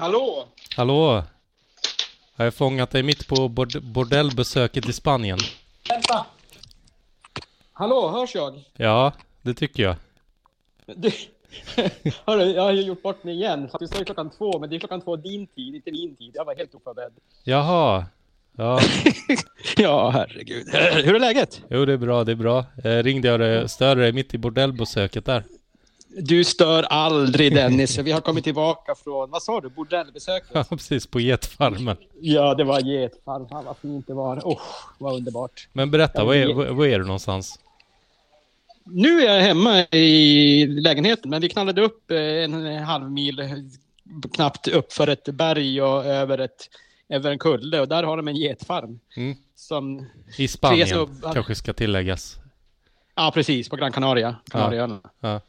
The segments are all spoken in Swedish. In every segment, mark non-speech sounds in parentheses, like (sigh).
Hallå! Hallå? Har jag fångat dig mitt på bord bordellbesöket i Spanien? Vänta! Hallå, hörs jag? Ja, det tycker jag. Du, (laughs) hörru, jag har ju gjort bort mig igen. Du sa ju klockan två, men det är klockan två din tid, inte min tid. Jag var helt oförberedd. Jaha. Ja, (laughs) Ja, herregud. (clears throat) Hur är läget? jo det är bra, det är bra. Eh, ringde jag dig, störde dig mitt i bordellbesöket där? Du stör aldrig Dennis. Vi har kommit tillbaka från, vad sa du, bordellbesöket? Ja, precis, på getfarmen. Ja, det var getfarm. Fan vad fint det var. Oh, vad underbart. Men berätta, var är, var, är du någonstans? Nu är jag hemma i lägenheten, men vi knallade upp eh, en halv mil knappt upp för ett berg och över, ett, över en kulle och där har de en getfarm. Mm. Som, I Spanien, snubbar. kanske ska tilläggas. ja, precis, på Gran Canaria. Kanarieöarna. Ja. Ja.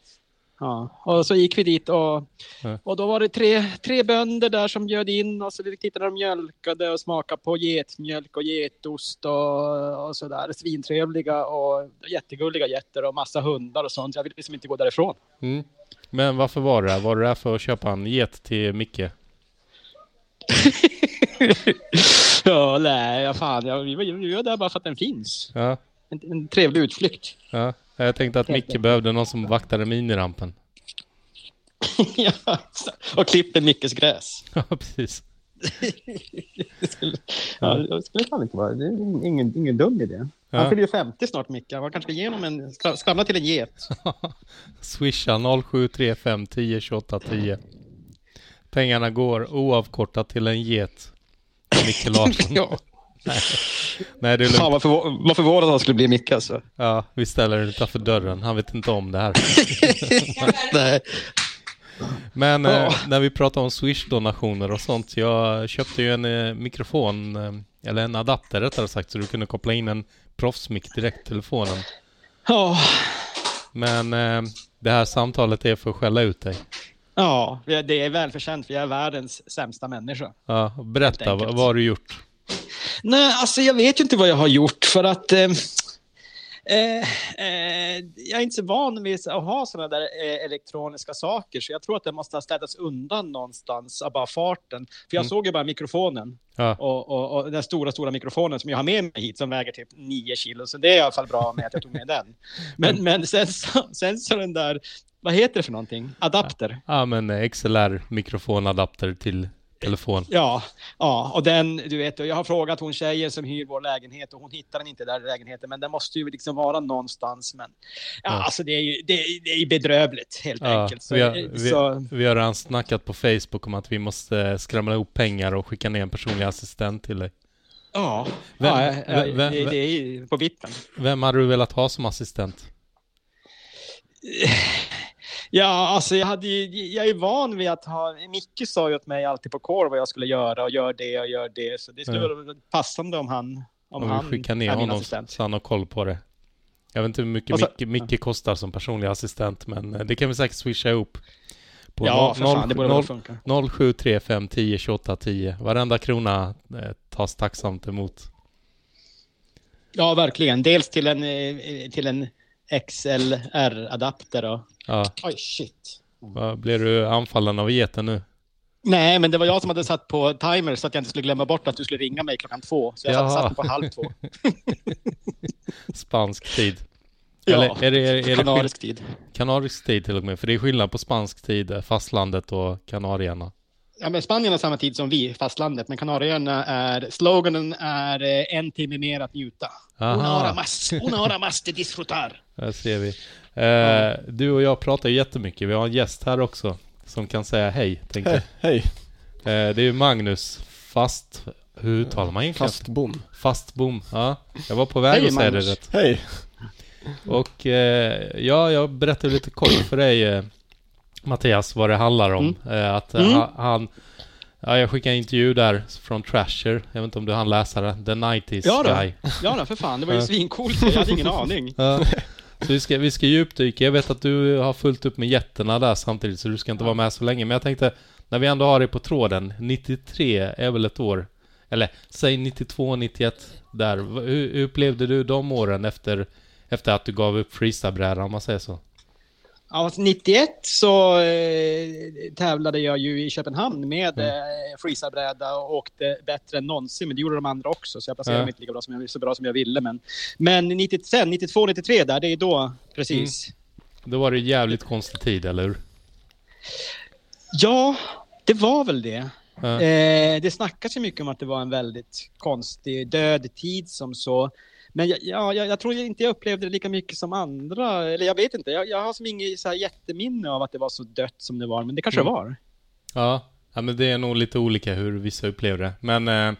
Och så gick vi dit och, Ja. och då var det tre, tre bönder där som bjöd in och så vi tittade de mjölkade och smakade på getmjölk och getost och, och sådär. Svintrevliga och jättegulliga getter och massa hundar och sånt. Jag vill liksom inte gå därifrån. Mm. Men varför var du där? Var du där för att köpa en get till Micke? (laughs) ja, nej, ja, fan. Ja, vi, var, vi var där bara för att den finns. Ja, En, en trevlig utflykt. ja. Jag tänkte att Micke behövde någon som vaktade minirampen. (laughs) ja, och klippte Mickes gräs. (laughs) Ja, precis. Det skulle, ja, det skulle fan inte vara. Det är ingen, ingen dum idé. Han Ja. fyller ju 50 snart, Micke. Man kanske ska ge honom en... skra- Skramla till en get. (laughs) Swisha 0735 10 28 10. Pengarna går oavkortat till en get. Micke Larsson. ja. Nej, det är Fan lugnt. förvå- vad förvånad han skulle bli, Micke alltså. Ja, vi ställer den utanför dörren. Han vet inte om det här. (laughs) Nej. Men eh, när vi pratar om Swish-donationer och sånt. Jag köpte ju en eh, mikrofon, eh, eller en adapter rättare sagt, så du kunde koppla in en proffsmick direkt i telefonen. Ja. Men eh, det här samtalet är för att skälla ut dig. Ja, det är välförtjänt för jag är världens sämsta människa. Ja, berätta, vad har du gjort? Nej, alltså jag vet ju inte vad jag har gjort för att eh, eh, eh, jag är inte så van vid att ha sådana där eh, elektroniska saker så jag tror att det måste ha städats undan någonstans av bara farten. För jag Mm. såg ju bara mikrofonen Ja, och, och, och den stora, stora mikrofonen som jag har med mig hit som väger typ 9 kilo så det är i alla fall bra med att jag tog med den. (laughs) Men, men sen, så, sen så den där, vad heter det för någonting? Adapter? ja men eh, XLR mikrofonadapter till telefon. Ja, ja, och den, du vet, och jag har frågat hon tjejen som hyr vår lägenhet och hon hittar den inte där i lägenheten, men den måste ju liksom vara någonstans. Men ja, Ja. alltså det är ju det, det är bedrövligt helt Ja, enkelt. Så, vi, har, vi, så, vi har redan snackat på Facebook om att vi måste eh, skramla ihop pengar och skicka ner en personlig assistent till dig. ja, Vem- ja, ja, vem- vem- det, det är ju på vippen. Vem hade du velat ha som assistent? (laughs) Ja, alltså jag, hade ju, jag är van vid att ha... Micke sa ju åt mig alltid på kår vad jag skulle göra och gör det och gör det. Så det skulle Ja. vara passande om han, om Om han vi skickar ner honom assistent. så han har koll på det. Jag vet inte hur mycket så- Micke, Micke kostar som personlig assistent men eh, det kan vi säkert swisha ihop. På Ja, noll- för fan, noll- det borde noll- väl funka. 0735 10 28 10. Varenda krona eh, tas tacksamt emot. Ja, verkligen. Dels till en, eh, till en XLR-adapter. Och... Ja, Oj, shit. blir du anfallen av geten nu? Nej, men det var jag som hade satt på timer så att jag inte skulle glömma bort att du skulle ringa mig klockan två. Så jag Jaha. satt på halv två. (laughs) Spansk tid. Ja, Eller är det, är, det skill- kanarisk tid. kanarisk tid till och med? För det är skillnad på spansk tid, fastlandet och Kanarierna. Ja, men Spanien har samma tid som vi, fastlandet. Men Kanarieöarna är... Sloganen är eh, en timme mer att njuta. Una hora Aha, más, una hora más de disfrutar. (laughs) där ser vi. Eh, du och jag pratar ju jättemycket. Vi har en gäst här också som kan säga hej, tänkte jag. Hej, hej. Eh, det är ju Magnus Fast... Hur uttalar man egentligen? Fast bom. Fastbom. Ja, jag var på väg Hej, att säga det Magnus. rätt. Hej. Och eh, ja, jag berättade lite kort för dig eh, Mattias vad det handlar om. Eh, att eh, Mm. ha- han... Ja, jag skickade en intervju där från Trasher. Jag vet inte om du hann läsa det. The 90s Ja då. guy. Ja, då, för fan. Det var ju Ja. svincoolt. Jag hade ingen (laughs) aning. Ja. Så vi ska, vi ska djupdyka. Jag vet att du har fullt upp med jätterna där samtidigt så du ska inte vara med så länge. Men jag tänkte, när vi ändå har dig på tråden. 93 är väl ett år? Eller säg 92, 91 där. Hur, hur upplevde du de åren efter, efter att du gav upp freestylebrädan om man säger så? Ja, 91 så eh, tävlade jag ju i Köpenhamn med eh, freezerbräda och åkte bättre än någonsin. Men det gjorde de andra också, så jag placerade Ja. mig inte lika bra som jag, så bra som jag ville. Men, men 90, sen, 92, 93 där, det är då precis. Då var det jävligt konstig tid, eller hur? Ja, det var väl det. Ja. Eh, det snackas ju mycket om att det var en väldigt konstig död tid som så. Men jag, ja, jag, jag tror inte jag upplevde det lika mycket som andra. Eller jag vet inte. Jag, jag har som inget så jätteminne av att det var så dött som det var. Men det kanske Mm. det var. Ja, ja men det är nog lite olika hur vissa upplever det. Men eh,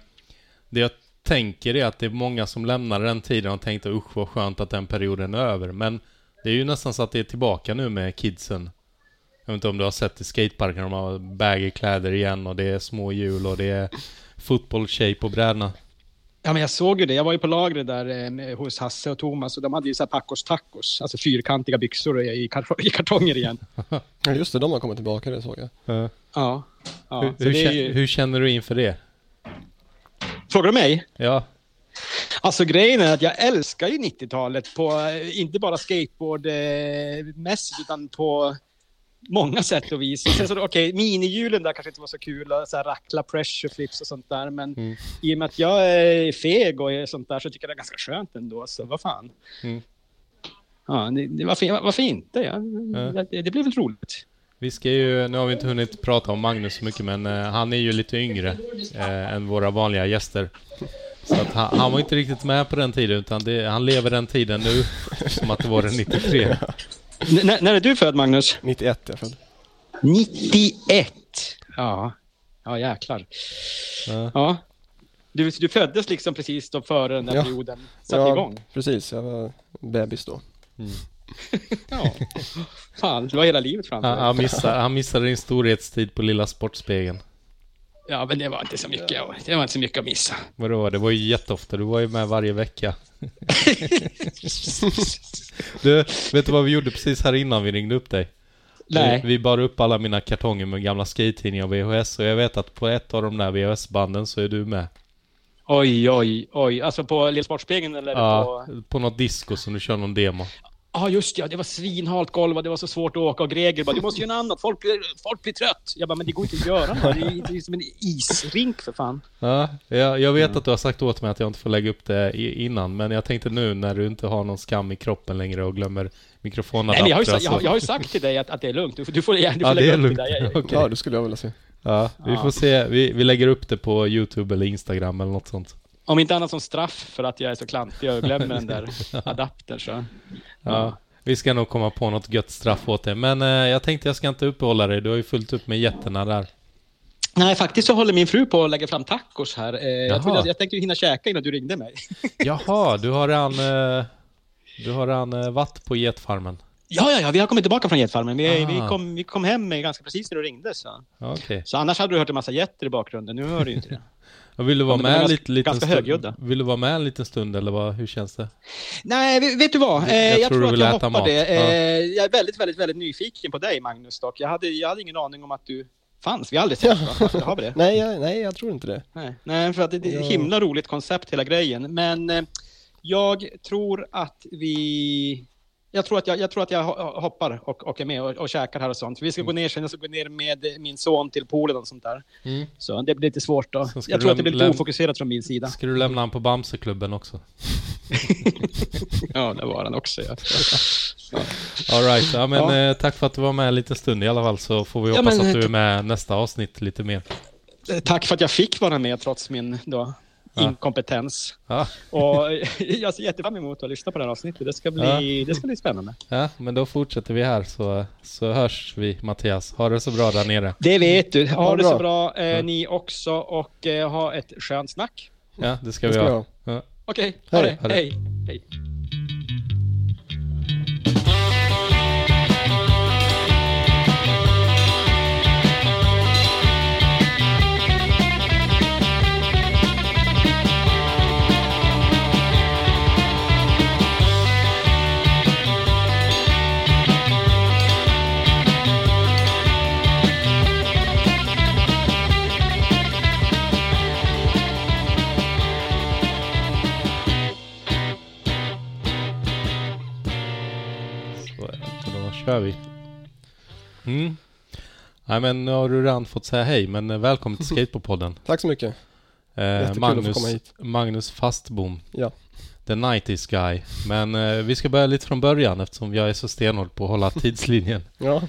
det jag tänker är att det är många som lämnar den tiden och tänkte usch vad skönt att den perioden är över. Men det är ju nästan så att det är tillbaka nu med kidsen. Jag vet inte om du har sett i skateparken, de har baggy kläder igen och det är små hjul och det är fotbollstjej på brädorna. Ja, men jag såg ju det. Jag var ju på lagret där eh, med- hos Hasse och Thomas och de hade ju så här Pacos tacos, alltså fyrkantiga byxor i, i, kar- (laughs) i kartonger igen. (laughs) Ja just det, de har kommit tillbaka, det såg jag. Ja. Ja. ja hur, hur, det är kä- ju... hur känner du inför det? Frågar du mig? Ja, Alltså grejen är att jag älskar ju 90-talet på, eh, inte bara skateboardmässigt utan på många sätt och vis. Sen så, okej, minihjulen där kanske inte var så kul, och så här rackla pressure flips och sånt där, men Mm. i och med att jag är feg och är sånt där så tycker jag det är ganska skönt ändå, så vad fan. Mm. Ja, det, det, varför, varför inte? Ja, det, det blir väl roligt. vi ska ju, nu har vi inte hunnit prata om Magnus så mycket men eh, han är ju lite yngre eh, än våra vanliga gäster. Så att han, han var inte riktigt med på den tiden utan det, han lever den tiden nu som att det var den 93. (laughs) N- när- är du född, Magnus? 91 är jag född. 91. Ja, ja jäklar. Ja. Ja. Du, du föddes liksom precis då före den där Ja. perioden satte igång? precis. Jag var bebis då. (laughs) Ja. Fan, det var hela livet framför Han, dig. han, missade, han missade din storhetstid på Lilla Sportspegeln. Ja, men det var inte så mycket, det var inte så mycket att missa. Vadå? Det var ju jätteofta. Du var ju med varje vecka. (laughs) Du, vet du vad vi gjorde precis här innan vi ringde upp dig? Nej. Vi, vi bar upp alla mina kartonger med gamla skate-tidningar och VHS och jag vet att på ett av de där VHS-banden så är du med. Oj, oj, oj. Alltså på Lilla Sportspegeln eller Ja, på... på något disco som du kör någon demo. Ja, just det. Ja, det var svinhalt golv och det var så svårt att åka och Greger bara, du måste göra något annat. Folk blir, folk blir trött. Jag bara, men det går inte att göra något. Det är, det är som en isrink för fan. Ja, jag, jag vet att du har sagt åt mig att jag inte får lägga upp det innan, men jag tänkte nu när du inte har någon skam i kroppen längre och glömmer Nej, mikrofonadapter. men jag, har ju, jag, har- jag har ju sagt till dig att, att det är lugnt. Du, får- du får, du får Ja, det lägga är upp lugnt. det där. Jag- Okej. Ja, det skulle jag vilja se. Ja, vi Ja. får se. Vi, vi lägger upp det på YouTube eller Instagram eller något sånt. Om inte annat som straff för att jag är så klantig och glömmer den där (laughs) adaptern så. Ja. Vi ska nog komma på något gött straff åt det. Men eh, jag tänkte jag ska inte uppehålla dig. Du har ju fullt upp med jätterna där. Nej, faktiskt så håller min fru på att lägga fram tacos här. Eh, jag, trodde, jag tänkte hinna käka innan du ringde mig. (laughs) Jaha, du har redan... Eh, du har redan eh, varit på getfarmen. Ja, ja, ja, vi har kommit tillbaka från getfarmen. Vi, Ah. vi, kom, vi kom hem ganska precis när du ringde. Så. Okej. så annars hade du hört en massa getter i bakgrunden. Nu hör du inte det. (laughs) Och Vill du vara Ja, med ganska- lite, lite ganska stund? högljudda. Vill du vara med en liten stund eller vad, hur känns det? Nej, vet- du vad? Eh, Jag jag, tror tror du att vill jag hoppar mat. det. Ja. Eh, jag är väldigt, väldigt, väldigt nyfiken på dig, Magnus. Dock. Jag, hade, jag hade ingen aning om att du fanns. Vi har aldrig (laughs) sett varandra. Har vi det? Nej, jag, nej, jag tror inte det. Nej, nej för att det, är Ja. ett himla roligt koncept hela grejen. Men eh, jag tror att vi... Jag tror att jag, jag, tror att jag ho- hoppar och, och är med och, och käkar här och sånt. Vi ska gå ner sen, jag ska gå ner med min son till poolen och sånt där. Mm. Så det blir lite svårt då. Jag tror att det blir lite ofokuserat från min sida. Ska du lämna han på Bamseklubben också? (laughs) Ja, det var den också. Ja. All right. ja men Ja. Eh, tack för att du var med en liten stund i alla fall så får vi Ja, hoppas men, att du eh, är med nästa avsnitt lite mer. Eh, Tack för att jag fick vara med trots min då, Ja. Inkompetens. Ja, Och (laughs) jag ser jättefram emot att lyssna på det här avsnittet. Det ska bli, det ska bli spännande. ja, men då fortsätter vi här så, så hörs vi Mattias. Ha det så bra där nere. Det vet du. Ha Ja, det bra. så bra eh, ni också och eh, ha ett skönt snack. Ja, det ska Det vi ska ha. ha. Ja. Okej, ha Hej. det. Ha det. Hej. Hej. Kör vi. Mm. Nej men nu har du redan fått säga hej, men eh, välkommen till Skateboardpodden. (laughs) Tack så mycket. Eh, Magnus. Magnus Fastbom. Ja. The 90s guy. Men eh, vi ska börja lite från början eftersom jag är så stenhård på att hålla (laughs) tidslinjen. Ja,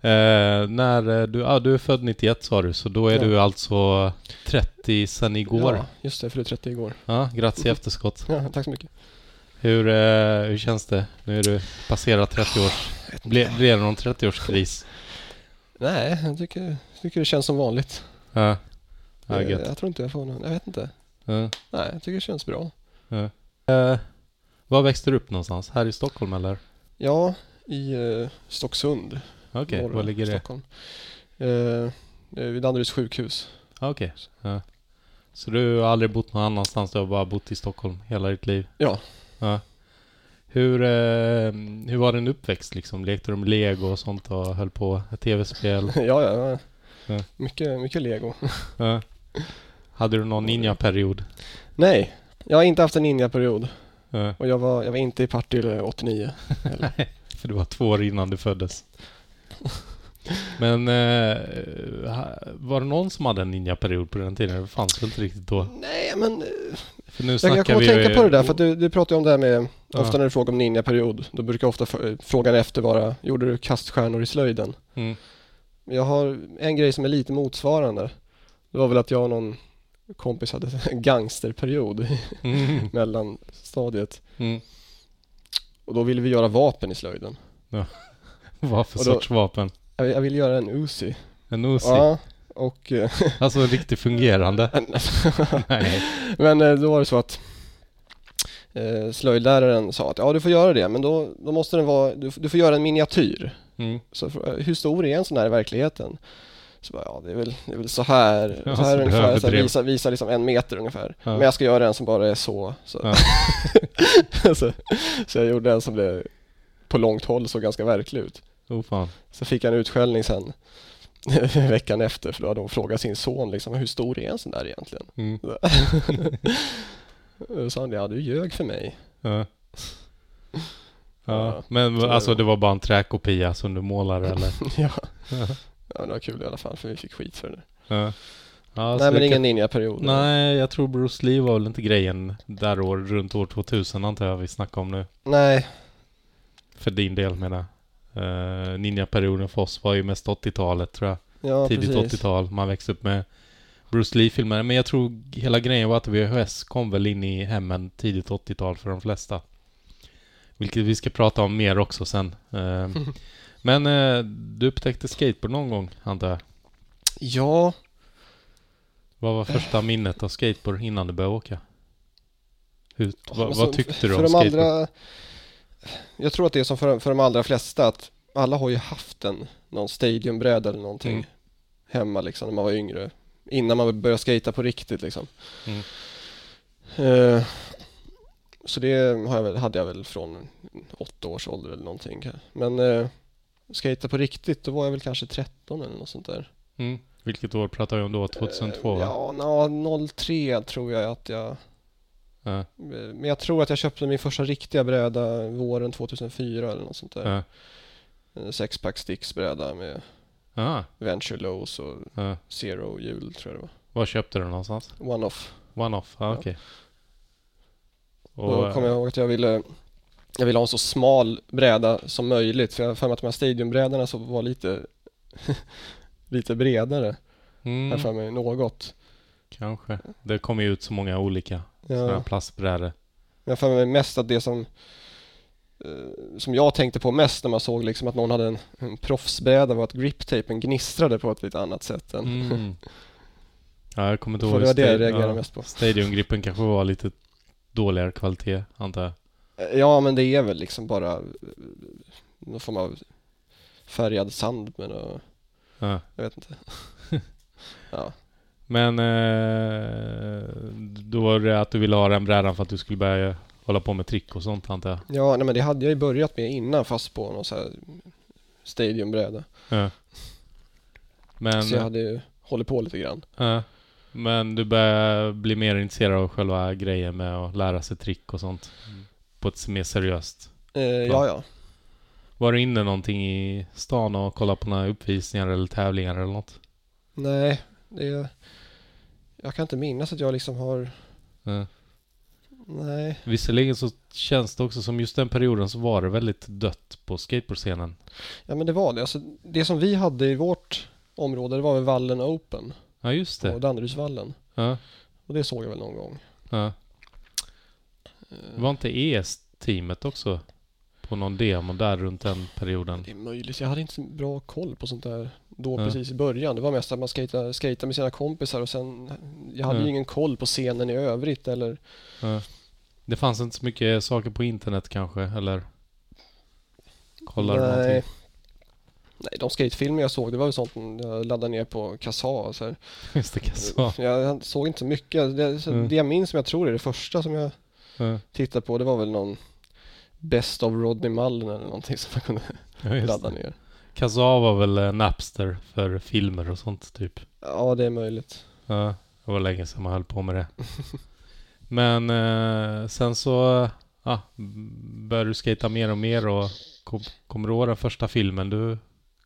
Eh, när eh, du, ah, du är född 91 sa du, så då är Ja. du alltså 30 sen igår. ja Ja, just det. Jag fyllde 30 igår. grattis i efterskott. Ja, tack så mycket. Hur, eh, hur känns det? Nu är du passerat 30 års... Ble, blev det någon 30-årskris? Nej, jag tycker, tycker det känns som vanligt. Ja. Ja, Eh, gött. jag tror inte jag får någon, jag vet inte. Ja. Nej, jag tycker det känns bra. Eh, var växte du upp någonstans? Här i Stockholm eller? Ja, i uh, Stocksund. Okej, norra var ligger det? Stockholm. Eh, eh, vid Danderyds sjukhus. Ah, Okej. Ja. Så du har aldrig bott någon annanstans? Du har bara bott i Stockholm hela ditt liv? Ja. ja. Hur, eh, hur var din uppväxt liksom? Lekte du med lego och sånt och höll på med tv-spel? (laughs) ja, ja. ja. Mycket, mycket lego. (laughs) Ja. Hade du någon ninja-period? Nej, jag har inte haft en ninja-period. Ja. Och jag var, jag var inte i Partille (laughs) 89. För du var två år innan du föddes. Men eh, var det någon som hade en ninja-period på den tiden? Det fanns väl inte riktigt då? Nej, men För nu jag, jag kommer vi tänka på det där. För du, du pratar ju om det här med, Ja. ofta när du frågar om ninja-period, då brukar ofta f- frågan efter vara, gjorde du kaststjärnor i slöjden? Mm. Jag har en grej som är lite motsvarande. Det var väl att jag och någon kompis hade en (laughs) gangsterperiod Mm. (laughs) mellanstadiet. Mm. Och då ville vi göra vapen i slöjden. (laughs) Vad för Och då- sorts vapen? Jag, jag ville göra en Uzi. En Uzi? Ja, och... eh, Alltså en riktigt fungerande? Nej. Men eh, då var det så att eh, slöjdläraren sa att ja du får göra det men då, då måste den vara, du, du får göra en miniatyr. Mm. Så hur stor är en sån här i verkligen? Så bara, ja det är väl, det är väl så här, Ja, så här ungefär, så här, visa, visa liksom en meter ungefär. Ja. Men jag ska göra en som bara är så. Så, Ja. (laughs) så, så jag gjorde en som blev på långt håll såg ganska verklig ut. Oh fan. Så fick jag en utskällning sen (laughs) veckan efter för då hade hon frågat sin son liksom, hur stor är en sån där egentligen? Mm. (laughs) Då sa han, ja du ljög för mig. Ja. Ja. Men alltså det var bara en träkopia som du målar (laughs) eller? ja. Ja. det var kul i alla fall för vi fick skit för det. Ja. Ja, så Nej men ingen kan- ninja-period. Nej, jag tror Bruce Lee var väl inte grejen där år, runt år 2000 antar jag vi snackar om nu. Nej, För din del menar jag. Uh, Ninja-perioden för oss var ju mest 80-talet tror jag. ja Tidigt precis. 80-tal. Man växte upp med Bruce Lee-filmer. Men jag tror hela grejen var att VHS kom väl in i hemmen tidigt 80-tal för de flesta. Vilket vi ska prata om mer också sen. Eh, (laughs) men eh, du upptäckte skateboard någon gång, antar jag? Ja, Vad var första minnet av skateboard innan du började åka? Hur, vad, alltså, vad tyckte du om skateboard? andra, Jag tror att det är som för, för de allra flesta att alla har ju haft en, någon stadiumbräda eller någonting Mm. hemma liksom när man var yngre. Innan man började skata på riktigt liksom. Mm. Eh, så det har jag väl, hade jag väl från åtta års ålder eller någonting. Men uh, skata på riktigt, då var jag väl kanske 13 eller något sånt där. Mm. Vilket år pratar vi om då? 2002 Eh, va? Ja, na, 03 tror jag att jag Ja. Men jag tror att jag köpte min första riktiga bräda våren 2004 eller något sånt där. Ja. En sexpack sticks bräda med Ah, Venture Lows och ja. Zero hjul tror jag det Var köpte du någonstans? var. One-off. One-off? Ah, Ja. okej. Och, då kommer jag ihåg att jag ville jag ville ha en så smal bräda som möjligt för jag har för mig att de här stadiumbrädorna så var lite (laughs) lite bredare. Mm, för mig något. kanske. Det kommer ju ut så många olika sådana här Ja. plastbrädor. Jag har för mig mest att det som eh, som jag tänkte på mest när man såg liksom att någon hade en, en proffsbräda var att griptapen gnistrade på ett lite annat sätt än Mm. (laughs) Ja, jag kommer inte För ihåg. det var det jag reagerade ja, mest på. Stadiumgrippen kanske var lite dåligare kvalitet, antar jag. Ja, men det är väl liksom bara eh, någon form av färgad sand med något, Ja. jag vet inte. (laughs) ja. Men eh, då var det att du ville ha den brädan för att du skulle börja hålla på med trick och sånt, antar jag. ja, nej men det hade jag ju börjat med innan fast på någon så här stadiumbräda. Ja. Men, Så jag hade ju hållit på lite grann. ja. men du börjar bli mer intresserad av själva grejen med att lära sig trick och sånt. På ett mer seriöst. Eh, ja, ja. Var du inne någonting i stan och kollade på några uppvisningar eller tävlingar eller något? Nej, det. Jag kan inte minnas att jag liksom har... Ja. Nej. Visserligen så känns det också som just den perioden så var det väldigt dött på skateboardscenen. Ja men det var det. Alltså, det som vi hade i vårt område det var väl Vallen Open. Ja, just På det. Danderydsvallen. Ja, Och det såg jag väl någon gång. ja. Eh, Var inte ES-teamet också på någon demo där runt den perioden? Det är möjligt. Jag hade inte så bra koll på sånt där då Ja. precis i början. Det var mest att man skejtade, skejtade med sina kompisar och sen... Jag hade ju ingen koll på scenen i övrigt eller... Det fanns inte så mycket saker på internet kanske, eller? Kollar Nej. någonting? Nej, de skatefilmer jag såg det var väl sånt jag laddade ner på Kazaa. Så här. Just det, Kassa. Jag såg inte så mycket. Det, så Mm. det jag minns som jag tror är det första som jag Ja, tittade på det var väl någon Best of Rodney Mullen eller någonting som man kunde (laughs) ja, ladda ner. Kassa var väl Napster för filmer och sånt typ. Ja, det är möjligt. Ja, det var länge sedan man höll på med det. (laughs) Men eh, sen så ja, började du skata mer och mer och kom, kommer du ihåg den första filmen du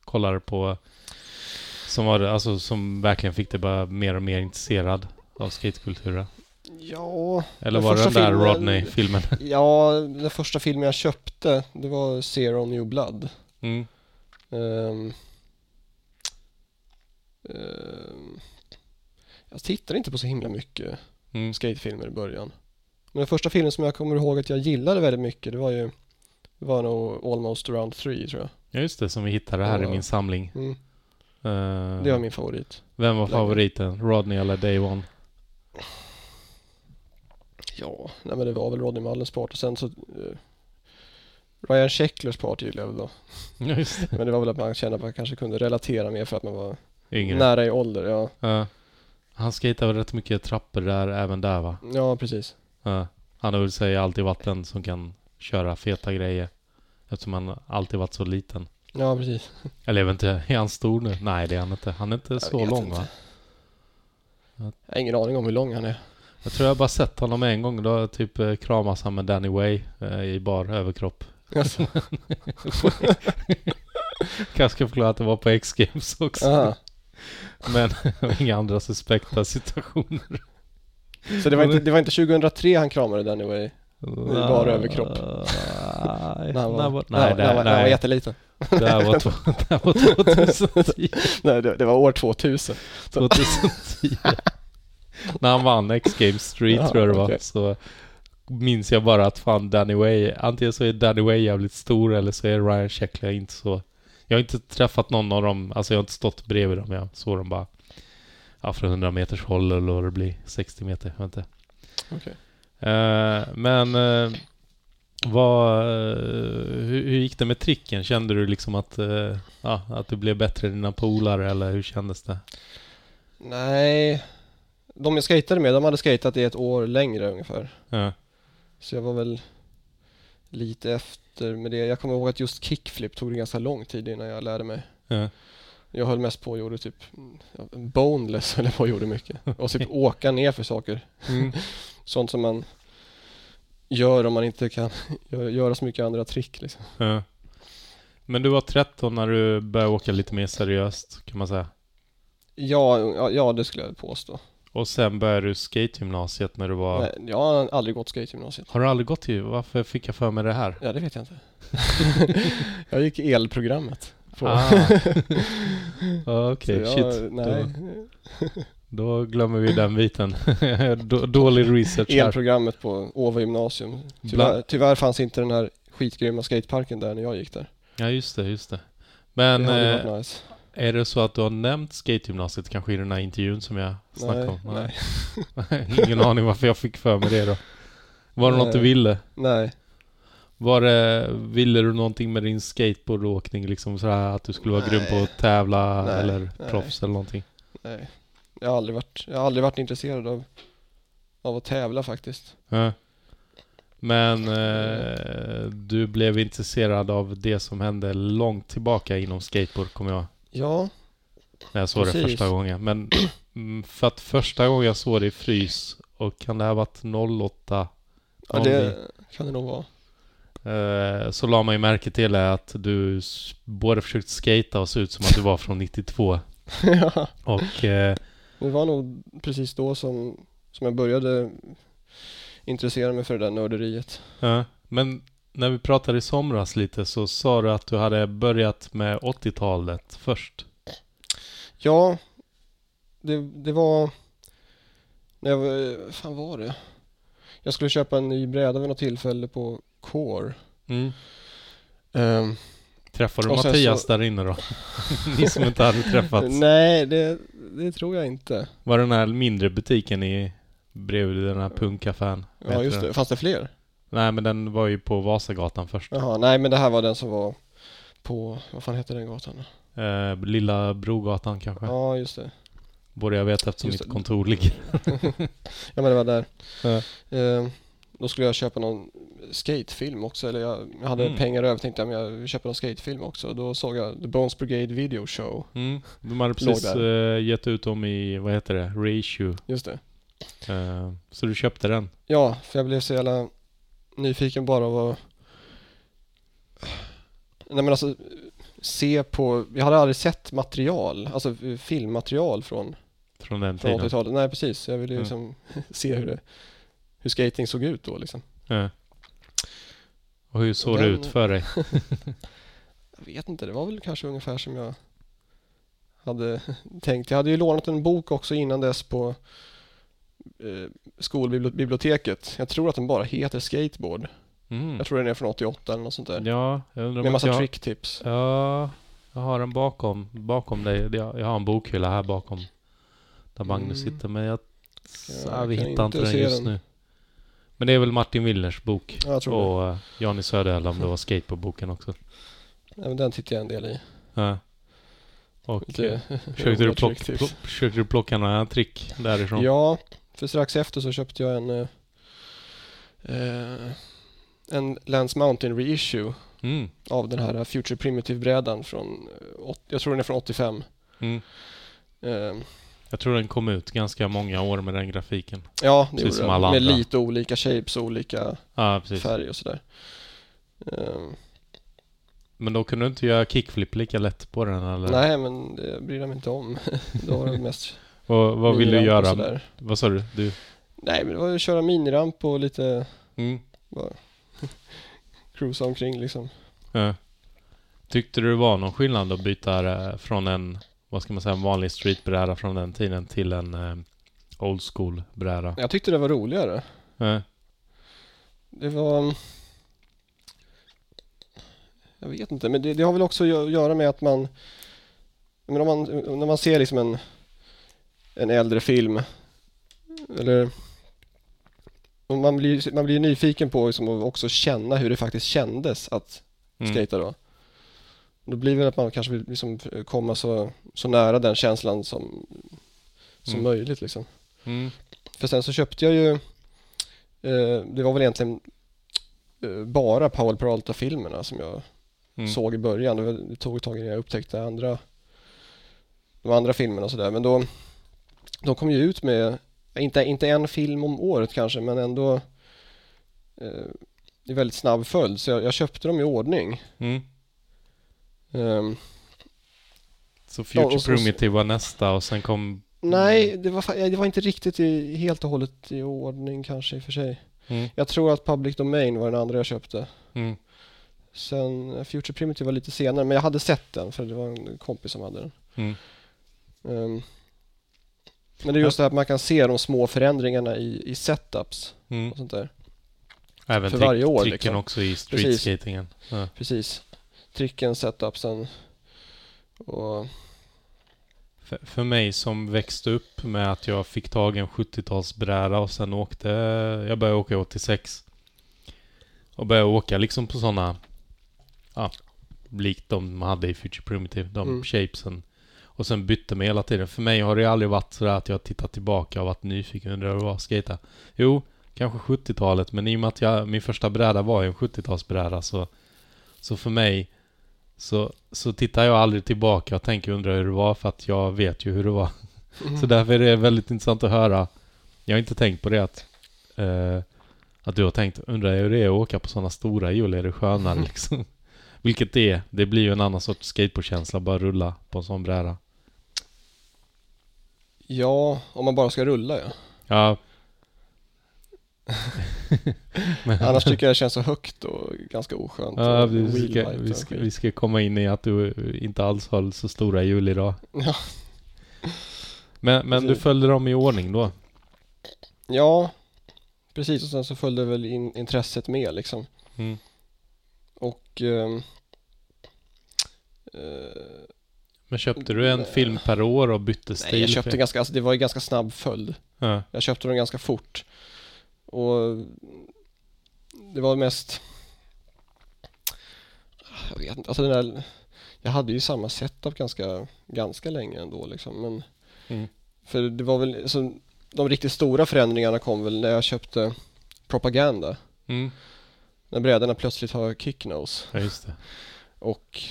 kollade på? Som var alltså som verkligen fick dig bara mer och mer intresserad av skatekulturen? Ja, Eller var det den där filmen- Rodney-filmen? (laughs) ja, den första filmen jag köpte det var Zero New Blood. Mm. Ehm, ehm, jag tittade inte på så himla mycket Mm. skatefilmer i början. Men den första filmen som jag kommer ihåg att jag gillade väldigt mycket det var ju det var nog Almost Around 3 tror jag. Ja just det, som vi hittade här i Ja. min samling. Mm, Eh, det var min favorit. Vem var favoriten? Rodney eller Day One? Ja, nej men det var väl Rodney Mullens part och sen så eh, Ryan Shecklers part gillade jag väl då. (laughs) Ja just det. Men det var väl att man kände att man kanske kunde relatera mer för att man var Yngre. nära i ålder. Ja, Ja. Han skejtade väl rätt mycket trappor där även där va? ja precis. Ja. Han har väl sig alltid varit den som kan köra feta grejer. Eftersom han alltid varit så liten. Ja, precis. (laughs) Eller jag vet inte, är han stor nu? Nej det är han inte. Han är inte Jag så lång inte. va? Jag har ingen aning om hur lång han är. Jag tror jag bara sett honom en gång. Då typ eh, kramas han med Danny Way eh, i bar överkropp. Alltså, (laughs) Kanske ska förklara att det var på X-Games också. aha. Men (laughs) inga andra suspekta situationer. Så det var, inte, det var inte 2003 han kramade den anyway? I bar överkropp. Nej, När han var, nej, nej, han var- nej. jätteliten. Det här var, (laughs) två, det här var 2010. (laughs) Nej, det, det var år 2000. 2010. När han vann X-Games Street Ja, tror jag det var. okej. Så minns jag bara att fan Danny Way, antingen så är Danny Way jävligt stor eller så är Ryan Sheckler inte så. Jag har inte träffat någon av dem, alltså jag har inte stått bredvid dem. Jag såg dem bara ja, från 100 meters håll eller vad det blir, 60 meter, jag vet inte. Okej. Eh, men eh, vad, eh, hur, hur gick det med tricken? Kände du liksom att, eh, ja, att du blev bättre än dina polare eller hur kändes det? Nej, de jag skejtade med, de hade skejtat i ett år längre ungefär. Ja, Så jag var väl lite efter med det. Jag kommer ihåg att just kickflip tog det ganska lång tid innan jag lärde mig. ja, Jag höll mest på och gjorde typ ja, boneless höll jag på och gjorde mycket. (laughs) Och typ åka ner för saker. mm. (laughs) Sånt som man gör om man inte kan (laughs) gö- göra så mycket andra trick liksom. ja. Men du var 13 när du började åka lite mer seriöst kan man säga. Ja, ja, ja det skulle jag påstå. Och sen började du skategymnasiet när du var... Nej, jag har aldrig gått skategymnasiet. Har du aldrig gått till... Varför fick jag för mig det här? Ja, det vet jag inte. (laughs) jag gick elprogrammet. På. Ah. Ja, (laughs) Okej, jag- shit. Nej, Då, då glömmer vi den biten. (laughs) Då- Dålig research här. elprogrammet på Åva gymnasium. Tyvärr, tyvärr fanns inte den här skitgrymma skateparken där när jag gick där. Ja, just det, just det. Men det eh, nice. Är det så att du har nämnt skategymnasiet kanske i den här intervjun som jag snackade Nej, om? nej. (laughs) (laughs) Ingen aning varför jag fick för mig det då. Var det något du Nej. ville? nej. Var det, ville du någonting med din skateboardåkning liksom sådär att du skulle vara grym på Nej. att tävla Nej, eller nej. proffs eller någonting? Nej. Jag har aldrig varit, jag har aldrig varit intresserad av, av att tävla faktiskt. Ja. Men eh, du blev intresserad av det som hände långt tillbaka inom skateboard kommer jag Ja, när jag såg det Precis. första gången. Men mm, för att första gången jag såg det i frys och kan det ha varit 08? ja det kan det nog vara. eh, så la man ju märke till att du både försökte skata och se ut som att du var från 92. (laughs) ja, Och eh, det var nog precis då som, som jag började intressera mig för det där nörderiet. ja, men när vi pratade i somras lite så sa du att du hade börjat med 80-talet först. Ja, det, det var... När jag var, fan var det? Jag skulle köpa en ny bräda vid något tillfälle på Core. Mm. Ehm, Träffade du Mattias så- där inne då? (laughs) Ni som inte hade träffats. (laughs) nej, det, det tror jag inte. Var det den här mindre butiken i bredvid den här punkaffären? Ja, just den? det. Fanns det fler? Nej, men den var ju på Vasagatan först. Jaha, nej men det här var den som var på, vad fan heter den gatan? Eh, Lilla Brogatan kanske? Ja, just det. Borde jag veta eftersom Just mitt det. kontor ligger. (laughs) Ja men det var där. Ja. Ehm, då skulle jag köpa någon skatefilm också, eller jag, jag hade Mm. pengar över tänkte jag, men jag köpa någon skatefilm också. Då såg jag The Bones Brigade Video Show. Mm. De hade precis eh, gett ut dem i, vad heter det, Reissue. Just det. Eh, så du köpte den? Ja, för jag blev så jävla nyfiken bara att Nej men alltså se på, jag hade aldrig sett material, alltså filmmaterial från, Från den från tiden? 80-talet. Nej precis, jag ville ju Mm. liksom (laughs) se hur det, hur skating såg ut då liksom. Ja. Och hur såg det Den- ut för dig? (laughs) Jag vet inte, det var väl kanske ungefär som jag hade (laughs) tänkt. Jag hade ju lånat en bok också innan dess på skolbiblioteket. Jag tror att den bara heter Skateboard. Mm. Jag tror den är från 88 eller något sånt där. Ja, Med massa jag... tricktips. Ja, jag har den bakom, bakom dig. Jag jag har en bokhylla här bakom. Där Magnus Mm. sitter, men jag... Ja, vi hittar inte den just den. nu. Men det är väl Martin Willners bok. Ja, jag tror det. Och uh, Johnny Söderhäll om det var skateboardboken också. Ja, men den tittar jag en del i. Ja. Och Lite eh, försökte, du plocka, försökte du plocka några trick därifrån? Ja, för strax efter så köpte jag en eh, eh, en Lance Mountain reissue Mm. av den här Future Primitive-brädan från, eh, jag tror den är från 85. Mm. Eh, Jag tror den kom ut ganska många år med den grafiken. Ja, det Precis gjorde den. Med lite olika shapes och olika precis. färg och sådär. Ehm, Men då kunde du inte göra kickflip lika lätt på den eller? nej, men det bryr jag mig inte om. (laughs) Då var det mest Och, vad vill du göra? Vad sa du? du? Nej, men det var att köra miniramp och lite Mm. bara (laughs) cruisa omkring liksom. Ja. Tyckte du det var någon skillnad att byta från en, vad ska man säga, en vanlig streetbräda från den tiden till en eh, old school bräda? Jag tyckte det var roligare. Ja. Det var... Jag vet inte, men det, det har väl också att göra med att man... Men om man när man ser liksom en, en äldre film eller man blir, man blir nyfiken på liksom att också känna hur det faktiskt kändes att Mm. skata då. Då blir det att man kanske vill liksom komma så, så nära den känslan som, som Mm. möjligt liksom. Mm. För sen så köpte jag ju eh, Det var väl egentligen eh, bara Powell Peralta-filmerna som jag Mm. såg i början. Det tog ett tag innan jag upptäckte andra de andra filmerna och sådär. Men då de kom ju ut med inte, inte en film om året kanske men ändå eh, i väldigt snabb följd. Så jag, jag köpte dem i ordning. Mm. Ehm, Så Future och så- Primitive var nästa och sen kom... nej, det var, det var inte riktigt i, helt och hållet i ordning kanske i och för sig. Mm. Jag tror att Public Domain var den andra jag köpte. Mm. Sen eh, Future Primitive var lite senare, men jag hade sett den för det var en kompis som hade den. Mm. Men det är just det här att man kan se de små förändringarna i, i setups Mm. och sånt där. Även För trick, varje år, tricken liksom. också i Precis. streetskatingen. Ja. Precis. Tricken, setupsen och För, för mig som växte upp med att jag fick tag i en 70-talsbräda och sen åkte... Jag började åka 86. Och började åka liksom på sådana... Ja, likt de man hade i Future Primitive. De Mm. shapesen. Och sen bytte mig hela tiden. För mig har det aldrig varit sådär att jag tittat tillbaka och varit nyfiken undrar var att skata. Jo, kanske 70-talet. Men i och med att jag, min första bräda var ju en 70-talsbräda så... Så för mig så, så tittar jag aldrig tillbaka och tänker undra hur det var för att jag vet ju hur det var. Så därför är det väldigt intressant att höra. Jag har inte tänkt på det att, eh, Att du har tänkt, undrar hur det är att åka på sådana stora hjul, är det skönare liksom? Vilket det är. Det blir ju en annan sorts skateboardkänsla, bara rulla på en sån bräda. Ja, om man bara ska rulla ja. Ja. (laughs) Men, Annars tycker jag det känns så högt och ganska oskönt. ja, vi, ska, vi, ska, vi ska komma in i att du inte alls höll så stora hjul idag. Ja. Men, men du följde dem i ordning då? Ja, precis och sen så följde väl in, intresset med liksom. Mm. Och ehm, eh, Men köpte du en film per år och bytte stil? nej, jag köpte ganska, alltså det var ju ganska snabb följd. Ja. Jag köpte dem ganska fort. Och det var mest Jag vet inte, alltså den där Jag hade ju samma setup ganska, ganska länge ändå liksom men Mm. För det var väl, alltså, de riktigt stora förändringarna kom väl när jag köpte Propaganda Mm. När brädorna plötsligt har kicknose ja, just det. och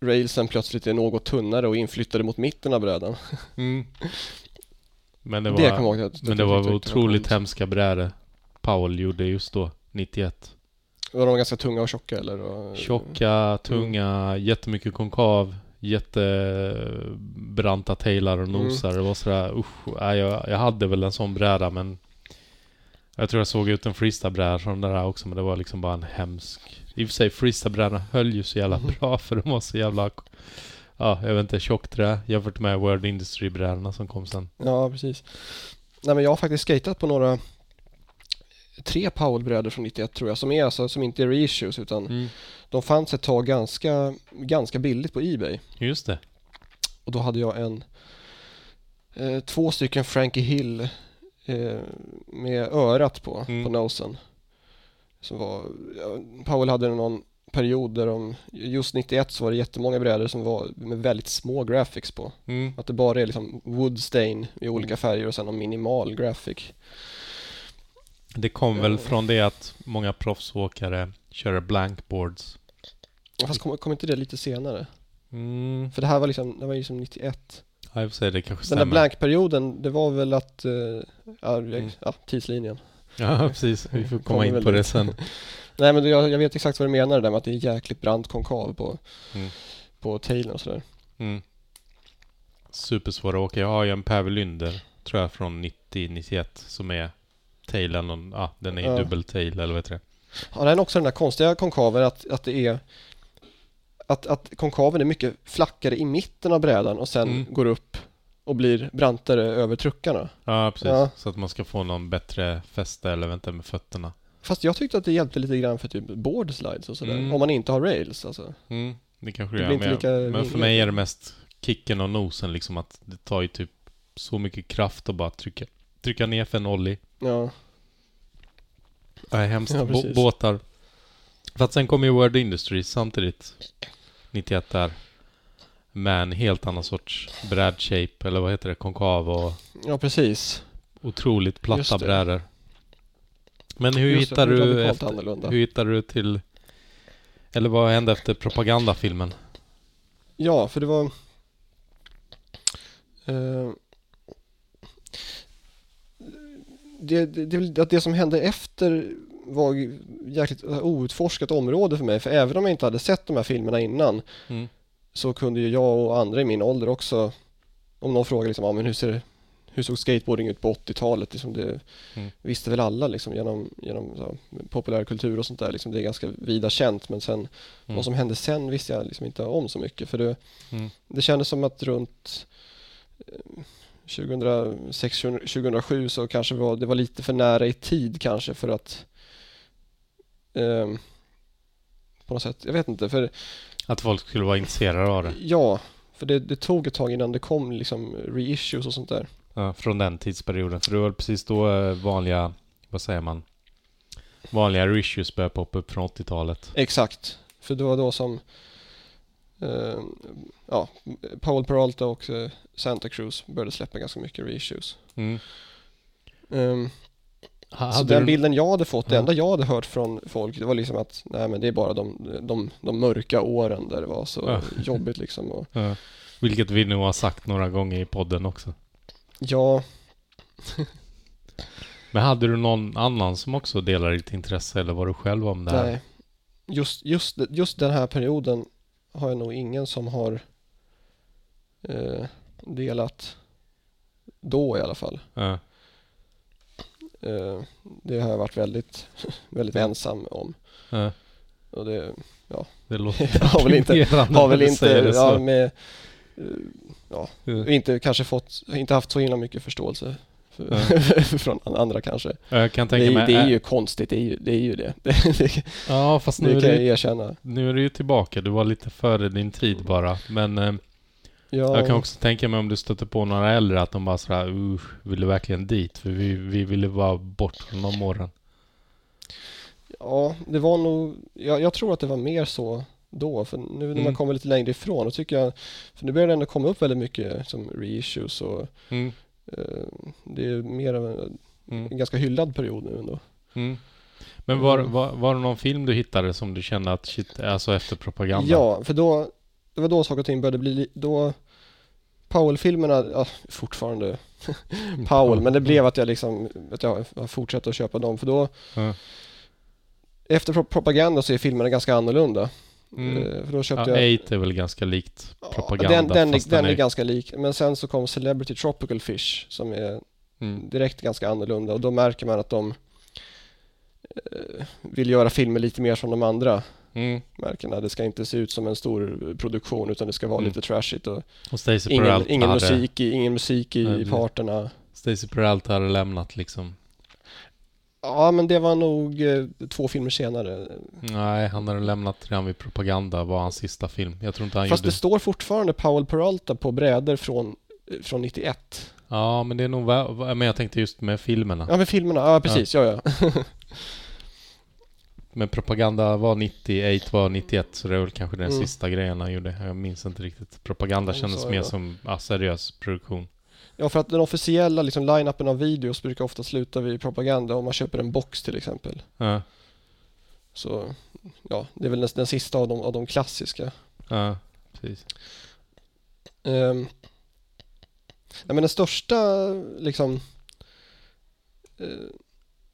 railsen plötsligt är något tunnare och inflyttade mot mitten av brädan. Mm. Men det Det, var, jag ihåg. att- men det var otroligt hemska brädor Powell gjorde just då, 91. Var de ganska tunga och tjocka eller? Tjocka, tunga, jättemycket konkav, jättebranta tailar och Mm. nosar. Det var sådär, usch, jag, jag hade väl en sån bräda men jag tror jag såg ut en freestyle-bräda från den där också men det var liksom bara en hemsk... I och för sig freestyle-brädan höll ju så jävla Mhm. bra för de var så jävla... Ja, jag vet inte, tjockträ jämfört med World Industry-brädorna som kom sen. Ja, precis. Nej men jag har faktiskt skatat på några tre Powell-brädor från 91 tror jag som är alltså, som inte är reissues utan Mm. de fanns ett tag ganska, ganska billigt på Ebay Just det. och då hade jag en eh, två stycken Frankie Hill eh, med örat på, Mm. på nosen. Som var, Powell hade någon period där de, just 91 så var det jättemånga brädor som var med väldigt små graphics på. Mm. Att det bara är liksom wood stain i olika färger och sen någon minimal graphic. Det kom väl Ja. från det att många proffsåkare kör blankboards. Fast kom, kom inte det lite senare? Mm. För det här var liksom, det var ju som 91. Ja, och för sig, det kanske Den där stämmer. blankperioden, det var väl att, eh, ja, jag- Mm. ja, tidslinjen. (laughs) Ja, precis. Vi får komma in på det sen. (laughs) Nej men jag, jag vet exakt vad du menar där med att det är jäkligt brant konkav på, Mm. på tailen och sådär. Mm. Supersvåra att åka. Jag har ju en Pävelynder, tror jag, från 90-91 som är tailen och, ja, den är Ja. dubbeltail eller vad heter det? Ja, den är också den där konstiga konkaven att, att det är att, att konkaven är mycket flackare i mitten av brädan och sen Mm. går upp och blir brantare över truckarna. Ja, precis. Ja. Så att man ska få någon bättre fäste eller vänta med fötterna. Fast jag tyckte att det hjälpte lite grann för typ board slides och sådär. Mm. Om man inte har rails alltså. Mm, det kanske Det gör. Men, lika men för mig är det mest kicken och nosen liksom att det tar ju typ så mycket kraft att bara trycka, trycka ner för en ollie. Ja, Nej, hemskt. Ja, båtar. För att sen kom ju World Industries samtidigt. 91 där. Med en helt annan sorts brädshape, eller vad heter det? Konkav och ja precis. otroligt platta brädor. Men hur Just hittar det du efter, annorlunda. hur hittar du till eller vad hände efter propagandafilmen? Ja, för det var eh, det, det, det, det som hände efter var jäkligt outforskat område för mig. För även om jag inte hade sett de här filmerna innan Mm. Så kunde ju jag och andra i min ålder också om någon frågar liksom, ja, men hur, ser, hur såg skateboarding ut på 80-talet? Liksom det Mm. visste väl alla liksom, genom, genom så, populärkultur och sånt där. Liksom, det är ganska vida känt men sen Mm. vad som hände sen visste jag liksom inte om så mycket. För det, Mm. det kändes som att runt eh, 2006-2007 så kanske var, det var lite för nära i tid kanske för att ehm, på något sätt, jag vet inte, för Att folk skulle vara intresserade av det. ja, för det, det tog ett tag innan det kom liksom reissues och sånt där. Ja, från den tidsperioden. För det var precis då eh, vanliga, vad säger man? Vanliga reissues började poppa upp från 80-talet. Exakt, för det var då som eh, ja, Paul Peralta och eh, Santa Cruz började släppa ganska mycket reissues. Mm. Um, Ha- så den du- bilden jag hade fått, det enda jag hade hört från folk, det var liksom att nej men det är bara de, de, de mörka åren där det var så Ja. jobbigt liksom. Och, Ja. Vilket vi nu har sagt några gånger i podden också. ja, (laughs) Men hade du någon annan som också delar ditt intresse eller var du själv om det här? Nej. Just, just, just den här perioden har jag nog ingen som har eh, delat då i alla fall. Ja. Eh, det har jag varit väldigt, (laughs) väldigt ensam om. Ja. Och det Det (laughs) låter har väl inte, har väl inte, det ja, med, eh, ja, Ja. inte kanske fått, inte haft så himla mycket förståelse för, (laughs) från andra kanske. Jag kan Det tänka är, mig... det är äh, ju konstigt, det är ju det. Är ju det. Det, det, Ja, fast nu det är kan jag det, erkänna. nu är du ju tillbaka. Du var lite före din tid bara. Men eh, Ja, jag kan också tänka mig om du stöter på några äldre att de bara sådär, uh, vill du verkligen dit? För vi, vi ville bara bort från de åren. ja, det var nog, jag, jag tror att det var mer så då, för nu när man Mm. kommer lite längre ifrån, då tycker jag, för nu börjar det ändå komma upp väldigt mycket som reissues och Mm. eh, det är mer av en, Mm. en ganska hyllad period nu ändå. Mm. Men var, Mm. var, var det någon film du hittade som du kände att shit, alltså efter propaganda? Ja, för då, det var då saker och ting började bli, li- då Powell-filmerna, ja, fortfarande (laughs) Powell, men det blev att jag liksom, att jag har fortsatt att köpa dem för då Ja. Efter pro- propaganda så är filmerna ganska annorlunda. Mm. Eh, För då Ja, köpte jag Eight är väl ganska likt propaganda. den, den, är, fast den är ganska lik, men sen så kom Celebrity Tropical Fish som är mm. direkt ganska annorlunda och då märker man att de eh, vill göra filmer lite mer som de andra Mm. märkena. Det ska inte se ut som en stor produktion utan det ska vara Mm. lite trashigt och Och Stacey ingen, ingen, musik i, ingen musik i Nej, precis. parterna. Stacey Peralta hade lämnat liksom. Ja, men det var nog eh, två filmer senare. Nej, han hade lämnat redan vid propaganda var hans sista film. Jag tror inte han Fast gjorde... det står fortfarande Powell Peralta på brädor från, eh, från 91. Ja, men det är nog... vä- Men jag tänkte just med filmerna. Ja, men filmerna, ja precis, ja ja. (laughs) Men propaganda var 98 var 91 så det är väl kanske den Mm. sista grejen han gjorde. Jag minns inte riktigt. Propaganda Ja, kändes mer som ja, seriös produktion. Ja, för att den officiella liksom, line-upen av videos brukar ofta sluta vid propaganda om man köper en box till exempel. Ja, Så ja, det är väl den, den sista av de, av de klassiska. ja, precis. Um, ja, men den största liksom eh,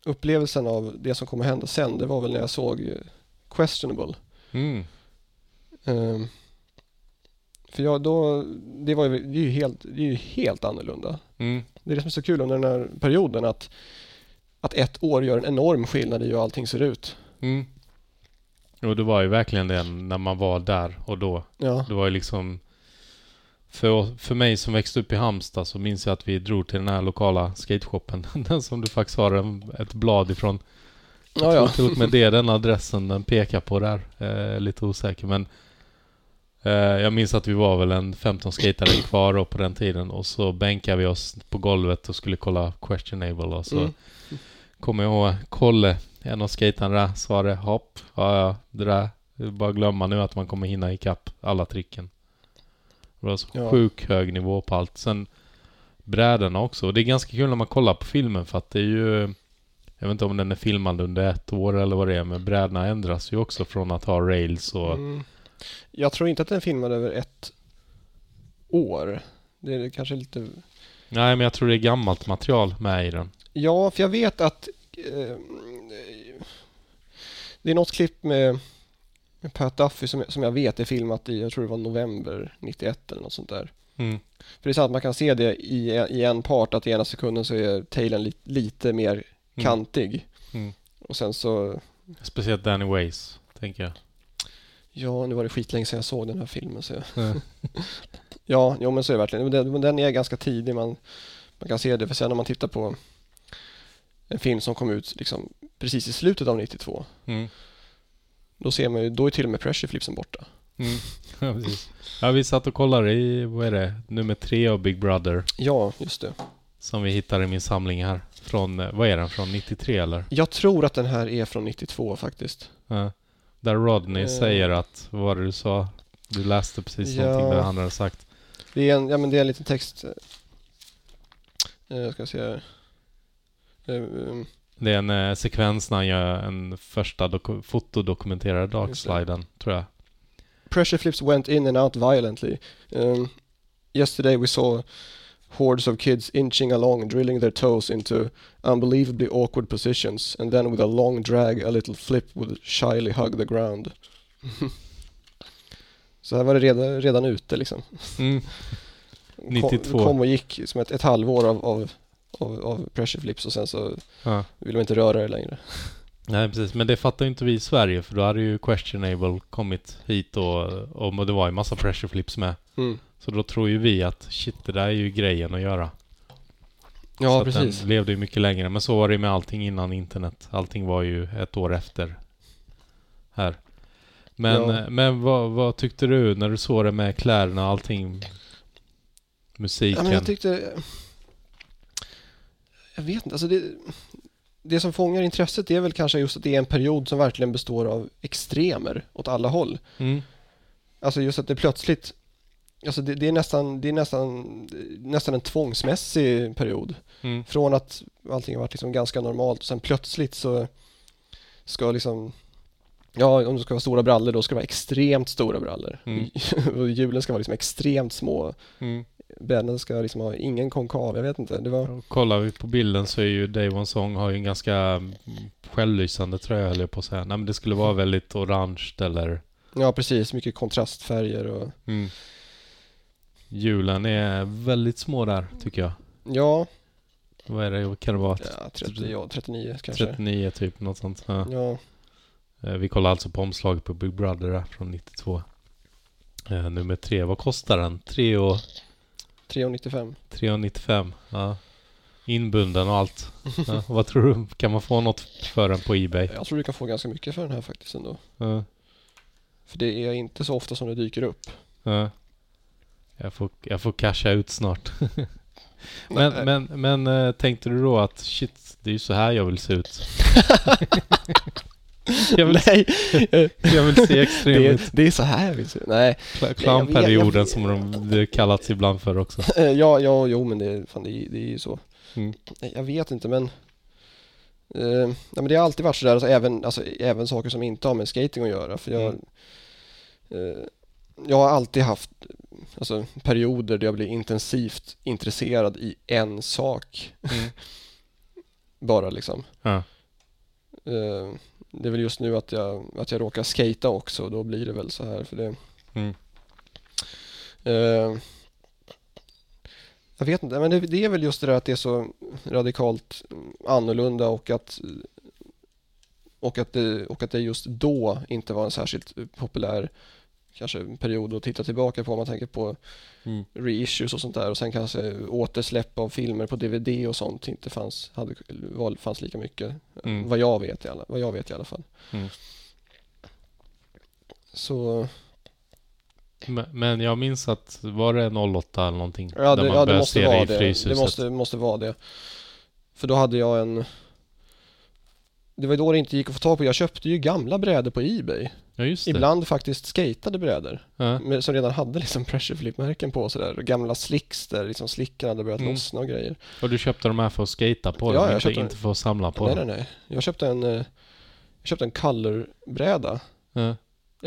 upplevelsen av det som kommer hända sen, det var väl när jag såg eh, Questionable. Mm. Ehm, för jag då, det var ju, det är ju helt, det är ju helt annorlunda. Mm. Det är det som är så kul under den här perioden att, att ett år gör en enorm skillnad i hur allting ser ut. Mm. Och det var ju verkligen det när man var där och då. Ja, Det var ju liksom... För, för mig som växte upp i Halmstad så minns jag att vi drog till den här lokala skateshoppen. (laughs) Den som du faktiskt har en, ett blad ifrån. Jag ja, tror ja. till och med det den adressen den pekar på där. Eh, lite osäker men... Eh, jag minns att vi var väl en 15 skatare kvar då på den tiden och så bänkade vi oss på golvet och skulle kolla questionable och så Mm. kommer jag ihåg Kolle, en av skaterna där, svarade hopp, ja ja, det där, det är bara glömma nu att man kommer hinna ikapp alla tricken. Det var så Ja. sjuk hög nivå på allt. Sen brädorna också. Och det är ganska kul när man kollar på filmen för att det är ju jag vet inte om den är filmad under ett år eller vad det är, men brädorna ändras ju också från att ha rails och... Mm. Jag tror inte att den filmade över ett år. Det är kanske lite... Nej, men jag tror det är gammalt material med i den. Ja, för jag vet att eh, det är något klipp med Pat Duffy som, som jag vet är filmat i, jag tror det var november 91 eller något sånt där. Mm. För det är så att man kan se det i, i en part att i ena sekunden så är tailen li, lite mer Mm. kantig. Mm. Och sen så, Speciellt Danny Ways, tänker jag. ja nu var det skitlänge sedan jag såg den här filmen så jag, Mm. (laughs) Ja, jo men så är det verkligen. Men Den, den är ganska tidig. Man, man kan se det. För sen när man tittar på en film som kom ut liksom precis i slutet av 92. Mm. Då ser man ju, då är till och med pressure flipsen borta. Mm. (laughs) Ja, precis. Ja, vi satt och kollade i, vad är det, nummer tre av Big Brother. Ja, just det. Som vi hittar i min samling här. Från, eh, vad är den? Från 93 eller? Jag tror att den här är från 92 faktiskt. Ja. Där Rodney Eh. säger att, vad var det du sa? Du läste precis Ja. någonting där han hade sagt. Det är en, ja men det är en liten text. Eh, Jag ska se här. Det är en eh, sekvens när han gör en första doku- fotodokumenterade darksliden, tror jag. Pressure flips went in and out violently. Um, yesterday we saw hordes of kids inching along, drilling their toes into unbelievably awkward positions, and then with a long drag, a little flip would shyly hug the ground. (laughs) Så här var det redan, redan ute liksom. Mm. Kom, 92. kom och gick som ett, ett halvår av, av, av, av pressure flips och sen så Ja. vill de inte röra det längre. (laughs) Nej precis, men det fattar ju inte vi i Sverige för då hade ju Questionable kommit hit och, och det var ju massa pressure flips med. Mm. Så då tror ju vi att shit, det där är ju grejen att göra. så Ja, att precis. Den levde ju mycket längre, men så var det ju med allting innan internet. Allting var ju ett år efter. Här. Men, Ja. men vad, vad tyckte du när du såg det med kläderna och allting? Ja, Musiken? men jag tyckte... Jag vet inte, alltså det, det som fångar intresset är väl kanske just att det är en period som verkligen består av extremer åt alla håll. mm. Alltså just att det plötsligt, alltså det, det är nästan, det är nästan, nästan en tvångsmässig period. Mm. Från att allting har varit liksom ganska normalt och sen plötsligt så ska liksom Ja, om det ska vara stora brallor då ska det vara extremt stora brallor. Mm. (laughs) och hjulen ska vara liksom extremt små. Mm. Bädden ska liksom ha ingen konkav, jag vet inte. Det var... Kollar vi på bilden så är ju Dave One Song har ju en ganska mm, självlysande tröja höll jag på att säga. Nej men det skulle vara väldigt orange eller... Ja, precis. Mycket kontrastfärger och... Mm. Hjulen är väldigt små där tycker jag. Ja, Vad är det? Vad kan det vara? ja, 30, ja 39 kanske. 39 typ, något sånt. Ja. Ja, Eh, Vi kollar alltså på omslaget på Big Brother där från 92. Eh, nummer tre, vad kostar den? 3 och 3,95. 3,95. Ja. Inbunden och allt. (laughs) Ja. Vad tror du? Kan man få något för den på Ebay? Jag tror du kan få ganska mycket för den här faktiskt ändå. Ja. För det är inte så ofta som det dyker upp. Ja. Jag, får, jag får casha ut snart. (laughs) men, Nej. men, men eh, tänkte du då att shit, det är ju så här jag vill se ut. (laughs) (laughs) jag, vill, Nej, (laughs) jag vill se extrem det, är, det är så här jag vill se Nej, Cl- Clownperioden som de det kallats ibland för också. (laughs) Ja, ja, jo men det, fan, det, det är ju så. Mm. Jag vet inte men eh, nej, men det har alltid varit sådär, alltså, även, alltså, även saker som inte har med skating att göra. För jag, Mm. eh, jag har alltid haft alltså, perioder där jag blir intensivt intresserad i en sak. Mm. Bara liksom. Ja. Eh, det är väl just nu att jag, att jag råkar skata också och då blir det väl så här för det. Mm. Eh, jag vet inte, men det, det är väl just det där att det är så radikalt annorlunda och att och att, det, och att det just då inte var en särskilt populär kanske period att titta tillbaka på om man tänker på Mm. reissues och sånt där och sen kanske återsläpp av filmer på DVD och sånt inte fanns, hade, var, fanns lika mycket Mm. vad, jag vet i alla, vad jag vet i alla fall. Mm. Så Men, men jag minns att, var det 08 eller någonting? Ja, Där det, man ja, det måste se vara det. Det måste, måste vara det. För då hade jag en... Det var ju då det inte gick att få tag på. Jag köpte ju gamla brädor på Ebay. Ja, just det. Ibland faktiskt skatade brädor. Ja. Med, som redan hade liksom pressure flip-märken på sådär. Gamla slicks där liksom slickarna hade börjat Mm. lossna och grejer. Och du köpte de här för att skata på Ja, dem, jag köpte- inte för att samla på nej, dem? nej, nej. Jag köpte en... eh, Jag köpte en color-bräda. Ja.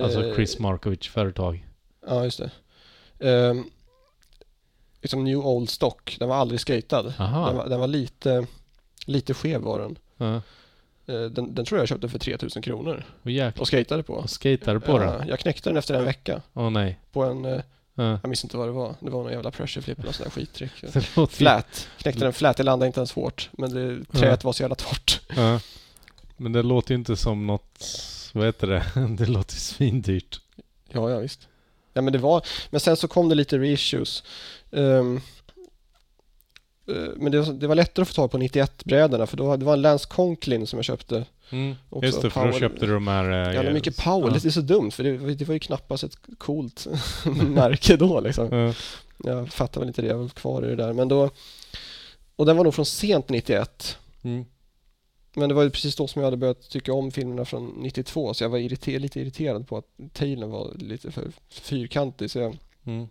Alltså Eh, Chris Markovic företag. Ja, just det. Ehm, liksom New Old Stock. Den var aldrig skatad. Den var, den var lite, lite skev var den. Ja. Eh, Den, den tror jag köpte för 3000 kronor Och jäklar. och skatade på. Och skatade på Ja, den? Jag knäckte den efter en vecka Åh nej. på en, Ja. jag minns inte vad det var. Det var någon jävla pressure flip eller sån där skittrick. (laughs) Flat. Knäckte den flat, det landade inte ens hårt. Men det, träet var så jävla torrt. Ja. Men det låter ju inte som något, vad heter det? (laughs) Det låter ju svindyrt. Ja, ja visst. Ja, men det var, men sen så kom det lite reissues. Eh, men det var, det var lättare att få tag på 91-brädorna för då, det var en Lance Conklin som jag köpte. Mm. Också Just det, för då köpte du de här... eh, Ja, mycket power, Ja. det är så dumt för det, det var ju knappast ett coolt (laughs) märke då liksom. Ja. Jag fattar väl inte det, jag var kvar i det där. Men då, och den var nog från sent 91. Mm. Men det var ju precis då som jag hade börjat tycka om filmerna från 92 så jag var irriter- lite irriterad på att tailen var lite för fyrkantig så jag, Mm.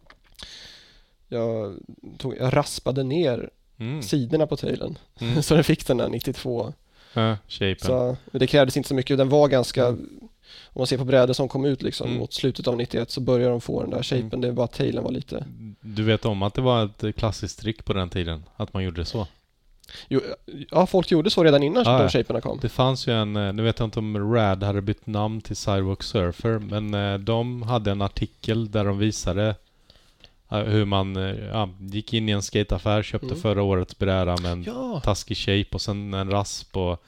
jag, tog, jag raspade ner Mm. sidorna på tailen Mm. (laughs) så den fick den där 92. Ja, shapen. Så det krävdes inte så mycket, den var ganska Mm. om man ser på brädor som kom ut liksom Mm. mot slutet av 91 så börjar de få den där shapen. Mm. Det är bara tailen var lite... Du vet om att det var ett klassiskt trick på den tiden? Att man gjorde så? Jo, ja, folk gjorde så redan innan Ja, de shaperna kom. Det fanns ju en, eh, nu vet jag inte om Rad hade bytt namn till Sidewalk Surfer, men eh, de hade en artikel där de visade hur man eh, ja, gick in i en skateaffär, köpte Mm. förra årets bräda med en Ja, taskig shape och sen en rasp och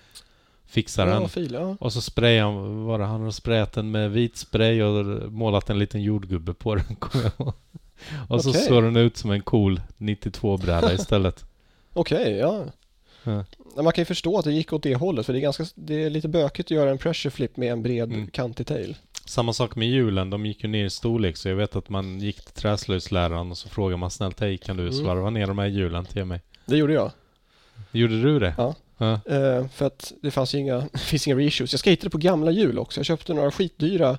fixade den. fil, ja. Och så sprayade han, var det, han hade sprayat den med vit spray och målat en liten jordgubbe på den. (laughs) Och så Okej. såg den ut som en cool 92-bräda istället. (laughs) Okej, ja. Ja. Men Man kan ju förstå att det gick åt det hållet för det är, ganska, det är lite bökigt att göra en pressure flip med en bred Mm. kantig tail. Samma sak med hjulen, de gick ju ner i storlek så jag vet att man gick till träslöjdsläraren och så frågade man snällt hej kan du Mm. svarva ner de här hjulen till mig? Det gjorde jag. Gjorde du det? Ja. Ja. Eh, för att det fanns ju inga, (laughs) finns inga reissues. Jag skatade på gamla hjul också. Jag köpte några skitdyra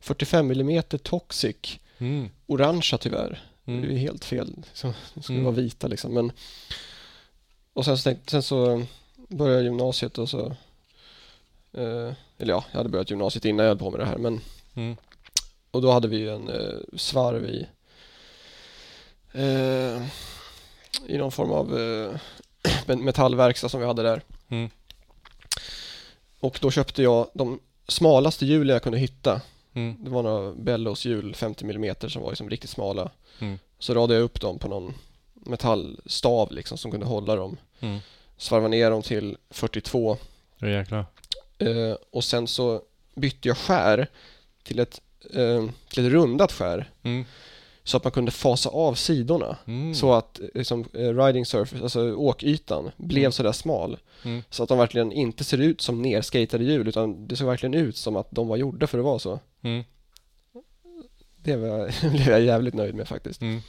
45 mm Toxic. Mm. Orangea tyvärr. Det är Mm. ju helt fel. Så, det skulle Mm. vara vita liksom. Men, och sen så, tänkte, sen så började jag gymnasiet och så eller ja, jag hade börjat gymnasiet innan jag höll på med det här. Men, Mm. och då hade vi ju en eh, svarv i eh, i någon form av eh, (clears throat) metallverkstad som vi hade där. Mm. Och då köpte jag de smalaste hjulen jag kunde hitta. Mm. Det var några Bellows hjul 50 mm som var liksom riktigt smala. Mm. Så radade jag upp dem på någon metallstav liksom som kunde hålla dem. Mm. Svarvade ner dem till 42 Ja, jäklar. Eh, och sen så bytte jag skär till ett, eh, till ett rundat skär Mm. så att man kunde fasa av sidorna. Mm. Så att liksom, riding surface, alltså åkytan, blev Mm. sådär smal. Mm. Så att de verkligen inte ser ut som nerskatade hjul utan det ser verkligen ut som att de var gjorda för att vara så. Mm. Det var, (laughs) blev jag jävligt nöjd med faktiskt. Mm.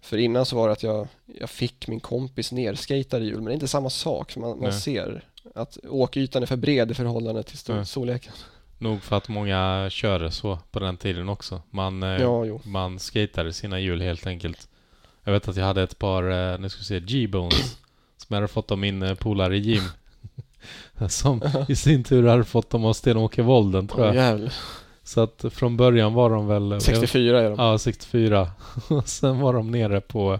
För innan så var det att jag, jag fick min kompis nerskatade hjul men det är inte samma sak. Man, man ser att åkytan är för bred i förhållande till stor, Nej. storleken. Nog för att många körde så på den tiden också. Man, eh, Ja, man skatade sina hjul helt enkelt. Jag vet att jag hade ett par, eh, nu ska vi se, G-Bones. som jag hade fått av min eh, polare Jim. (laughs) som i sin tur hade fått dem av Sten-Åke Wolden tror jag. Jävlar. Så att från början var de väl... 64 är de. Ja, 64. (laughs) Och sen var de nere på,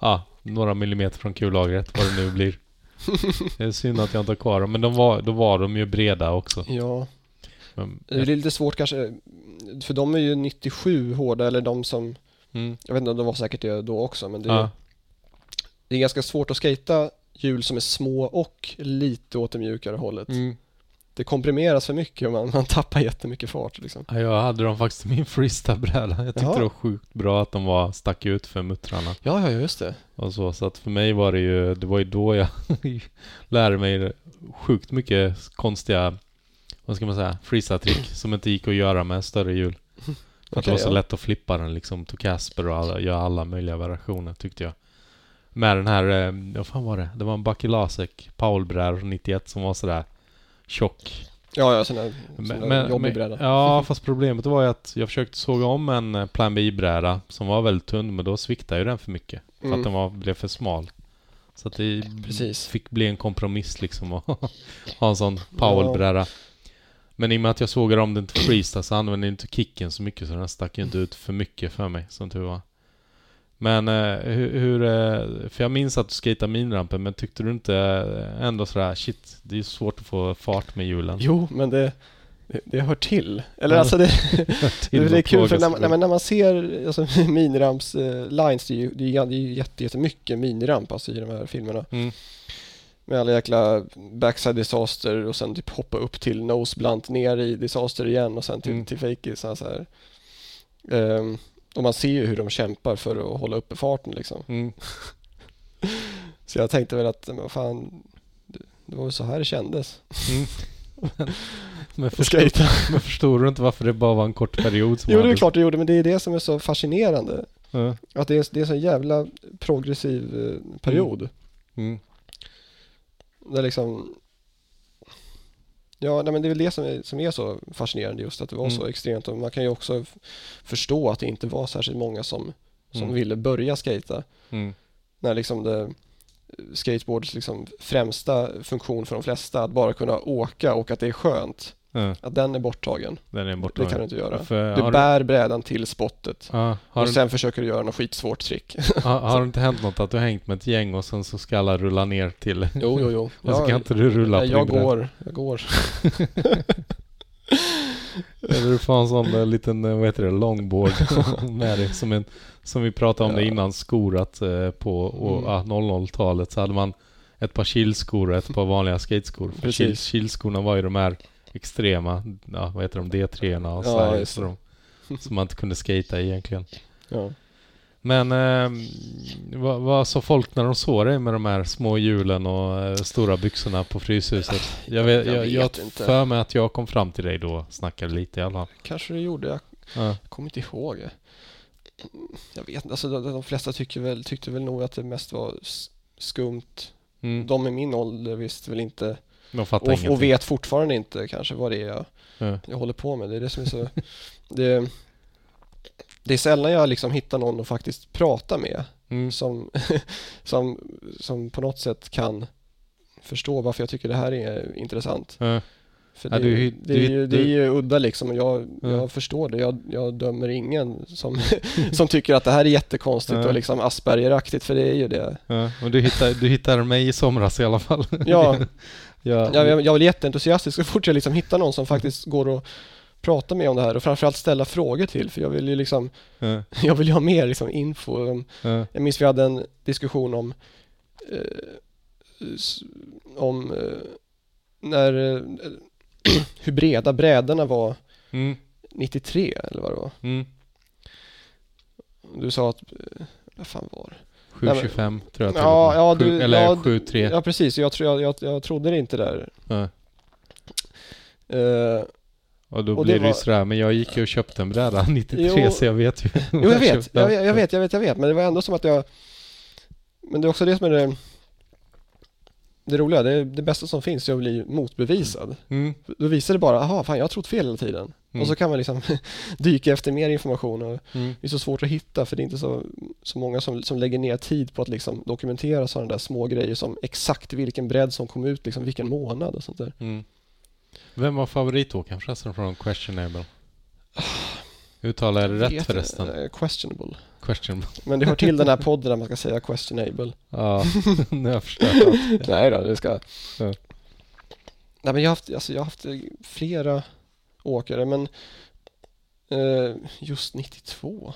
ja, några millimeter från kullagret, vad det nu blir. Det är synd att jag inte har kvar dem, men de var, då var de ju breda också. Ja, Men, det är lite svårt kanske. För de är ju 97 hårda eller de som, mm, jag vet inte om de var säkert det då också men det är, ja, det är ganska svårt att skata hjul som är små och lite åt det mjukare hållet. mm. Det komprimeras för mycket och man, man tappar jättemycket fart liksom. Ja, Jag hade dem faktiskt i min freestyle-bräda. Jag tyckte Jaha. det var sjukt bra att de var, stack ut för muttrarna Ja, ja, just det. och så. Så att för mig var det ju, det var ju då jag (laughs) lärde mig sjukt mycket konstiga, vad ska man säga, freestyle-trick (clears throat) som inte gick att göra med större hjul. För att det var så ja. lätt att flippa den liksom, to Casper och alla, göra alla möjliga variationer tyckte jag. Med den här, eh, vad fan var det? Det var en Bucky Lasek Paul-bräda från 91 som var sådär tjock. Ja, ja, sån där, sån där jobbig bräda. ja, fast problemet var ju att jag försökte såga om en eh, Plan B-bräda som var väldigt tunn, men då sviktade ju den för mycket. För Mm. att den var, blev för smal. Så att det Precis. fick bli en kompromiss liksom att (laughs) ha en sån Powell-bräda. Men i och med att jag sågade om den till freestyle så använde jag inte kicken så mycket så den stack ju inte ut för mycket för mig, som tur var. Men eh, hur, hur eh, för jag minns att du skejtade minrampen, men tyckte du inte eh, ändå sådär shit, det är svårt att få fart med hjulen? Jo, men det, det, det hör till. Eller Ja, alltså det, (laughs) Till det, är kul för när man, när man, när man ser alltså, (laughs) miniramps eh, lines, det är ju, det är, det är ju jätte, jättemycket miniramp alltså, i de här filmerna. Mm. Med alla jäkla backside disaster och sen typ hoppa upp till nose blunt ner i disaster igen och sen till, Mm. till fake så här, så här. Ehm, och man ser ju hur de kämpar för att hålla uppe farten liksom. Mm. (laughs) Så jag tänkte väl att, men fan, det, var väl så här det kändes. Mm. (laughs) men, förstår, skejta. men förstår du inte varför det bara var en kort period som Jo, det är klart det gjorde, men det är det som är så fascinerande. Ja. Att det är, det är en så jävla progressiv eh, period. Mm. Där liksom Ja, nej, men det är väl det som är, som är så fascinerande just att det var Mm. så extremt och man kan ju också förstå att det inte var särskilt många som, som Mm. ville börja skata Mm. när liksom det skateboards liksom främsta funktion för de flesta att bara kunna åka och att det är skönt Ja, att den är borttagen. den är Det borta. kan du inte göra. För, Du bär brädan till spottet. ja, och du- sen försöker du göra något skitsvårt trick. (laughs) har, har det inte hänt något att du hängt med ett gäng och sen så ska alla rulla ner till... Jo, jo, jo. (laughs) Och så kan inte du rulla på jag din går, jag går. (laughs) Eller du får en sån liten, eh, vad heter det, longboard med dig. Som, en, som vi pratade om det Ja. innan, skor att eh, på och, Mm. ah, 00-talet så hade man ett par kilskor och ett par vanliga skateskor. För Precis. kil, kilskorna var ju de här extrema, ja, vad heter de, D3 och Ja, så, så det. de, som man inte kunde skata egentligen. Ja. Men eh, vad, vad sa folk när de såg dig med de här små hjulen och eh, stora byxorna på Fryshuset? Jag vet, Jag jag, jag, vet inte. för mig att jag kom fram till dig då och snackade lite i alla fall. Kanske du gjorde, jag Ja. kommer inte ihåg. Jag vet inte, alltså de, de flesta tycker väl, tyckte väl nog att det mest var skumt. Mm. De i min ålder visste väl inte De fattar och, och vet fortfarande inte kanske vad det är jag, Ja. jag håller på med. Det är det som är så... (laughs) det, det är sällan jag liksom hittar någon att faktiskt prata med Mm. som, (laughs) som, som på något sätt kan förstå varför jag tycker det här är intressant. Ja. För Ja, det, du det, du är ju, det är ju udda liksom jag, Ja. jag förstår det. Jag, jag dömer ingen som, (laughs) som tycker att det här är jättekonstigt Ja. och liksom Aspergeraktigt för det är ju det. Ja. Och du hittade, du hittade mig i somras i alla fall. Ja. Jag, jag, jag är jätteentusiastisk så fort jag liksom hittar någon som faktiskt går och pratar med om det här och framförallt ställa frågor till för jag vill ju liksom, Ja. (laughs) jag vill ju ha mer liksom info. Ja. Jag minns vi hade en diskussion om eh, om eh, när eh, (clears throat) hur breda brädorna var Mm. 93 eller vad det var. Mm. Du sa att, eh, vad fan var det? Nej, men- 725 tror jag till Ja, ja, du, Eller ja, 73. Ja precis, jag, jag, jag, jag trodde det inte där. Ja. Eh, Och då och blir det det ju var- sådär, men jag gick ju och köpte en bräda (laughs) 93 Jo. så jag vet ju. jo jag (laughs) vet, jag, jag vet, jag vet, jag vet, men det var ändå som att jag Men det är också det som är det Det roliga, det, det bästa som finns är att bli motbevisad. Mm. Då visar det bara, aha, fan jag har trott fel hela tiden. Mm. Och så kan man liksom (laughs) dyka efter mer information och Mm. det är så svårt att hitta för det är inte så, så många som, som lägger ner tid på att liksom dokumentera sådana där små grejer som exakt vilken bredd som kom ut, liksom vilken månad och sånt där. Mm. Vem var favoritåkaren förresten från Questionable? Uttalar jag det rätt förresten? questionable. Questionable. Men det hör till den här podden där man ska säga questionable. Ja, (laughs) nu har jag förstört allt. (laughs) Nej då, det ska... Ja. Nej men jag har haft, alltså jag har haft eh, flera åkare men eh, just 92?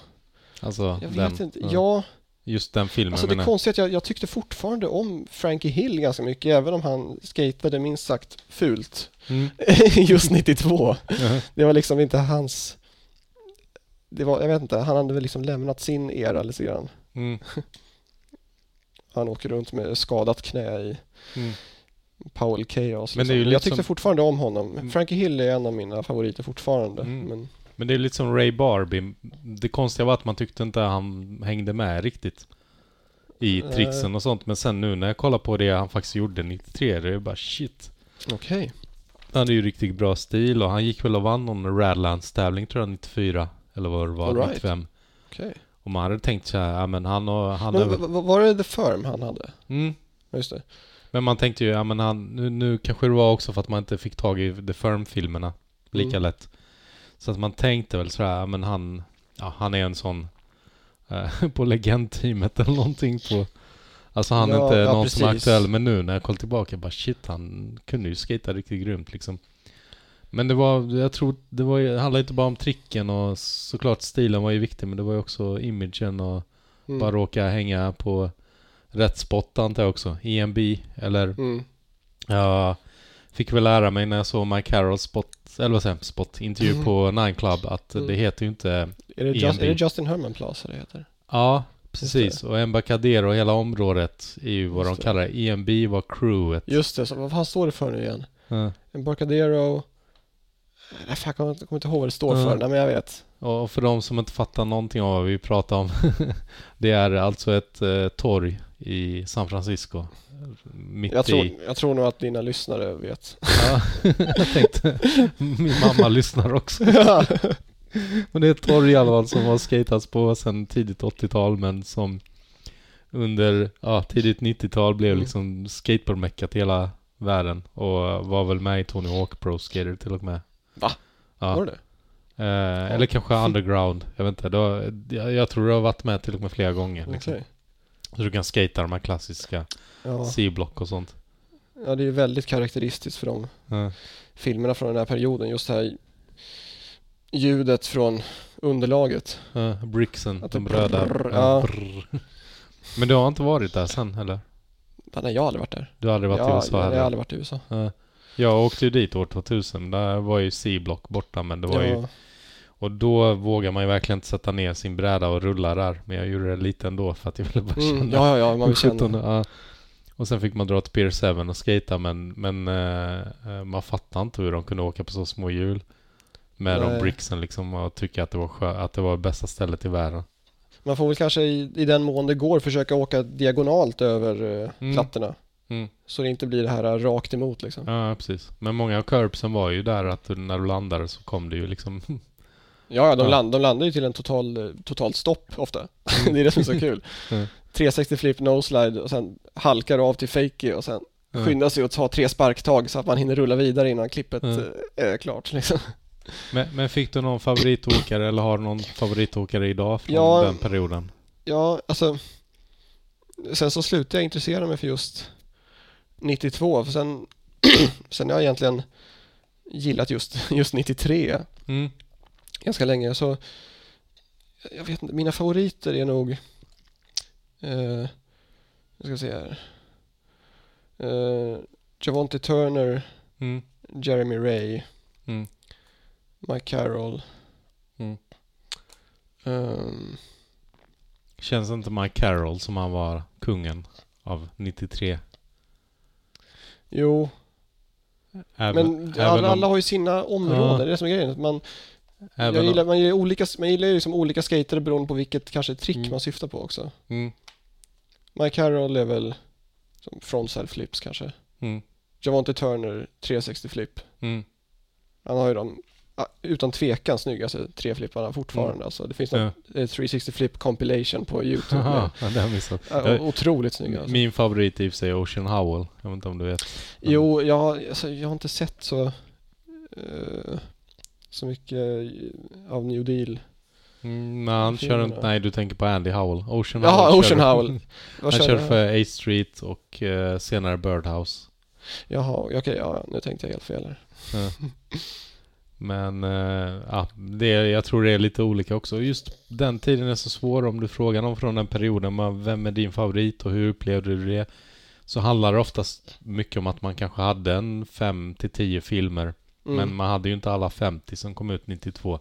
Alltså, Jag den, vet inte. Ja, Just den filmen alltså det menar är konstigt att jag, jag tyckte fortfarande om Frankie Hill ganska mycket även om han skatade minst sagt fult. Mm. (laughs) just 92. Ja. Det var liksom inte hans... Det var, jag vet inte, han hade väl liksom lämnat sin era lite grann. Mm. (laughs) Han åker runt med skadat knä i Mm. Powell Chaos. Liksom. lite jag tyckte fortfarande om honom. Mm. Frankie Hill är en av mina favoriter fortfarande. Mm. Men, Men det är lite som Ray Barbie. Det konstiga var att man tyckte inte han hängde med riktigt. I tricksen och sånt. Men sen nu när jag kollar på det han faktiskt gjorde 93, det är bara shit. Okej. Han hade ju riktigt bra stil och han gick väl och vann någon Radlands tävling tror jag 94. Eller vad det var, All right. 95. okej. Och man hade tänkt så här, ja men han och han Men v- var det The Firm han hade? Mm. Just det. Men man tänkte ju, ja men han, nu, nu kanske det var också för att man inte fick tag i The Firm-filmerna lika Mm. lätt. Så att man tänkte väl sådär, ja men han, ja han är en sån eh, (laughs) på legendteamet eller någonting på Alltså han är Ja, inte ja, någon som är precis. aktuell, men nu när jag kollar tillbaka, bara shit han kunde ju skata riktigt grymt liksom. Men det var, jag tror, det var ju, det handlade inte bara om tricken och såklart stilen var ju viktig, men det var ju också imagen och Mm. bara råka hänga på rätt spot antar jag också. EMB eller Mm. jag fick väl lära mig när jag såg Mike Carrolls spot, eller vad säger jag, spot, intervju Mm. på Nine Club att Mm. det heter ju inte Är, det just, EMB. är det Justin Herman Plaza det heter? Ja, precis. Och Embarcadero och hela området är ju vad Just de kallar det. EMB var crewet. Just det, så vad fan står det för nu igen? Ja. Embarcadero... Jag kommer inte- kommer inte ihåg vad det står för. Nej, men jag vet. Och för de som inte fattar någonting av vad vi pratar om. (laughs) det är alltså ett eh, torg i San Francisco. Mitt Jag tror, i... jag tror nog att dina lyssnare vet. Ja, (laughs) jag tänkte, min mamma lyssnar också. (laughs) Men det är ett torg i alla fall som har skatats på sedan tidigt 80-tal men som under ja, tidigt 90-tal blev Mm. liksom skateboardmeckat i hela världen och var väl med i Tony Hawk Pro Skater till och med. Va? Ja. Var det? Eh, Eller kanske Underground. Jag vet inte. Har, jag, jag tror du har varit med till och med flera gånger. Liksom. Så du kan skata de här klassiska Ja. C-block och sånt. ja, det är ju väldigt karaktäristiskt för de Ja. filmerna från den här perioden. Just det här ljudet från underlaget. Ja, bricksen, Att de röda. ja. Men du har inte varit där sen eller? Nej, jag har aldrig varit där. Du har aldrig varit i USA jag, jag har aldrig varit i USA. Ja. Jag åkte ju dit år 2000. Där var ju C-block borta men det var ju... Ja, Och då vågar man ju verkligen inte sätta ner sin bräda och rulla där. Men jag gjorde det lite ändå för att jag ville bara känna. mm, ja, ja, man vill känna. ja. Och sen fick man dra till Pier 7 och skata men, men eh, eh, man fattar inte hur de kunde åka på så små hjul. Med de Nej. bricksen liksom och tycka att det var, skö- att det var bästa stället i världen. Man får väl kanske i, i den mån det går försöka åka diagonalt över eh, Mm. plattorna. Mm. Så det inte blir det här rakt emot liksom. Ja, precis. Men många av curbsen var ju där att du- när du landade så kom det ju liksom... (laughs) Ja, ja, de, Ja. Land, de landar ju till en total, totalt stopp ofta. (laughs) det är det som är så kul. (laughs) Mm. 360 flip no slide och sen halkar av till fakey och sen Ja. skyndar sig att ta tre sparktag så att man hinner rulla vidare innan klippet Mm. är klart liksom. Men, men fick du någon favoritåkare eller har du någon favoritåkare idag från Ja. den perioden? Ja, alltså Sen så slutade jag intressera mig för just 92 för sen (clears throat) Sen har jag egentligen gillat just, (laughs) just 93 Mm. ganska länge så Jag vet inte, mina favoriter är nog eh, Jag ska se här eh, Javonte Turner Mm. Jeremy Ray Mm. Mike Carroll Mm. ehm, Känns inte Mike Carroll som han var kungen av 93? Jo, Även, men alla, om- alla har ju sina områden, det är det som är grejen. Man, jag om- gillar, man gillar olika, man gillar ju liksom olika skater beroende på vilket kanske trick Mm. man syftar på också. Mm. Mike Carroll är väl som frontside flips kanske. Mm. Javonte Turner 360 flip. Mm. Han har ju de utan tvekan snyggaste treflipparna fortfarande. Mm. Alltså, det finns Ja. någon eh, 360 flip compilation på YouTube. Med, (laughs) ja, det har missat. ja, otroligt snygga. Alltså. Min favorit är i sig Ocean Howell. Jag vet inte om du vet. Jo, jag, alltså, jag har inte sett så eh, så mycket eh, av New Deal. Mm, men han kör inte... Nej, du tänker på Andy Howell. Ocean Jaha, Howell Ocean kör- Howell. (laughs) Han kör för A Street och eh, senare Birdhouse. Jaha, okej, ja, nu tänkte jag helt fel här. (laughs) Men eh, ja, det, jag tror det är lite olika också. Just den tiden är så svår om du frågar någon från den perioden. Man, vem är din favorit och hur upplevde du det? Så handlar det oftast mycket om att man kanske hade en 5 till 10 filmer. Mm. Men man hade ju inte alla 50 som kom ut 92.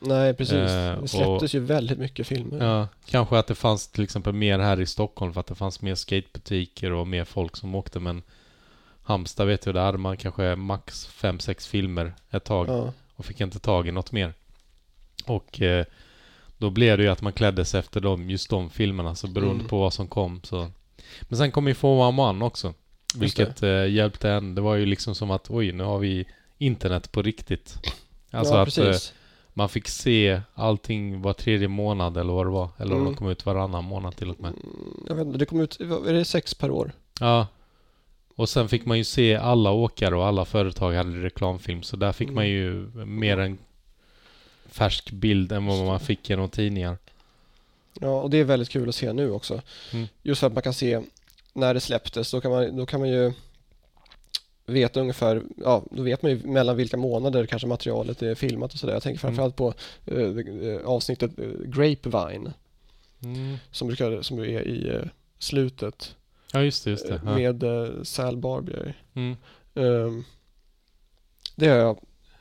Nej, precis. Eh, det släpptes ju väldigt mycket filmer. Ja, kanske att det fanns till exempel mer här i Stockholm för att det fanns mer skatebutiker och mer folk som åkte. Men Halmstad vet jag, där hade man kanske max 5-6 filmer ett tag Ja. och fick inte tag i något mer. Och eh, då blev det ju att man klädde sig efter dem, just de filmerna, så beroende Mm. på vad som kom så. Men sen kom ju 411 också. Vilket eh, hjälpte en. Det var ju liksom som att oj, nu har vi internet på riktigt. Alltså ja, att eh, man fick se allting var tredje månad eller vad det var. Eller om Mm. de kom ut varannan månad till och med. Mm, Jag vet inte, det kom ut, är det sex per år? Ja. Och sen fick man ju se alla åkare och alla företag hade reklamfilm. Så där fick Mm. man ju mer en färsk bild än vad man fick genom tidningar. Ja, och det är väldigt kul att se nu också. Mm. Just för att man kan se när det släpptes, då kan man, då kan man ju veta ungefär, ja, då vet man ju mellan vilka månader kanske materialet är filmat och sådär. Jag tänker Mm. framförallt på eh, eh, avsnittet eh, Grapevine, Mm. som, brukar, som är i eh, slutet Ja, just det, just det. eh, Ja. med eh, Sal Barbier. Mm. Ehm, det har jag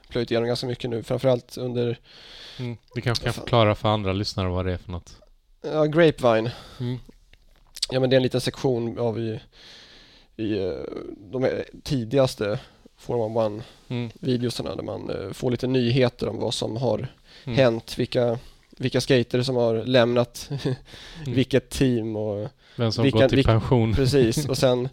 plöjt igenom ganska mycket nu, framförallt under Mm. Vi kanske kan förklara för andra lyssnare vad det är för något. ja, Grapevine. Mm. Ja men det är en liten sektion av i, i eh, de tidigaste Formula 1 Mm. videosarna där man får lite nyheter om vad som har Mm. hänt, vilka, vilka skater som har lämnat vilket team och Vem som vilka- gått i pension. precis (laughs) och sen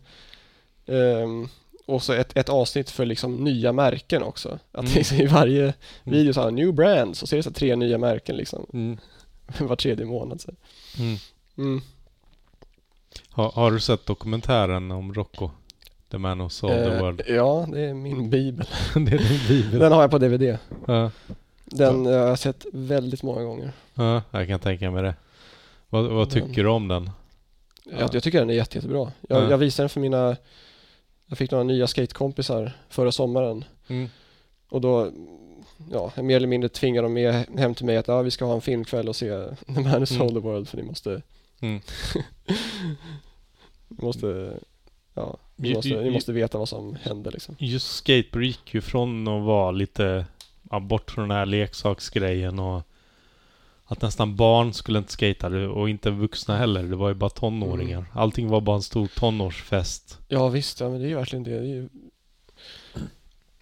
ehm, och så ett, ett avsnitt för liksom nya märken också. Att Mm. liksom (laughs) i varje video så har new brands och så är det så tre nya märken liksom Mm. (laughs) var tredje månad. Så. Mm. Mm. Har, har du sett dokumentären om Rocco? The Man Who Sold the Eh, World. ja, det är min bibel. det är din bibel. Den har jag på DVD. Ja, Den eh, har jag sett väldigt många gånger. ja, jag kan tänka mig det. Vad, vad Den- tycker du om den? Jag, jag tycker den är jätte, jättebra. Jag, Ja. jag visade den för mina, jag fick några nya skatekompisar förra sommaren. Mm. Och då, ja, jag mer eller mindre tvingade dem med hem till mig att ja, vi ska ha en filmkväll och se (laughs) The Man Who Sold the World för ni måste, Mm. (laughs) ni måste, ja, ni måste, ni måste veta vad som händer liksom. Just skateboard gick ju från att vara lite ja, bort från den här leksaksgrejen och att nästan barn skulle inte skata det- och inte vuxna heller. Det var ju bara tonåringar. Mm. Allting var bara en stor tonårsfest. Ja visst, ja, men det är ju verkligen det. Det är ju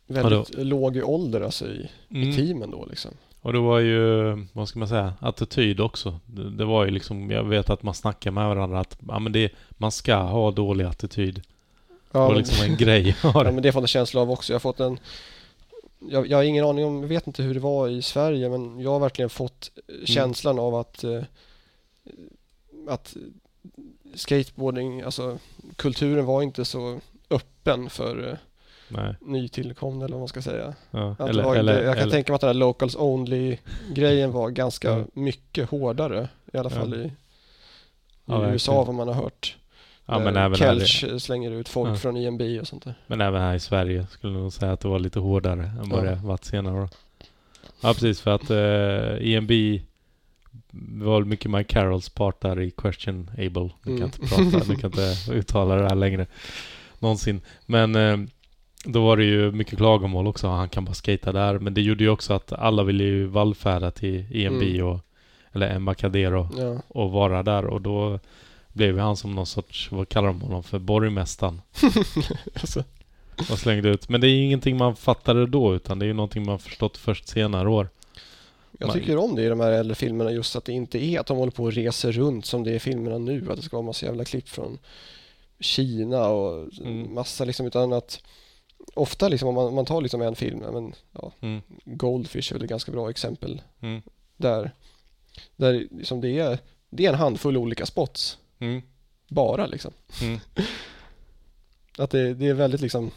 väldigt låg i ålder alltså i, i Mm. teamen då liksom. Och det var ju, vad ska man säga, attityd också. Det, det var ju liksom, jag vet att man snackar med varandra att ja, men det, man ska ha dålig attityd. Ja, och men- liksom en grej (laughs) Ja det. men det har jag en känsla av också. Jag har fått en jag, jag har ingen aning om, jag vet inte hur det var i Sverige men jag har verkligen fått eh, känslan av att eh, att skateboarding, alltså kulturen var inte så öppen för eh, Nej, nytillkomna eller vad man ska säga. ja. Eller, inte, eller, jag kan eller, tänka mig att den här locals only grejen var ganska Ja. mycket hårdare i alla Ja. fall i, i Ja, USA vad man har hört. Ja, men, även här, Kelch slänger ut folk Ja. från EMB och sånt där. men även här i Sverige skulle jag nog säga att det var lite hårdare än vad Ja. det varit senare. Ja precis för att eh, EMB var mycket Mike Carrolls part där i Questionable. Nu kan Mm. inte prata, nu kan inte (laughs) uttala det här längre. Någonsin. Men eh, då var det ju mycket klagomål också. Han kan bara skata där. Men det gjorde ju också att alla ville ju vallfärda till EMB Mm. och eller Embarcadero Ja. och vara där och då blev han som någon sorts, vad kallar de honom för, borgmästaren (laughs) alltså, och slängde ut. Men det är ju ingenting man fattade då utan det är ju någonting man förstått först senare år. Jag tycker om det i de här äldre filmerna just att det inte är att de håller på och reser runt som det är i filmerna nu. Att det ska vara massa jävla klipp från Kina och Mm. massa liksom utan att ofta liksom om man, man tar liksom en film, men ja, Mm. Goldfish är väl ett ganska bra exempel Mm. där. Där liksom det är, det är en handfull olika spots Mm. bara liksom. Mm. (laughs) Att det, det är väldigt liksom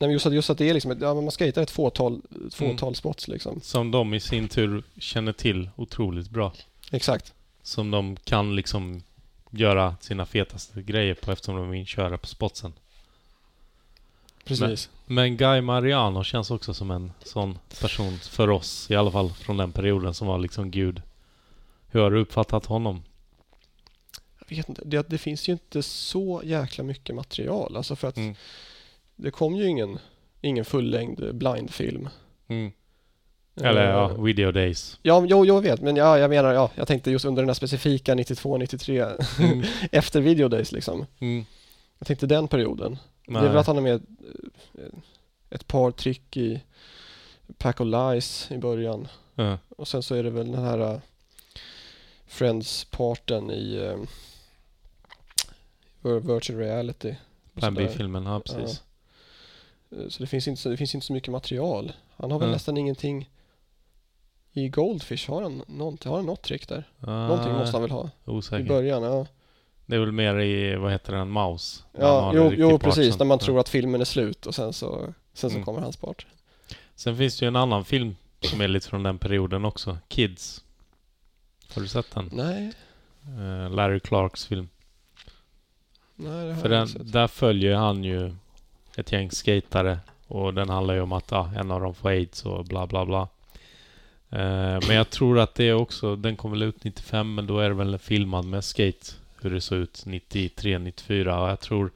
Nej men just att, just att det är liksom, ja men man skejtar ett fåtal, ett fåtal spots liksom. Som de i sin tur känner till otroligt bra. Exakt. Som de kan liksom göra sina fetaste grejer på eftersom de är inkörda på spotsen. Precis. Men Guy Mariano känns också som en sån person för oss, i alla fall från den perioden som var liksom gud. Hur har du uppfattat honom? Vet inte, det, det finns ju inte så jäkla mycket material. Alltså för att Mm. det kom ju ingen, ingen fullängd blindfilm. Mm. Eller ja, Eh, Video Days. Ja, jo, jag vet, men ja, jag menar, ja, jag tänkte just under den här specifika 92-93 Mm. (laughs) efter Video Days liksom. Mm. Jag tänkte den perioden. Det är Nej. väl att han har med eh, ett par trick i Pack of Lies i början. Ja. Och sen så är det väl den här uh, Friends-parten i vir- Virtual Reality. Plan. B-filmen, ja precis. Eh, Så det finns, inte, så det finns inte så mycket material. Han har väl Mm. nästan ingenting i Goldfish. Har han, någonting, har han något trick där? Ah, Någonting måste han väl ha i Osäker. början. Ja, Det är väl mer i, vad heter den, Mouse? Ja jo, jo precis. När man Ja. tror att filmen är slut och sen så, sen så Mm. kommer hans part. Sen finns det ju en annan film som är lite från den perioden också. Kids. Har du sett den? Nej, Eh, Larry Clarks film. Nej För den, där följer han ju ett gäng skatare och den handlar ju om att ja, en av dem får aids och bla bla bla. Eh, men jag tror att det är också, den kom väl ut 95 men då är det väl filmad med skate hur det såg ut 93, 94 och jag tror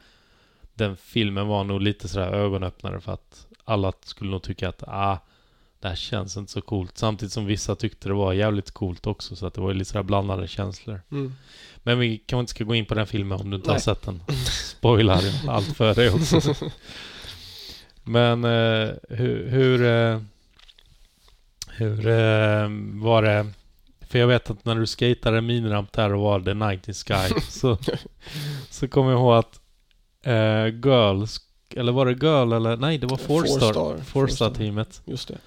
den filmen var nog lite sådär ögonöppnare för att alla skulle nog tycka att ah, det här känns inte så coolt. Samtidigt som vissa tyckte det var jävligt coolt också så att det var lite sådär blandade känslor. Mm. Men vi kanske inte ska gå in på den filmen om du inte har Nej. sett den. Spoilar allt för dig också. (laughs) Men eh, hur, hur, eh, hur eh, var det? För jag vet att när du skatade miniramp där och var The Night in Sky (laughs) så, så kommer jag ihåg att eh, Girls, eller var det Girl eller? Nej, det var Four Four Star. Star. Four Four Star Star. teamet. Just det.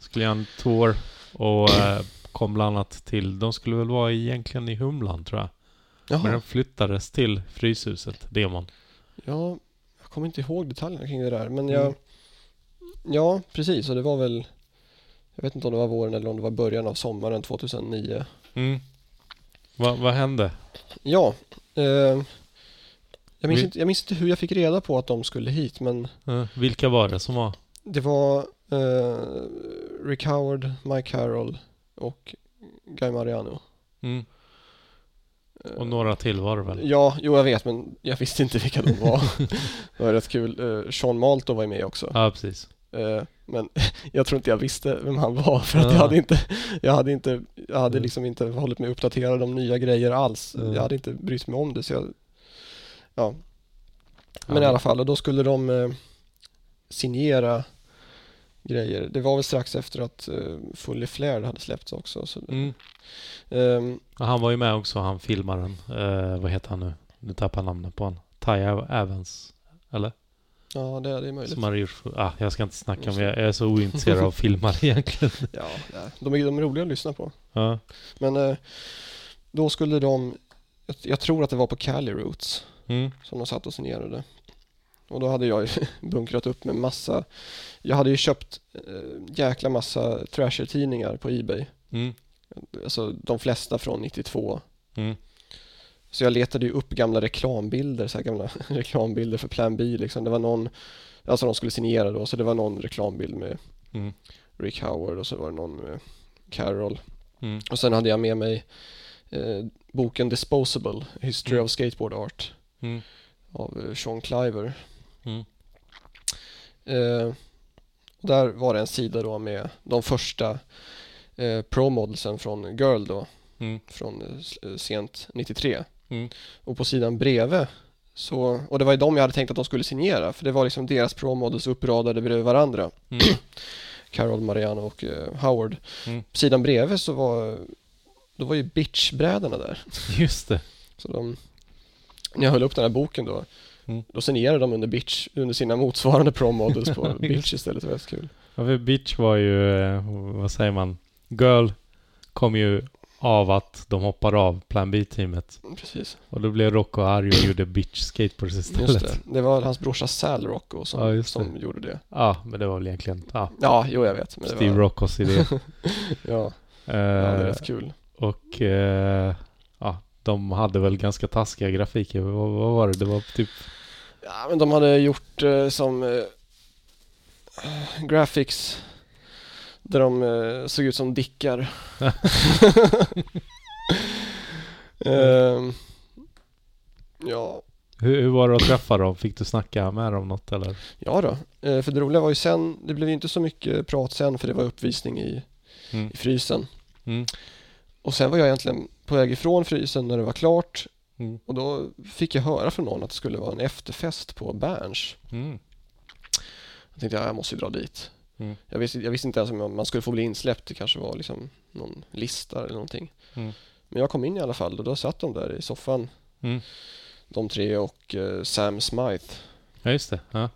Skulle göra en tour och eh, kom bland annat till, de skulle väl vara egentligen i Humlan tror jag. Men Jaha. den flyttades till Fryshuset, demon. Ja, jag kommer inte ihåg detaljerna kring det där men jag Mm. Ja, precis och det var väl Jag vet inte om det var våren eller om det var början av sommaren 2009 Mm. Va, vad hände? Ja eh, jag, minns inte, jag minns inte hur jag fick reda på att de skulle hit men Eh, vilka var det som var? Det var eh, Rick Howard, Mike Carroll och Guy Mariano Mm. Eh, Och några till var det väl? Ja, jo jag vet men jag visste inte vilka de var. (laughs) det var rätt kul. Uh, Sean Malto var ju med också. Ja, precis. Eh, men (laughs) jag tror inte jag visste vem han var för att Ja. jag hade inte, jag hade inte, jag hade Mm. liksom inte hållit mig uppdaterad om nya grejer alls. Mm. Jag hade inte brytt mig om det så jag, ja. Men Ja. i alla fall, och då skulle de eh, signera grejer. Det var väl strax efter att uh, Fully Flared hade släppts också. Så, Mm. Och Han var ju med också, han filmaren. Eh, vad heter han nu? Nu tappar jag namnet på honom. Ty Evans. Eller? ja, det, det är möjligt. Som gjort... Ah, jag ska inte snacka om jag är så ointresserad av (laughs) filmare egentligen. Ja, ja, de är, de är roliga att lyssna på. Ja. Men eh, då skulle de, jag, jag tror att det var på Cali Roots Mm. som de satt och signerade. Och då hade jag (laughs) bunkrat upp med massa, jag hade ju köpt eh, jäkla massa Thrasher-tidningar på Ebay. Mm. Alltså de flesta från 92. Mm. Så jag letade ju upp gamla reklambilder, så här gamla (laughs) reklambilder för Plan B liksom. Det var någon, alltså de skulle signera då, så det var någon reklambild med Mm. Rick Howard och så var det någon med Carol. Mm. Och sen hade jag med mig eh, boken Disposable, History Mm. of Skateboard Art Mm. av eh, Sean Cliver. Mm. Eh, där var det en sida då med de första eh, Pro-modelsen från Girl då, Mm. från eh, eh, sent 93. Mm. Och på sidan bredvid så, och det var ju de jag hade tänkt att de skulle signera, för det var liksom deras Pro-models uppradade bredvid varandra. Mm. (clears throat) Carol, Mariano och eh, Howard. Mm. På sidan bredvid så var, då var ju Bitch-brädorna där. Just det. Så de, när jag höll upp den här boken då, Mm. då signerade de under Bitch, under sina motsvarande Pro-models på (laughs) Bitch istället. Det var kul. Ja, för Bitch var ju, eh, vad säger man? Girl kom ju av att de hoppade av Plan B-teamet. Precis, Och då blev Rocco arg och gjorde Bitch Skateboards istället. just det. Det var hans brorsa Sal Rocco som, Ja, som gjorde det. Ja, men det var väl egentligen ja, Ja, jo jag vet. Steve var, Roccos idé. (laughs) Ja, ja, det är Eh, rätt kul. och eh, ja, de hade väl ganska taskiga grafiker. Vad, vad var det? Det var typ... Ja, men de hade gjort eh, som eh, graphics där de eh, såg ut som dickar. (laughs) Ehm, ja, Hur, hur var det att träffa dem? Fick du snacka med dem något eller? ja då. Eh, för det roliga var ju sen, det blev ju inte så mycket prat sen för det var uppvisning i, Mm. i frysen. Mm. Och sen var jag egentligen på väg ifrån frysen när det var klart Mm. och då fick jag höra från någon att det skulle vara en efterfest på Berns. Mm. Jag tänkte, ja, jag måste ju dra dit. Mm. Jag, visste, jag visste inte ens om man skulle få bli insläppt. Det kanske var liksom någon lista eller någonting. Mm. Men jag kom in i alla fall och då satt de där i soffan. Mm. De tre och eh, Sam Smythe. Ja, just det. Ja.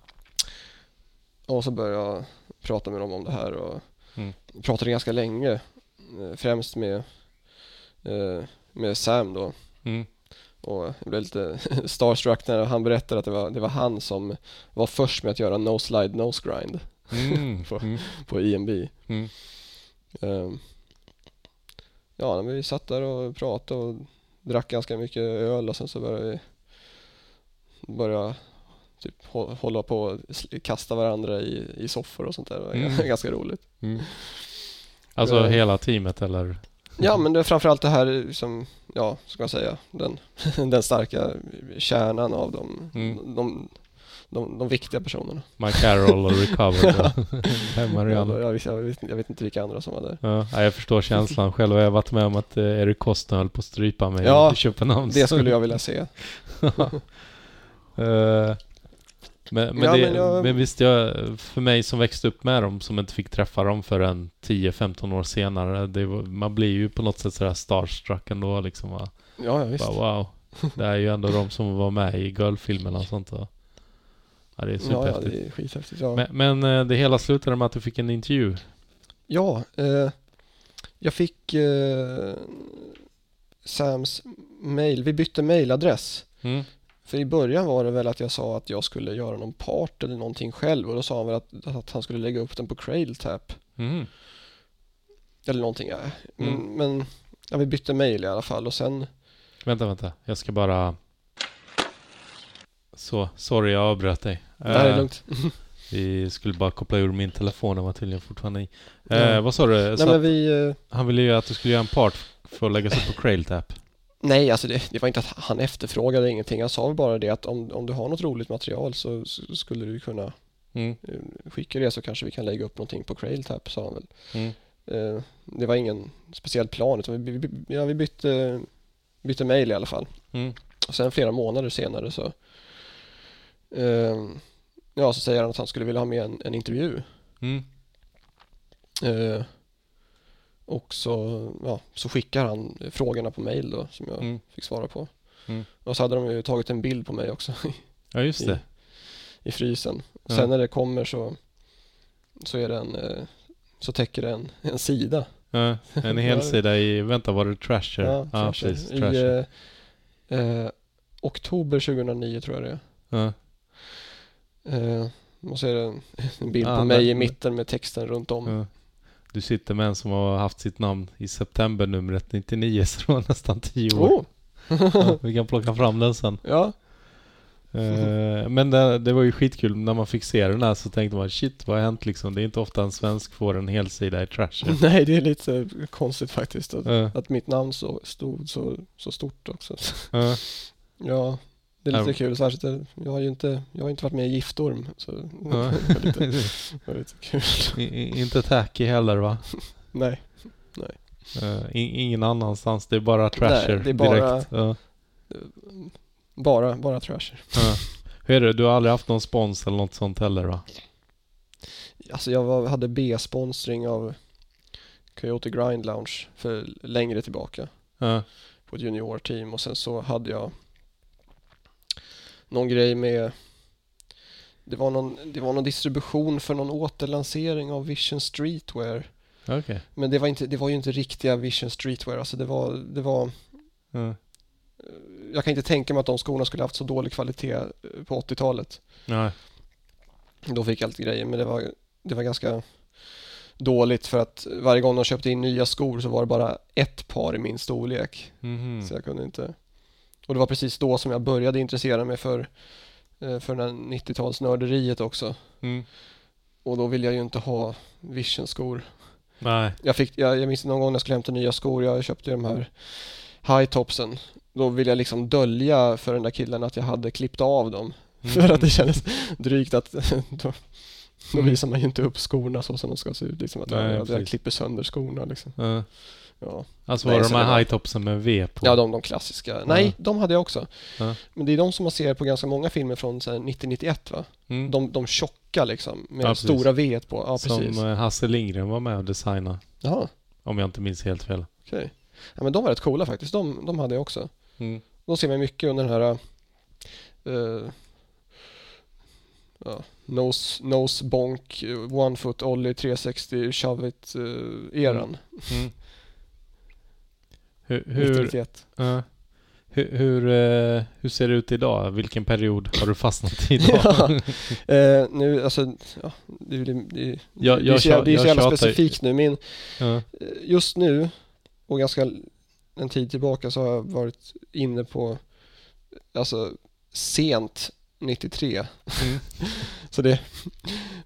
Och så började jag prata med dem om det här och Mm. pratade ganska länge. eh, Främst med, eh, med Sam då. Mm. Och jag blev lite (laughs) starstruck när han berättade att det var, det var han som var först med att göra No Slide Nose Grind Mm. (laughs) Mm. på IMB. Mm. Ehm, Ja, men vi satt där och pratade och drack ganska mycket öl och sen så började vi börja typ hå- hålla på och kasta varandra i, i soffor och sånt där. Det var Mm. (laughs) ganska roligt. Mm. Alltså Eh. hela teamet eller? Ja, men det är framförallt det här som, ja, ska man säga, den, (laughs) den starka kärnan av de, Mm. de, de, de viktiga personerna. Mike Carroll och Howard och Jag, vet- jag, vet, jag vet inte vilka andra som var där. Ja, ja, jag förstår känslan själv och jag har varit med om att eh, Erik Kosten höll på att strypa mig Ja, i Köpenhamn. Det skulle jag vilja se. (laughs) Eh, men, men, Ja, det, men jag- men visst, jag, för mig som växte upp med dem, som inte fick träffa dem förrän 10-15 år senare, det man blir ju på något sätt sådär starstruck ändå liksom. Va? Ja, ja visst. Bara, wow, (laughs) det är ju ändå de som var med i Girl-filmerna och sånt. Och, ja, det är Ja, ja, superhäftigt. det är skithäftigt. Ja, Men, men eh, det hela slutade med att du fick en intervju. ja eh, jag fick eh, Sams mail. Vi bytte mailadress. Mm. För i början var det väl att jag sa att jag skulle göra någon part eller någonting själv och då sa han väl att, att han skulle lägga upp den på Cradle Tap. Mm. Eller någonting. Ja. Men, Mm. men ja, vi bytte mail i alla fall och sen Vänta, vänta. Jag ska bara... Så, sorry jag avbröt dig. Det här är Eh, lugnt. (laughs) Vi skulle bara koppla ur min telefon, den var tydligen fortfarande i. Ja. Eh, vad sa du? Nej vi... eh, han ville ju att du skulle göra en part för att läggas upp på Crailtap. Nej, alltså det, det var inte att han efterfrågade ingenting. Han sa bara det att om, om du har något roligt material så, så skulle du kunna Mm. eh, skicka det så kanske vi kan lägga upp någonting på Crailtap, sa han väl. Mm. Eh, det var ingen speciell plan utan vi, vi, ja, vi bytte, bytte mail i alla fall. Mm. Och sen flera månader senare så eh, Ja, så säger han att han skulle vilja ha med en, en intervju. Mm. Eh, och så, ja, så skickar han frågorna på mail då som jag Mm. fick svara på. Mm. Och så hade de ju tagit en bild på mig också (laughs) Ja, just det. i frysen. Ja. Sen när det kommer så, så är det en, eh, så täcker det en, en sida. Ja, en helsida (laughs) i, vänta var det Trasher? Ja, ja Trasher. precis. I Trasher. eh, eh, oktober 2009 tror jag det är. Ja. Eh, och så är det en, bild på mig i mitten med texten runt om. Du sitter med en som har haft sitt namn i september numret 99, (laughs) så det var nästan 10 år. Oh! Ja, vi kan plocka fram den sen. ja, Eh, men det, det var ju skitkul, när man fick se den här så tänkte man shit vad har hänt liksom? Det är inte ofta en svensk får en helsida i Trasher. (laughs) nej det är lite konstigt faktiskt att, Ja, att mitt namn så, stod så, så stort också. ja. Ja, det är lite Ja. kul. Särskilt, jag har ju inte, jag har inte varit med i Giftorm. Så Ja. (laughs) det var lite, (laughs) det var lite kul. I, inte tacky heller va? (laughs) Nej, Eh, i, ingen annanstans, det är bara Trasher Nej, det är bara- direkt. Ja. bara, bara trasher. Ja. Hur är det, du har aldrig haft någon spons eller något sånt heller va? Alltså jag var, hade B-sponsring av Coyote Grind Lounge för längre tillbaka på ett juniorteam och sen så hade jag någon grej med det var, någon, det var någon distribution för någon återlansering av Vision Streetwear. Okej. Men det var, inte, det var ju inte riktiga Vision Streetwear. Alltså det var, det var Ja. jag kan inte tänka mig att de skorna skulle haft så dålig kvalitet eh, på 80-talet. Nej. Då fick jag lite grejer, men det var, det var ganska dåligt för att varje gång de köpte in nya skor så var det bara ett par i min storlek. Mhm. Så jag kunde inte. Och det var precis då som jag började intressera mig för, eh, för den här 90-talsnörderiet också. Mm. Och då ville jag ju inte ha Vision-skor. Nej. Jag, fick, jag, jag minns någon gång när jag skulle hämta nya skor, jag köpte ju de här high-topsen. Då ville jag liksom dölja för den där killen att jag hade klippt av dem. (laughs) För att det kändes drygt att (laughs) då, då Mm. visar man ju inte upp skorna så som de ska se ut. Liksom, att, Nej, jag, jag klipper sönder skorna. Liksom. Ja. Ja. Alltså Nej, var det de här var- high-topsen med V på? ja, de, de klassiska. Nej, de hade jag också. Ja. Men det är de som man ser på ganska många filmer från så här 90-91 va? Mm. De, de tjocka liksom, med Ja, stora V på. Ja, precis. Som eh, Hasse Lindgren var med och designade. Jaha, Om jag inte minns helt fel. okej. Ja, men de var rätt coola faktiskt. De, de hade jag också. Mm. De ser man mycket under den här uh, ja, nose, nose bonk, eh, one foot ollie 360 shove it eh, eran. Mm. Hur, hur, 91. ja. hur, hur, eh, hur ser det ut idag? Vilken period har du fastnat i idag? Ja. (laughs) Eh, nu, alltså, ja, det, det, det, Jag- det, jag är så, det är så jävla specifikt nu. Min, eh, just nu och ganska en tid tillbaka så har jag varit inne på alltså sent 93. Mm. (laughs) Så det,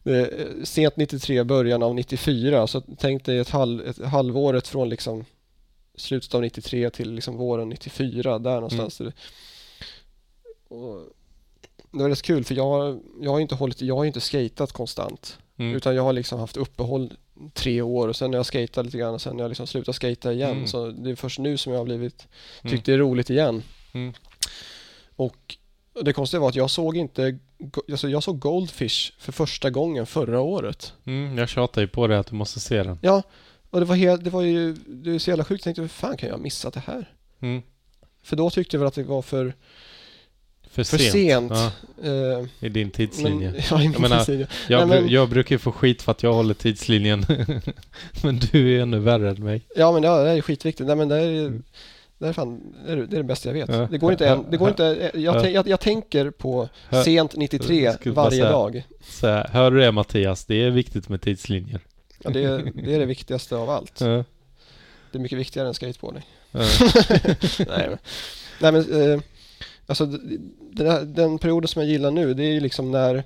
det sent 93, början av 94. Så tänk dig ett, halv, ett halvåret från liksom slutet av 93 till liksom våren 94, där någonstans. Mm. Och det var rätt kul för jag, jag har inte hållit, jag har inte skatat konstant. Mm. Utan jag har liksom haft uppehåll tre år och sen har jag skatat lite grann och sen har jag liksom slutat skata igen. Mm. Så det är först nu som jag har blivit, Mm. tyckt det är roligt igen. Mm. Och det konstiga var att jag såg inte, alltså jag såg Goldfish för första gången förra året. Mm, jag tjatar ju på dig att du måste se den. Ja, och det var, helt, det var ju det är så jävla sjukt. Jag tänkte, hur fan kan jag ha missat det här? Mm. För då tyckte jag väl att det var för, För, för sent. sent. Ja, eh, I din tidslinje. men, (laughs) ja, i min menar, tidslinje. Jag, Nej, men- jag brukar ju få skit för att jag håller tidslinjen. (laughs) men du är ännu värre än mig. Ja men det är skitviktigt. Nej men det är, Mm. det är fan, det är det, är det bästa jag vet. Ja. Det går inte en, det går inte, jag, Ja. tänk- jag, jag tänker på Ja. sent 93 Jag skulle bara varje säga. dag. Så här, hör du det Mattias? Det är viktigt med tidslinjer. Ja, det, är, det är det viktigaste av allt. Ja. Det är mycket viktigare än skateboarding. Ja. (laughs) Nej men, nej, men eh, alltså den, den perioden som jag gillar nu det är ju liksom när, mm,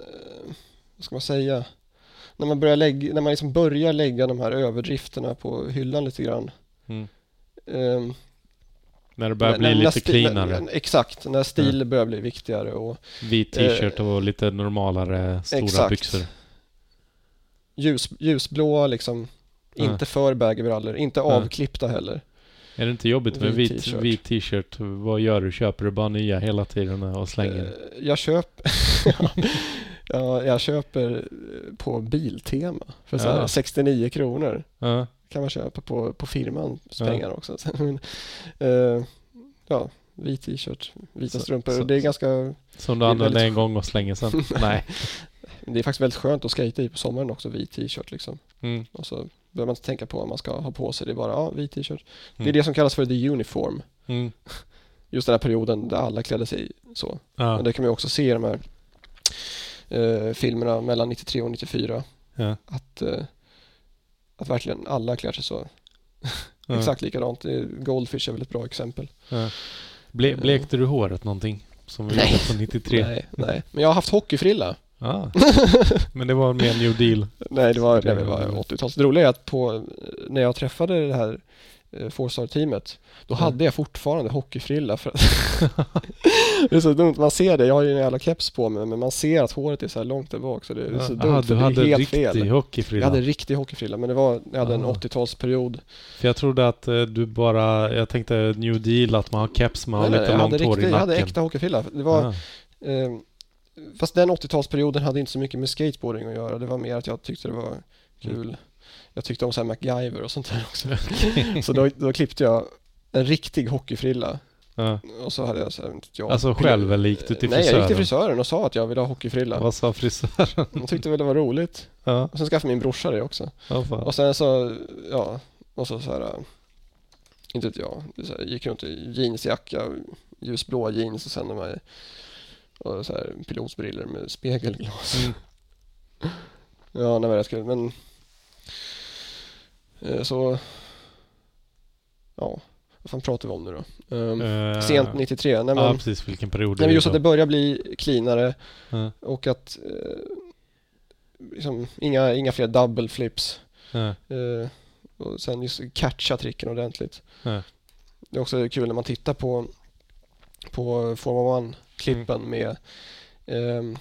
eh, vad ska man säga, när man börjar lägga, när man liksom börjar lägga de här överdrifterna på hyllan lite grann. Mm. Ehm, När det börjar när- bli när lite sti- cleanare. när- Exakt, när stil börjar bli viktigare och Vit t-shirt och lite normalare stora Eh, exakt. byxor. Ljus, ljusblåa liksom, Ja. inte för baggybrallor, inte Ja. avklippta heller. Är det inte jobbigt med Vit vit, t-shirt. Vad gör du? Köper du bara nya hela tiden och slänger? Eh, Jag köper (laughs) ja, jag köper eh, på Biltema för så här Ja. 69 kronor. Kan man köpa på, på firmans pengar också. (laughs) Eh, ja, vit t-shirt, vita Så- strumpor. så- det är ganska, Som du använder väldigt- en gång och slänger sen? (laughs) Nej. Det är faktiskt väldigt skönt att skata i på sommaren också, vit t-shirt liksom. Mm. Och så behöver man inte tänka på vad man ska ha på sig, det är bara, ja, vit t-shirt. Det är Mm. det som kallas för the uniform. Mm. (laughs) Just den här perioden där alla klädde sig så. Ja. Och det kan man också se i de här eh, filmerna mellan 93 och 94. Ja. Att, eh, att verkligen alla klär sig så. (laughs) Ja. Exakt likadant. Är- Goldfish är väl ett bra exempel. Ja. Ble, blekte du håret någonting? Som vi Nej. gjorde på 93? Nej, nej. Men jag har haft hockeyfrilla. (laughs) Men det var mer new deal. Nej, det var, Det det var- var 80-talet. Det roliga är att på, när jag träffade det här eh, Four-star-teamet, då Ja. hade jag fortfarande hockeyfrilla. För att (laughs) det är så dumt, man ser det. Jag har ju en jävla keps på mig, men man ser att håret är så här långt där bak. Så det är så dumt, Aha, du hade helt riktig fel. hockeyfrilla. Jag hade riktig hockeyfrilla, men det var, jag hade en Ah. 80-talsperiod. För jag trodde att eh, du bara, jag tänkte new deal, att man har keps, man har Nej, nej, lite hade långt hår riktig, i jag hade nacken. äkta hockeyfrilla. Det var, eh, fast den 80-talsperioden hade inte så mycket med skateboarding att göra. Det var mer att jag tyckte det var kul. Jag tyckte om så här MacGyver och sånt där också. (laughs) så då, då klippte jag en riktig hockeyfrilla. Ja. Och så hade jag så här, jag, Alltså själv eller gick du till Nej, jag gick till frisören? frisören och sa att jag ville ha hockeyfrilla. Vad sa frisören? De tyckte väl det var roligt. Ja, Och sen skaffade min brorsa det också. fan. Och sen så, ja, och så så här, inte vet jag, så här, gick runt i jeansjacka, ljusblåa jeans och sen de här, och så här pilotsbrillor med spegelglas. Mm. (laughs) Ja, det var rätt kul, men eh, så, ja, vad fan pratar vi om nu då? Um, Eh, sent 93, nej Ja, men, precis. Vilken period nej, men just att det börjar bli cleanare Ja, och att eh, liksom, inga, inga fler double flips. ja, och sen just catcha tricken ordentligt. Ja. Det är också kul när man tittar på, på Formula 1-klippen Mm. med ehm,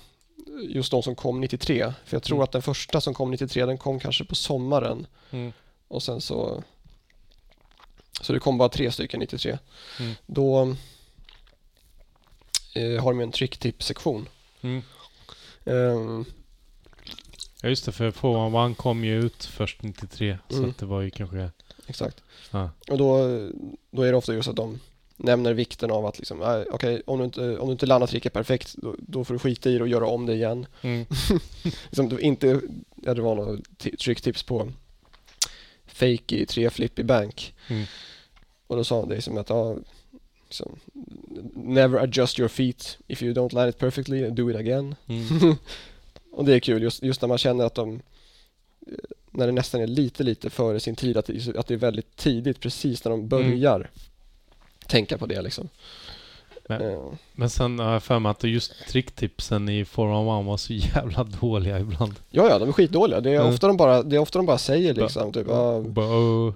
just de som kom 93. För jag tror Mm. att den första som kom 93 den kom kanske på sommaren mm, och sen så så det kom bara tre stycken 93. Mm. Då eh, har de ju en tricktip-sektion. mm. Ehm, Ja just det, för Formula 1 kom ju ut först 93. Så Mm. att det var ju kanske... exakt. Ja. Och då, då är det ofta just att de nämner vikten av att liksom, äh, okej, om, du inte, om du inte landar tricket perfekt, då, då får du skita i det och göra om det igen. Mm. (laughs) Liksom, det, inte, ja, det var några ti- tricktips på fake i tre flip i bank. Mm. Och då sa han det som att, ja, liksom, never adjust your feet if you don't land it perfectly, do it again. Mm. (laughs) och det är kul, just, just när man känner att de eh, när det nästan är lite, lite före sin tid, att det, att det är väldigt tidigt, precis när de börjar tänka på det liksom. Men- Eh, Men sen har jag för mig att just tricktipsen i Formula 1 var så jävla dåliga ibland. ja, ja, de är skitdåliga. Det är, Mm. ofta, de bara, det är ofta de bara säger liksom, typ, ja, Bara, oh,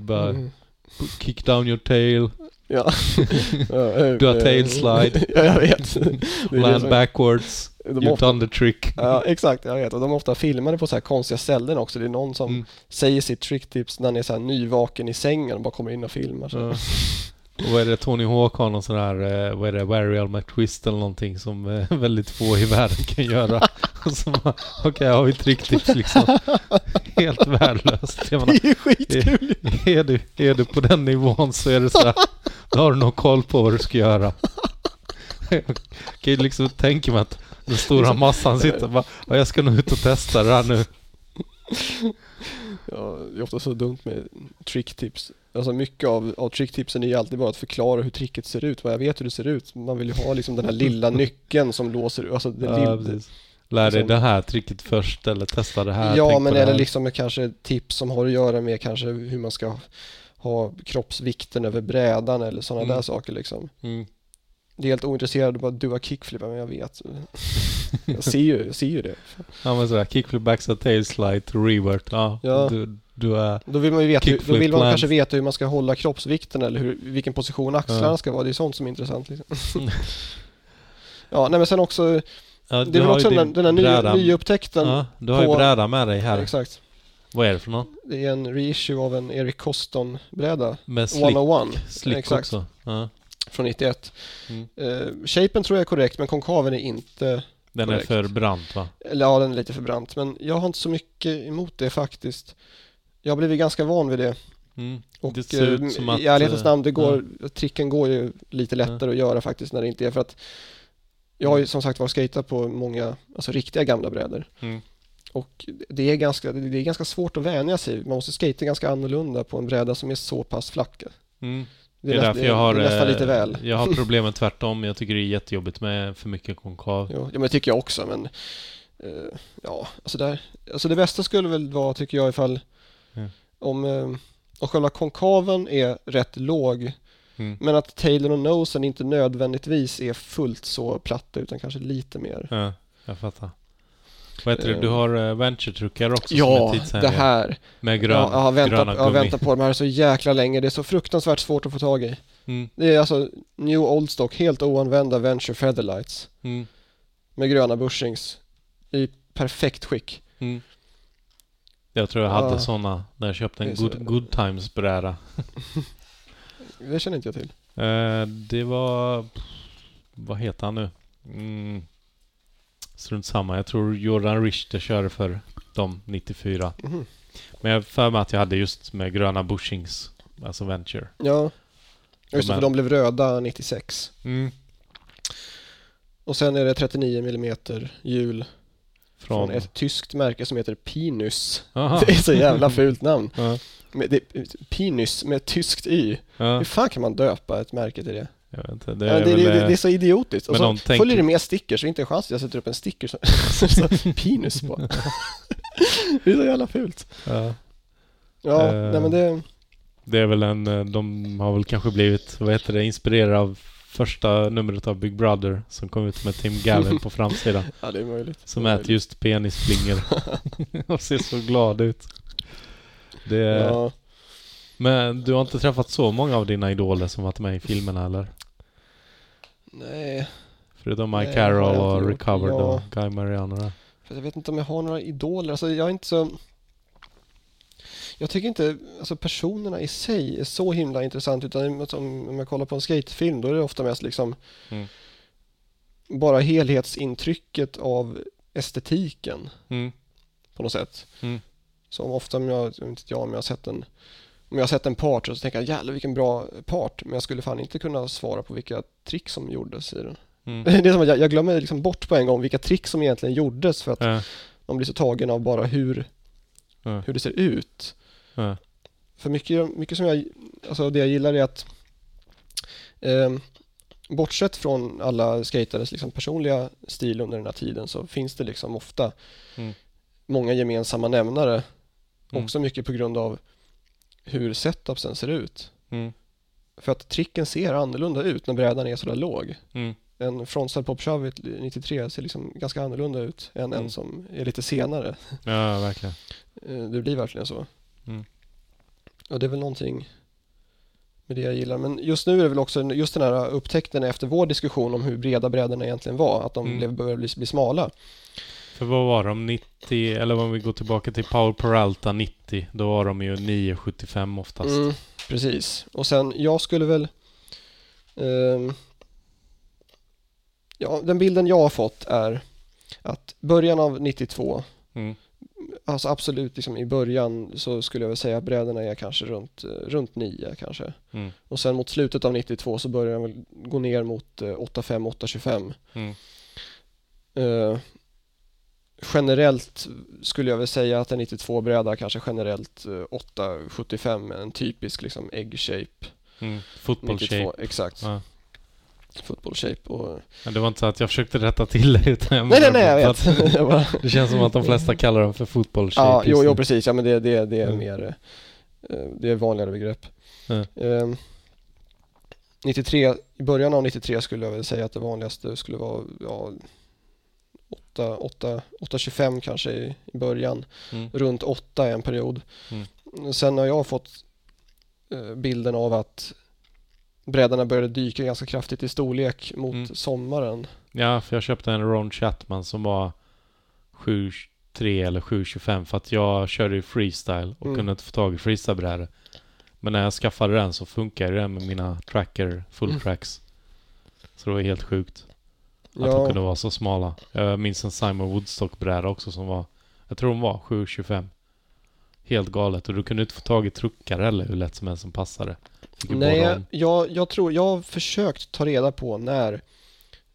bara mm, kick down your tail, ja. (laughs) Eh, Do a eh, tail slide. (laughs) ja, jag vet. (laughs) Land backwards, De you've done the trick. ja, exakt, jag vet. Och de är ofta filmade på så här konstiga ställen också. Det är någon som Mm. säger sitt tricktips när han är så här nyvaken i sängen och bara kommer in och filmar. Så. Ja. Och vad är det, Tony Hawk har någon sån här, eh, vad är det, Varial McTwist eller någonting som eh, (laughs) väldigt få i världen kan göra. (laughs) Och så bara, okej, har vi tricktips liksom. (laughs) Helt värdelöst. Jag menar, Det är skitkul! är du, är du på den nivån så är det så här, då har du nog koll på vad du ska göra. Jag kan ju liksom tänka mig att den stora massan sitter och bara, "Ja, jag ska nog ut och testa det här nu. Ja, det är ofta så dumt med tricktips. Alltså mycket av, av tricktipsen är ju alltid bara att förklara hur tricket ser ut. Vad jag vet hur det ser ut. Man vill ju ha liksom den här lilla (laughs) nyckeln som låser, alltså det Ja, precis. Lär dig liksom- det här tricket först eller testa det här. Ja, men eller liksom kanske tips som har att göra med kanske hur man ska ha kroppsvikten över brädan eller sådana Mm. där saker liksom. Mm. Det är helt ointresserad av att du har kickflip, men jag vet. (laughs) Jag ser ju, jag ser ju det. Ja men sådär, kickflip, backside, tail slide, revert. Ja, Ja. Du, du är... Då vill man ju veta, då vill man kanske veta hur man ska hålla kroppsvikten eller hur, vilken position axlarna Ja. ska vara. Det är sånt som är intressant. Liksom. (laughs) ja, nej men sen också, Ja, det är väl också den, här- den här nya, bräda. nyupptäckten. Ja, du har ju på- bräda med dig här. Exakt. Vad är det för någon? Det är en reissue av en Eric Coston-bräda. Med slick, 101 slick exakt. också. Ja. från 91. Mm. Uh, shapen tror jag är korrekt, men konkaven är inte, Den Korrekt. är för brant va? eller ja den är lite för brant. Men jag har inte så mycket emot det faktiskt. Jag har blivit ganska van vid det. Mm. Och Det ser ut eh, som att, i ärlighetens eh, namn, det går, tricken går ju lite lättare att göra faktiskt när det inte är för att jag har ju som sagt varit skejtat på många, alltså riktiga gamla brädor. Mm. Och det är, ganska, det är ganska svårt att vänja sig. Man måste skata ganska annorlunda på en bräda som är så pass flack. Mm. Det är, Det är därför jag har... nästan eh, lite väl. Jag har (laughs) problemen tvärtom. Jag tycker det är jättejobbigt med för mycket konkav. Jo, ja, men det tycker jag också, men eh, ja, alltså, där, alltså det bästa skulle väl vara, tycker jag, ifall Mm. om, eh, om själva konkaven är rätt låg, Mm. men att tailen och nosen inte nödvändigtvis är fullt så platta, utan kanske lite mer. Ja, jag fattar. Vad heter det? Eh. Du har uh, venture-truckar också som Ja, är det tidsenliga. här. Med grön, jag, jag, har väntat, gröna jag har gummi. väntat på de här så jäkla länge. Det är så fruktansvärt svårt att få tag i. Mm. Det är alltså New Old Stock, helt oanvända Venture Featherlights Mm. med gröna bushings i perfekt skick. Mm. Jag tror jag hade Ja. sådana när jag köpte en good, good times bräda. (laughs) Det känner inte jag till. Eh, det var... Vad heter han nu? Mm. Strunt samma. Jag tror Jordan Richter körde för dem 94. Mhm. Men jag för mig att jag hade just med gröna bushings. Alltså Venture. Ja, just det, De för de blev röda 96. Mm. Och sen är det 39 mm hjul från Från... ett tyskt märke som heter Pinus. Aha. (laughs) Det är så jävla (laughs) fult namn. Ja. Det, Pinus med ett tyskt y. Ja. Hur fan kan man döpa ett märke till det? Inte. Det Ja, är det, väl... det, det, eh, det är så idiotiskt. Och så de tänker- följer det med stickers, så inte en chans att jag sätter upp en sticker som (laughs) så Pinus på. det är så jävla fult. ja. Ja, Eh. nej men det... Det är väl en... eh, De har väl kanske blivit, vad heter det, inspirerade av första numret av Big Brother som kom ut med Tim Gavin på framsidan. (laughs) Ja, det är möjligt. Som är äter just penisflingor. (laughs) och ser så glad ut. Det. Ja, Men du har inte träffat så många av dina idoler som varit med i filmerna eller? nej. Förutom Mike Carroll och. Recovered Ja. och Guy Mariano där. För jag vet inte om jag har några idoler. Alltså jag är inte så... Jag tycker inte, alltså personerna i sig är så himla intressant utan om om jag kollar på en skatefilm då är det ofta mest liksom Mm. bara helhetsintrycket av estetiken Mm. på något sätt. Mm. Som ofta om jag, jag inte jag, om jag har sett en om jag har sett en part så tänker jag jävlar vilken bra part men jag skulle fan inte kunna svara på vilka trick som gjordes i den. Mm. (laughs) Det är som att jag, jag glömmer liksom bort på en gång vilka trick som egentligen gjordes för att Ja. man blir så tagen av bara hur, Ja. hur det ser ut. Ja. För mycket, mycket som jag, alltså det jag gillar är att eh, bortsett från alla skatares liksom personliga stil under den här tiden så finns det liksom ofta Mm. många gemensamma nämnare. Mm. Också mycket på grund av hur setupsen ser ut. Mm. För att tricken ser annorlunda ut när brädan är sådär låg. Mm. En frontside pop shove 93 ser liksom ganska annorlunda ut än Mm. en som är lite senare. ja, verkligen. Eh, Det blir verkligen så. Mm. Och det är väl någonting med det jag gillar. Men just nu är det väl också just den här upptäckten efter vår diskussion om hur breda brädorna egentligen var. Att de Mm. blev, började bli, bli smala. För vad var de? 90, eller om vi går tillbaka till Paul Peralta 90, då var de ju 975 oftast. Mm, precis. Och sen, jag skulle väl... ehm, ja, den bilden jag har fått är att början av 92 Mm. Alltså absolut, liksom i början så skulle jag väl säga att brädorna är kanske runt, eh, runt 9 kanske. Mm. Och sen mot slutet av 92 så börjar de väl gå ner mot eh, 85-825. Mm. Eh, generellt skulle jag väl säga att en 92-bräda kanske generellt eh, 875 en typisk liksom egg shape. Mm. Football 92, shape. exakt. Ja. Football shape och... Men det var inte så att jag försökte rätta till det utan jag Nej nej nej jag vet. att (laughs) Det känns som att de flesta kallar dem för football shape ja, jo, jo precis. Ja men det, det, det är Mm. mer eh, Det är vanligare begrepp. Ja. Ehm, 93, i början av 93 skulle jag väl säga att det vanligaste skulle vara ja, 8, 8, 825 kanske i, i början. Mm. Runt 8 en period. Mm. Sen har jag fått eh, bilden av att brädorna började dyka ganska kraftigt i storlek mot Mm. sommaren. Ja, för jag köpte en Ron Chatman som var 7.3 eller 7.25 för att jag körde ju freestyle och Mm. kunde inte få tag i freestylebrädor. Men när jag skaffade den så funkar den med mina tracker full Mm. tracks. Så det var helt sjukt att de Ja, kunde vara så smala. Jag minns en Simon Woodstock-bräda också som var, jag tror de var 7.25. Helt galet och du kunde inte få tag i truckar eller hur lätt som helst som passade. Nej, jag, jag tror, jag har försökt ta reda på när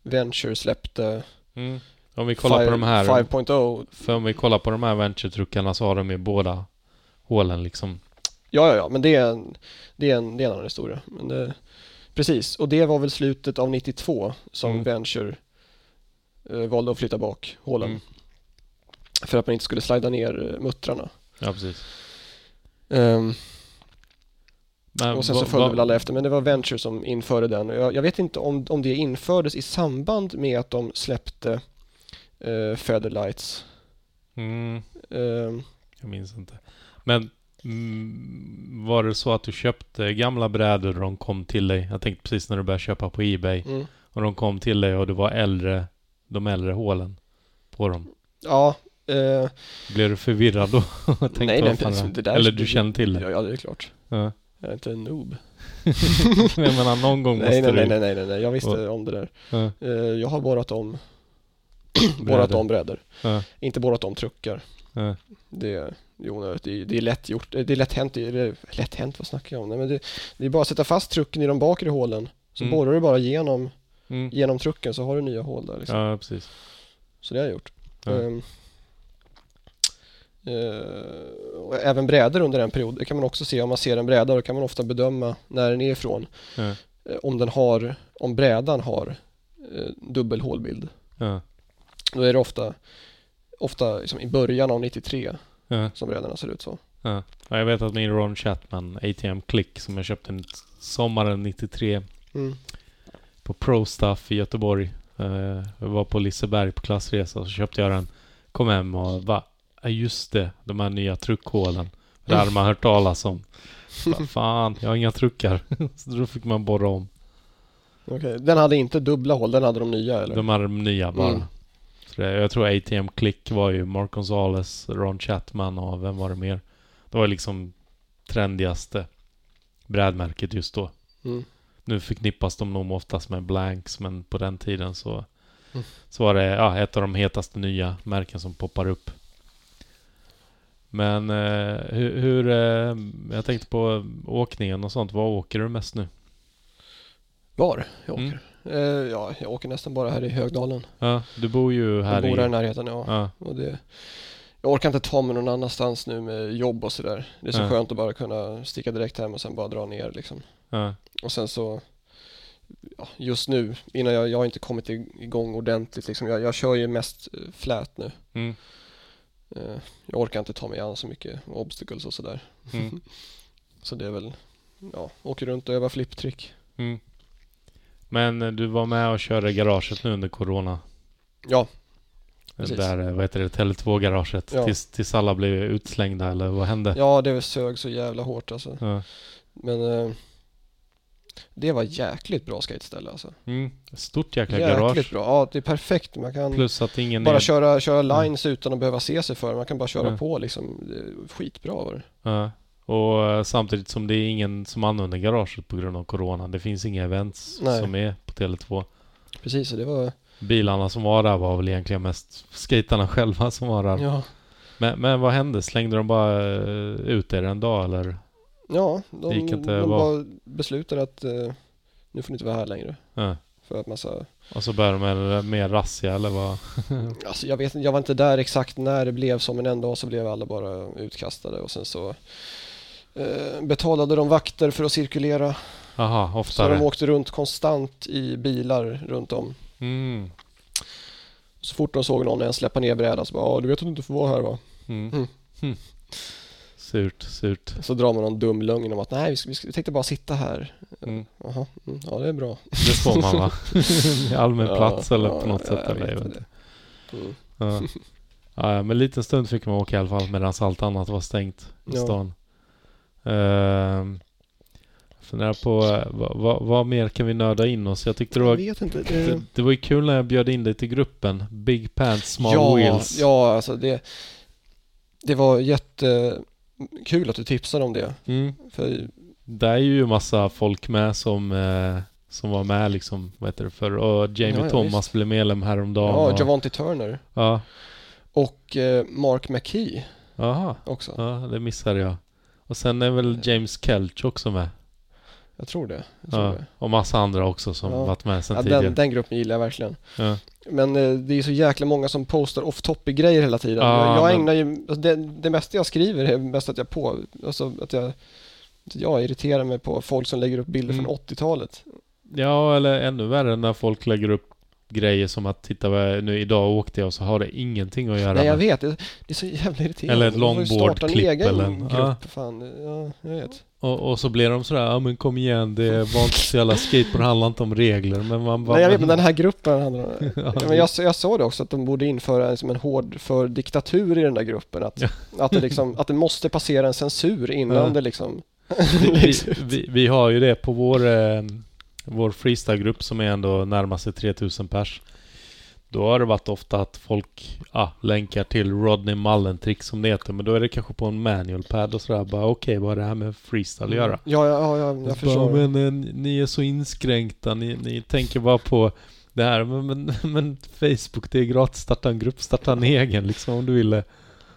Venture släppte Mm. Om vi kollar på de här 5.0. För om vi kollar på de här Venture-truckarna så har de ju båda hålen liksom. Ja, ja, ja, men det är en, det är en, det är en annan historia. Men det, precis, och det var väl slutet av 92 som Mm. Venture eh, valde att flytta bak hålen. Mm. För att man inte skulle slida ner eh, muttrarna. Ja, precis. Ehm, Men och sen så följde väl alla efter, men det var Venture som införde den. Jag, jag vet inte om, om det infördes i samband med att de släppte uh, Featherlights. Mm, Ehm, jag minns inte. Men mm, var det så att du köpte gamla brädor och de kom till dig? Jag tänkte precis när du började köpa på Ebay. mm. Och de kom till dig och det var äldre, de äldre hålen på dem. Ja, eh, Blev du förvirrad då? (laughs) Tänkte, nej, nej, det? det där Eller du kände till det? Ja, ja, det är klart. Ja. Jag är inte en noob. (laughs) jag menar någon gång Nej, måste nej, nej, du... nej, nej, nej, nej, jag visste om det där. Ja, Eh, jag har borrat om (clears throat) borrat om brädor. Ja, Inte borrat om truckar. ja. Det är onödigt. Det är, det är lätt gjort. Det är lätt hänt. Det är lätt hänt, vad snackar jag om? Nej, men det, det är bara att sätta fast trucken i de bakre hålen. Så Mm. borrar du bara genom, Mm. genom trucken så har du nya hål där. Liksom. ja, precis. Så det har jag gjort. Ja. Eh, och även brädor under en period. Det kan man också se. Om man ser en bräda då kan man ofta bedöma när den är ifrån. Eh, om den har, om brädan har eh, dubbel hålbild. Ja, Då är det ofta, ofta liksom i början av 93 ja. som brädorna ser ut så. Ja. Ja, jag vet att min Ron Chatman ATM Click som jag köpte en sommaren 93 Mm. på Pro Stuff i Göteborg. Eh, jag var på Liseberg på klassresa så köpte jag den. Kom hem och bara, ja just det, de här nya truckhålen. Det hade man hört talas om. Fan, jag har inga truckar. (laughs) så då fick man borra om. Okej, Den hade inte dubbla hål, den hade de nya eller? De hade de nya bara. Mm. Så det, jag tror ATM Click var ju Mark Gonzales, Ron Chatman och vem var det mer? Det var liksom trendigaste brädmärket just då. Mm. Nu förknippas de nog oftast med blanks men på den tiden så, Mm. så var det ja, ett av de hetaste nya märken som poppar upp. Men eh, hur, hur eh, jag tänkte på åkningen och sånt. Vad åker du mest nu? Var jag Mm. åker? Eh, ja, jag åker nästan bara här i Högdalen. Ja, du bor ju här Jag bor i... här i närheten, ja. Ja, Och det, jag orkar inte ta mig någon annanstans nu med jobb och sådär. Det är så Ja. skönt att bara kunna sticka direkt hem och sen bara dra ner liksom. ja, Och sen så, ja, just nu, innan jag, jag har inte kommit igång ordentligt liksom. Jag, jag kör ju mest eh, flät nu. mm, Jag orkar inte ta mig an så mycket obstacles och sådär. mm, (laughs) Så det är väl, ja, åker runt och övar flipptrick. mm. Men eh, du var med och körde garaget nu under Corona? Ja, Precis. Där, eh, vad heter det, Tele2-garaget? Ja. Tills, tills alla blev utslängda eller vad hände? ja det sög så jävla hårt alltså. Ja. Men eh, det var jäkligt bra skateställe alltså. Mm. Stort jäkla Jäkligt garage. bra. Ja, det är perfekt. Man kan Plus att ingen bara är... köra, köra lines utan att behöva se sig för. Man kan bara köra Ja. på liksom. Skitbra var det. Ja. Och eh, samtidigt som det är ingen som använder garaget på grund av Corona. Det finns inga events Nej. som är på Tele2. Precis, och det var... Bilarna som var där var väl egentligen mest skaterna (laughs) själva som var där. Ja, Men, men vad hände? Slängde de bara eh, ut er en dag eller? Ja de, Det gick inte de vara- bara beslutade att eh, nu får ni inte vara här längre. Ja. För att massa, Och så började de med mer razzia eller vad? (laughs) alltså jag vet inte, jag var inte där exakt när det blev så men en dag så blev alla bara utkastade och sen så eh, betalade de vakter för att cirkulera. Jaha, Så de oftare. åkte runt konstant i bilar runt om. Mm. Så fort de såg någon ens släppa ner brädan så bara ja du vet att du inte får vara här va? Mm. Mm. Surt, surt. Så drar man någon dum lögn om att nej vi, vi, tänkte bara sitta här. Mm. Jaha, mm, ja det är bra. Det får man va? (laughs) Allmän Ja, plats eller ja, på något ja, sätt jag eller jag vet. Mm. Ja. Ja, men en liten stund fick man åka i alla fall medan allt annat var stängt i stan. Ehm, funderar på eh, vad, vad, vad mer kan vi nörda in oss? Jag tyckte det var, inte. det, Det... det var ju kul när jag bjöd in dig till gruppen. Big Pants Small ja, Wheels. ja, alltså det, det var jättekul att du tipsade om det. Mm. För, Det är ju massa folk med som, eh, som var med liksom, vad heter det för Och Jamie Ja, ja, Thomas visst. blev medlem häromdagen. ja, och, Javante Turner ja. och eh, Mark McKee Jaha. också. Ja, det missade jag. Och sen är väl James Kelch också med. Jag tror det. Jag tror Ja. det. Och massa andra också som Ja. varit med sen Ja, tidigare. den, den gruppen gillar jag verkligen. Ja. Men eh, det är så jäkla många som postar off topic grejer hela tiden. Ja, jag jag men- ägnar ju, alltså det, det mesta jag skriver är mest att jag på, alltså att jag, jag irriterar mig på folk som lägger upp bilder Mm. från 80-talet. Ja, eller ännu värre när folk lägger upp grejer som att titta vad nu idag åkte jag och så har det ingenting att göra Nej jag med. vet, det, är så jävla irriterande. Eller ett longboard-klipp en egen eller- grupp. ja. Fan, ja, jag vet. Och, och så blir de sådär, ja men kom igen, det var inte så jävla skateboard handlar inte om regler. Men man bara... Nej jag vet, men den här gruppen handlar om (laughs) Ja, men jag, jag sa det också att de borde införa liksom en hård för diktatur i den där gruppen. Att, Ja. att, det, liksom, (laughs) att det måste passera en censur innan Ja. det liksom vi, (laughs) vi, vi har ju det på vår, eh, vår freestyle-grupp som är ändå närmar sig 3000 pers. Då har det varit ofta att folk ah, länkar till Rodney Mullen-trick som det heter. Men då är det kanske på en manual pad och sådär. Bara okej, vad har det här med freestyle att göra? Ja, ja, ja, ja jag så förstår. Bara, men eh, ni är så inskränkta, ni, ni tänker bara på det här. Men, men, (laughs) men Facebook, det är gratis. Starta en grupp, starta en egen liksom om du ville.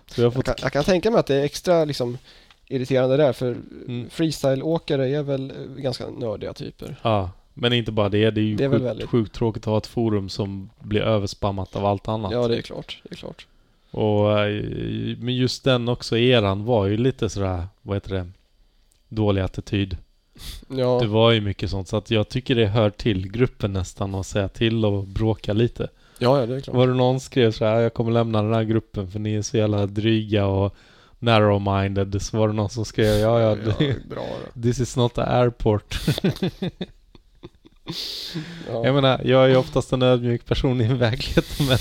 Så jag har jag, fått... kan, jag kan tänka mig att det är extra liksom irriterande där för Mm. freestyle-åkare är väl eh, ganska nördiga typer. Ja, men inte bara det. Det är ju Det är sjukt, väldigt- sjukt tråkigt att ha ett forum som blir överspammat av allt annat. Ja, det är klart. Det är klart. Och, eh, men just den också, eran var ju lite sådär, vad heter det? Dålig attityd. Ja, Det var ju mycket sånt. Så att jag tycker det hör till gruppen nästan att säga till och bråka lite. ja, ja, det är klart. Var det någon skrev så här, jag kommer lämna den här gruppen för ni är så jävla dryga och narrow-minded. Så var det någon som skrev, ja ja, det, bra this is not the airport. (laughs) (laughs) Ja. Jag menar, jag är oftast en ödmjuk person i verkligheten (laughs) men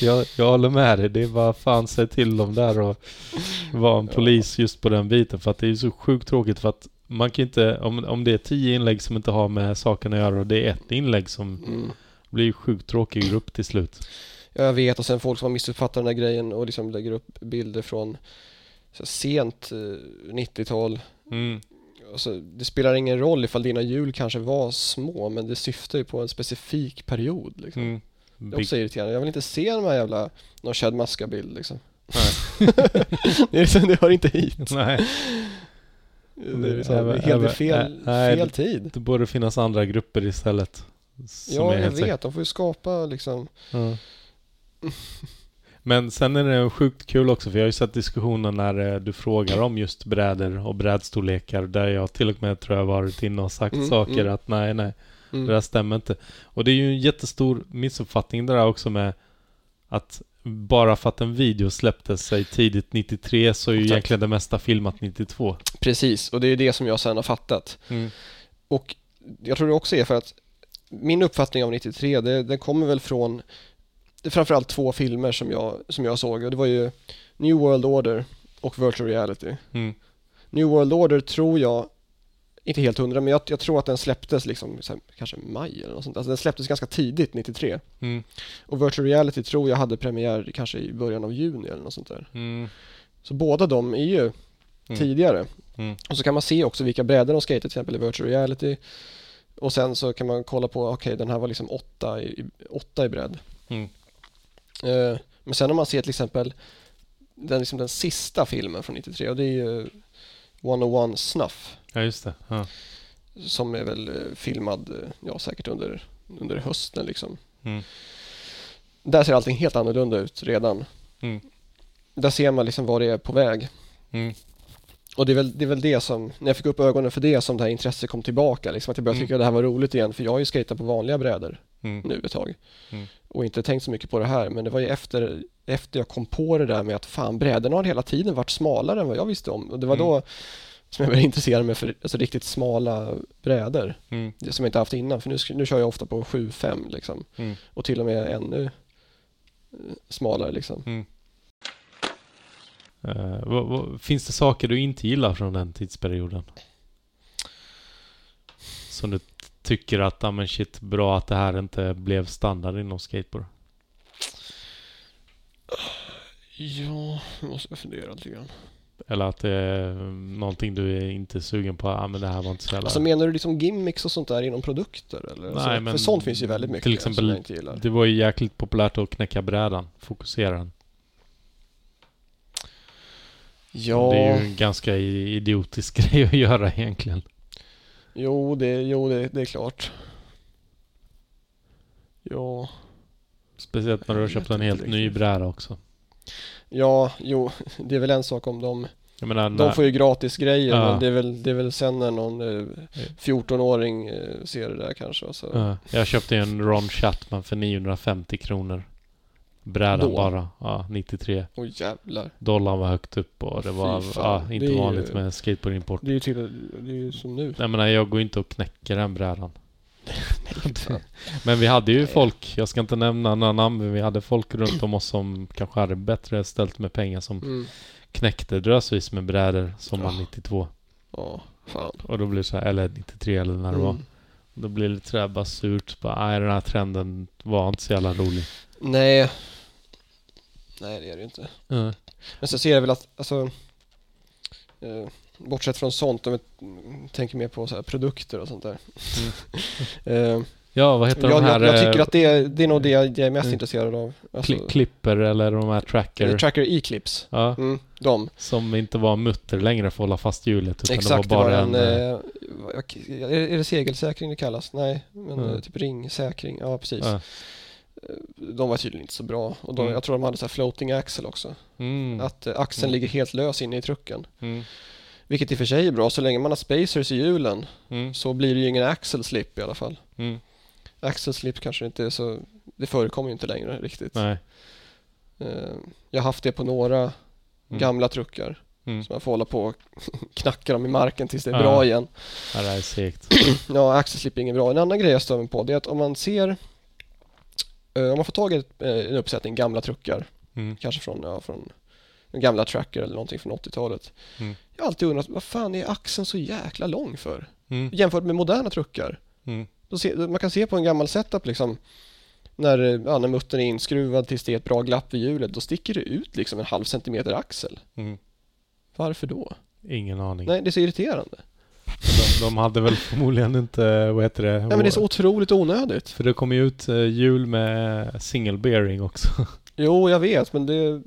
jag, jag håller med dig. Det är bara fan säg till dem där och vara en polis just på den biten. För att det är ju så sjukt tråkigt för att man kan inte, om, om det är tio inlägg som inte har med saken att göra och det är ett inlägg som Mm. blir sjukt tråkig grupp till slut. Ja, jag vet och sen folk som har missuppfattat den där grejen och liksom lägger upp bilder från sent eh, 90-tal. Mm. Alltså, det spelar ingen roll ifall dina hjul kanske var små men det syftar ju på en specifik period. Liksom. Mm. Det är också irriterande. Jag vill inte se de här jävla någon Chad Muska-bild liksom. nej. (laughs) det, är liksom, det hör inte hit. nej, Det är liksom Även- helt även- fel, nej, fel tid. det borde finnas andra grupper istället. Ja, jag helt säkert- vet. De får ju skapa liksom. Ja. (laughs) Men sen är det sjukt kul också för jag har ju sett diskussioner när eh, du frågar om just brädor och brädstorlekar där jag till och med tror jag varit inne och sagt Mm, saker mm. att nej, nej, det Mm. där stämmer inte. Och det är ju en jättestor missuppfattning det där också med att bara för att en video släpptes sig tidigt 93 så är ju Exakt. egentligen det mesta filmat 92. Precis, och det är det som jag sen har fattat. Mm. Och jag tror det också är för att min uppfattning av 93, det, den kommer väl från det är framförallt två filmer som jag, som jag såg och det var ju New World Order och Virtual Reality. Mm. New World Order tror jag, inte helt hundra, men jag, jag tror att den släpptes liksom här, kanske maj eller något sånt. Alltså den släpptes ganska tidigt, 93. Mm. Och Virtual Reality tror jag hade premiär kanske i början av juni eller något sånt där. Mm. Så båda de är ju Mm. tidigare. Mm. Och så kan man se också vilka brädor de skater till exempel i Virtual Reality. Och sen så kan man kolla på, okej den här var liksom åtta i, åtta i bredd. Mm. Eh, men sen om man ser till exempel den, liksom den sista filmen från 93 och det är ju 101 Snuff. Ja, just det. Ja. Som är väl eh, filmad, eh, ja säkert under under hösten liksom. Mm. Där ser allting helt annorlunda ut redan. Mm. Där ser man liksom vad det är på väg. Mm. Och det är, väl, det är väl det som, när jag fick upp ögonen för det som det här intresset kom tillbaka. Liksom att jag började Mm. tycka att det här var roligt igen. För jag har ju skejtat på vanliga brädor Mm. nu ett tag. Mm. Och inte tänkt så mycket på det här. Men det var ju efter, efter jag kom på det där med att fan brädorna har hela tiden varit smalare än vad jag visste om. Och det var Mm. då som jag började intressera mig för alltså, riktigt smala brädor. Mm. Som jag inte haft innan. För nu, nu kör jag ofta på 7-5 liksom. Mm. Och till och med ännu eh, smalare liksom. Eh, vad, vad, finns det saker du inte gillar från den tidsperioden? Som du tycker att, ja men shit, bra att det här inte blev standard inom skateboard? Ja, nu måste jag fundera lite grann. Eller att det är någonting du är inte sugen på, ja men det här var inte så jävla... Alltså menar du liksom gimmicks och sånt där inom produkter eller? Nej, så? men För sånt finns ju väldigt mycket till exempel- jag inte gillar. det var ju jäkligt populärt att knäcka brädan, fokusera den. Ja, Det är ju en ganska idiotisk (laughs) grej att göra egentligen. Jo, det, jo det, det är klart. Ja, Speciellt när du har köpt en helt ny bräda också. ja, jo, det är väl en sak om de, menar, de får ju gratis grejer Ja. men det är, väl, det är väl sen när någon eh, 14-åring eh, ser det där kanske. Så. Ja, jag köpte ju en Ron Chatman för 950 kronor. Brädan Då? bara. Ja, 93. Oj jävlar. Dollarn var högt upp och det var ja, inte det är ju- vanligt med skateboardimport. Det är ju, till, det är ju som nu. Jag menar, jag går inte och knäcker den brädan. (laughs) (laughs) men vi hade ju folk, jag ska inte nämna några namn, men vi hade folk runt om oss som kanske hade bättre ställt med pengar som Mm. knäckte drösvis med brädor sommaren Ja. 92. Ja, fan. Och då blir det så här, eller 93 eller när det var. Mm. Då blir det lite sådär bara surt. Bara, nej, den här trenden var inte så jävla rolig. Nej. Nej, det är det ju inte. Ja. Men så ser jag väl att, alltså, eh, bortsett från sånt, om jag mm, tänker mer på så här produkter och sånt där. (laughs) eh, Ja, vad heter jag, de här? jag, jag tycker eh, att det är, det är nog det jag är mest Mm. intresserad av. Alltså, Kli- Clipper eller de här tracker. eh, Tracker E-clips. Ja, Mm, de. som inte var mutter längre för att hålla fast hjulet. Utan Exakt, det var bara en... eh, eh, vad- är, det segelsäkring det kallas? Nej, men Mm. eh, typ ringsäkring. Ja, precis. ja. De var tydligen inte så bra. Och de, Mm. jag tror de hade så floating axel också. Mm. Att eh, axeln Mm. ligger helt lös inne i trucken. Mm. Vilket i och för sig är bra, så länge man har spacers i hjulen Mm. så blir det ju ingen axel slip i alla fall. Mm. Axel slip kanske inte är så, det förekommer ju inte längre riktigt. Nej. Eh, Jag har haft det på några Mm. gamla truckar. Mm. Så man får hålla på och (laughs) knacka dem i marken tills det är Ja. bra igen. Ja, det är segt. (clears throat) Ja, axel slip är inget bra. En annan grej jag stör mig på det är att om man ser eh, om man får tag i eh, en uppsättning gamla truckar, Mm. kanske från, ja, från gamla tracker eller någonting från 80-talet. Mm. Jag har alltid undrat, vad fan är axeln så jäkla lång för? Mm. Jämfört med moderna truckar. Mm. Ser, man kan se på en gammal setup liksom när, eh, ja, när muttern är inskruvad tills det är ett bra glapp vid hjulet, då sticker det ut liksom en halv centimeter axel. Mm. Varför då? Ingen aning. Nej, det är så irriterande. De, de hade väl förmodligen inte, vad heter det? Nej, men det är så otroligt onödigt. För det kom ju ut eh, hjul med single bearing också. (laughs) Jo, jag vet, men det...